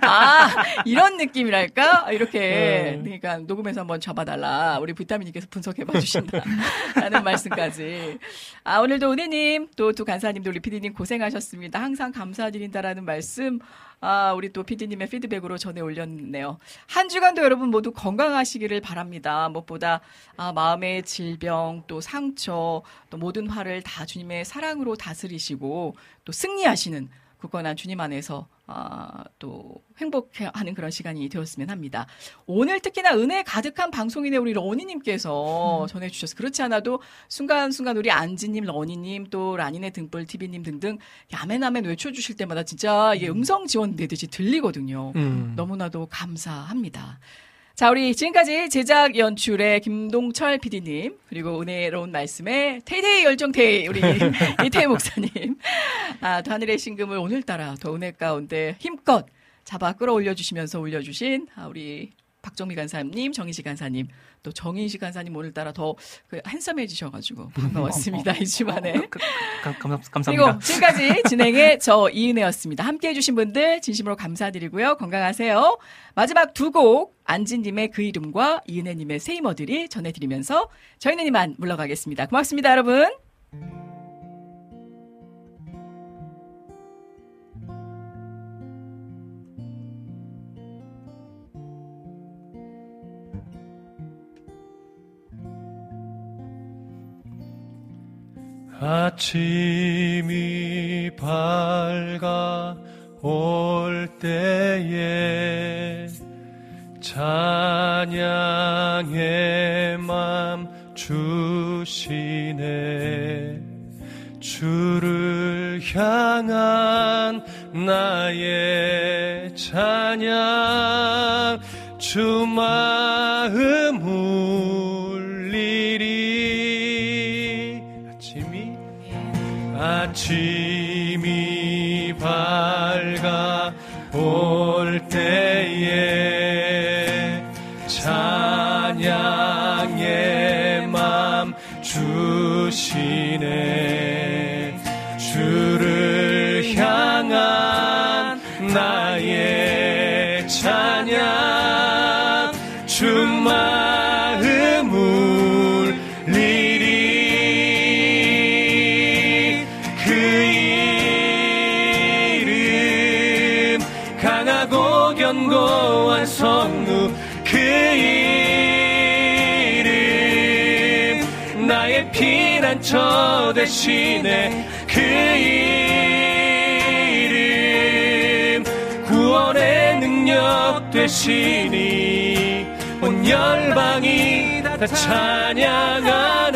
아, 이런 느낌이랄까? 이렇게. 그러니까 녹음해서 한번 잡아달라. 우리 비타민님께서 분석해봐 주신다. 라는 말씀까지. 아, 오늘도 은혜님, 또 두 간사님도 우리 피디님 고생하셨습니다. 항상 감사드린다라는 말씀, 아, 우리 또 피디님의 피드백으로 전해 올렸네요. 한 주간도 여러분 모두 건강하시기를 바랍니다. 무엇보다 아, 마음의 질병, 또 상처, 또 모든 화를 다 주님의 사랑으로 다스리시고 또 승리하시는 굳건한 주님 안에서 아, 또 행복해하는 그런 시간이 되었으면 합니다. 오늘 특히나 은혜 가득한 방송인의 우리 러니님께서 전해주셔서 그렇지 않아도 순간순간 우리 안지님, 러니님, 또 라니네 등불 TV님 등등 야매나맨 외쳐주실 때마다 진짜 이게 음성 지원 되듯이 들리거든요. 음. 너무나도 감사합니다. 자, 우리 지금까지 제작 연출의 김동철 PD님, 그리고 은혜로운 말씀에 태대의 열정태의 우리 이태희 목사님, 아, 또 하늘의 신금을 오늘따라 더 은혜 가운데 힘껏 잡아 끌어올려 주시면서 올려주신 아, 우리 박정미 간사님, 정희식 간사님, 또 정인식 간사님 오늘따라 더그 핸섬해지셔가지고 반가웠습니다. 이 주만에. 그, 감, 감, 그리고. 지금까지 진행의 저 이은혜였습니다. 함께 해주신 분들 진심으로 감사드리고요. 건강하세요. 마지막 두 곡 안진님의 그 이름과 이은혜님의 세이머들이 전해드리면서 저희는 이만 물러가겠습니다. 고맙습니다, 여러분. 아침이 밝아 올 때에 찬양의 맘 주시네. 주를 향한 나의 찬양 주 마음 울리 아 상처 대신에 그 이름 구원의 능력 대신이 온 열방이 다 찬양하는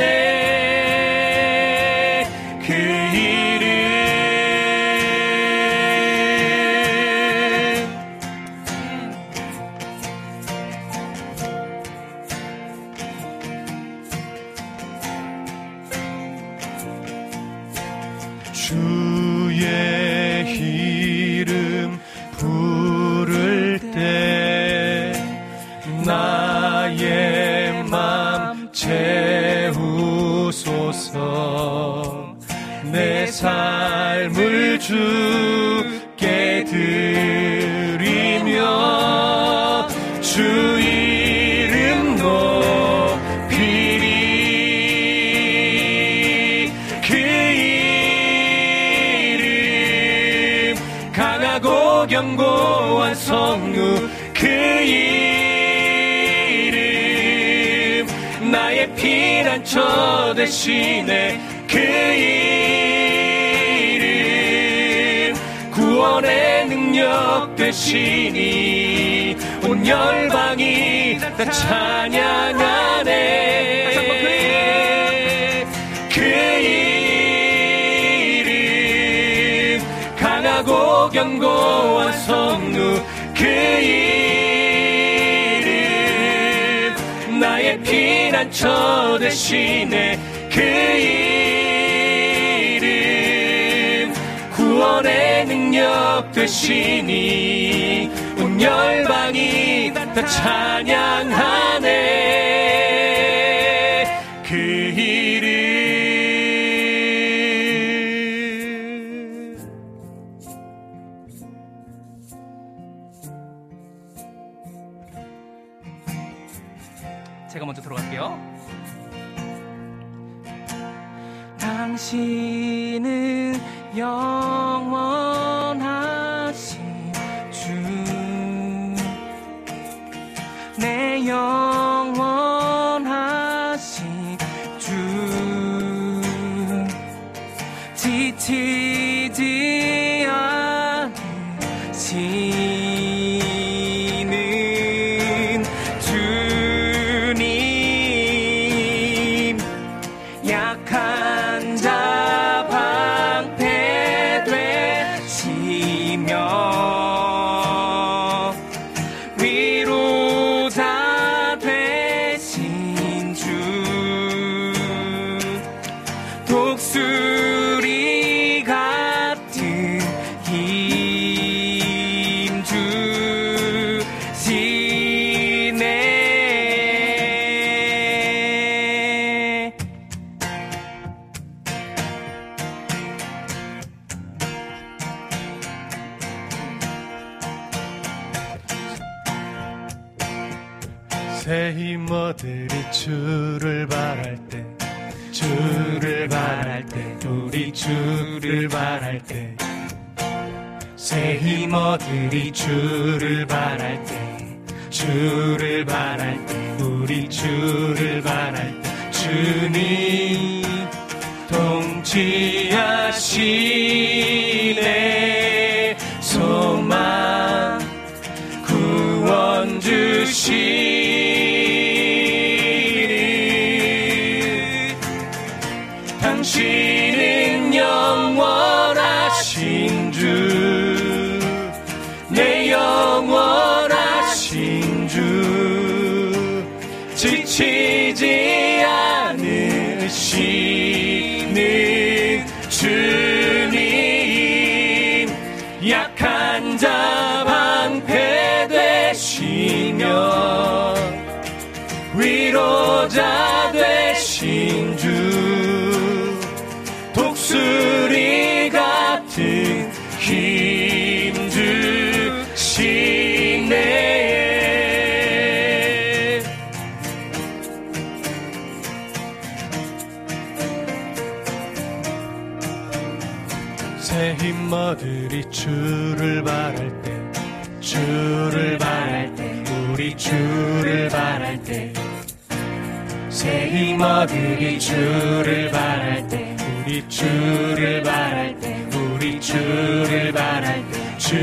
저 대신에 그 이름 구원의 능력 대신이 온 열방이 다 찬양하네 그, 그 이름. 강하고 견고한 성루. 그 이름 이란 저 대신에 그 이름 구원의 능력 되시니 온 열방이 다 찬양하네. 제가 먼저 들어갈게요. 당신은 영원 true. 우리 주를 바랄 때 우리 주를 바랄 때 우리 주를 바랄 때 주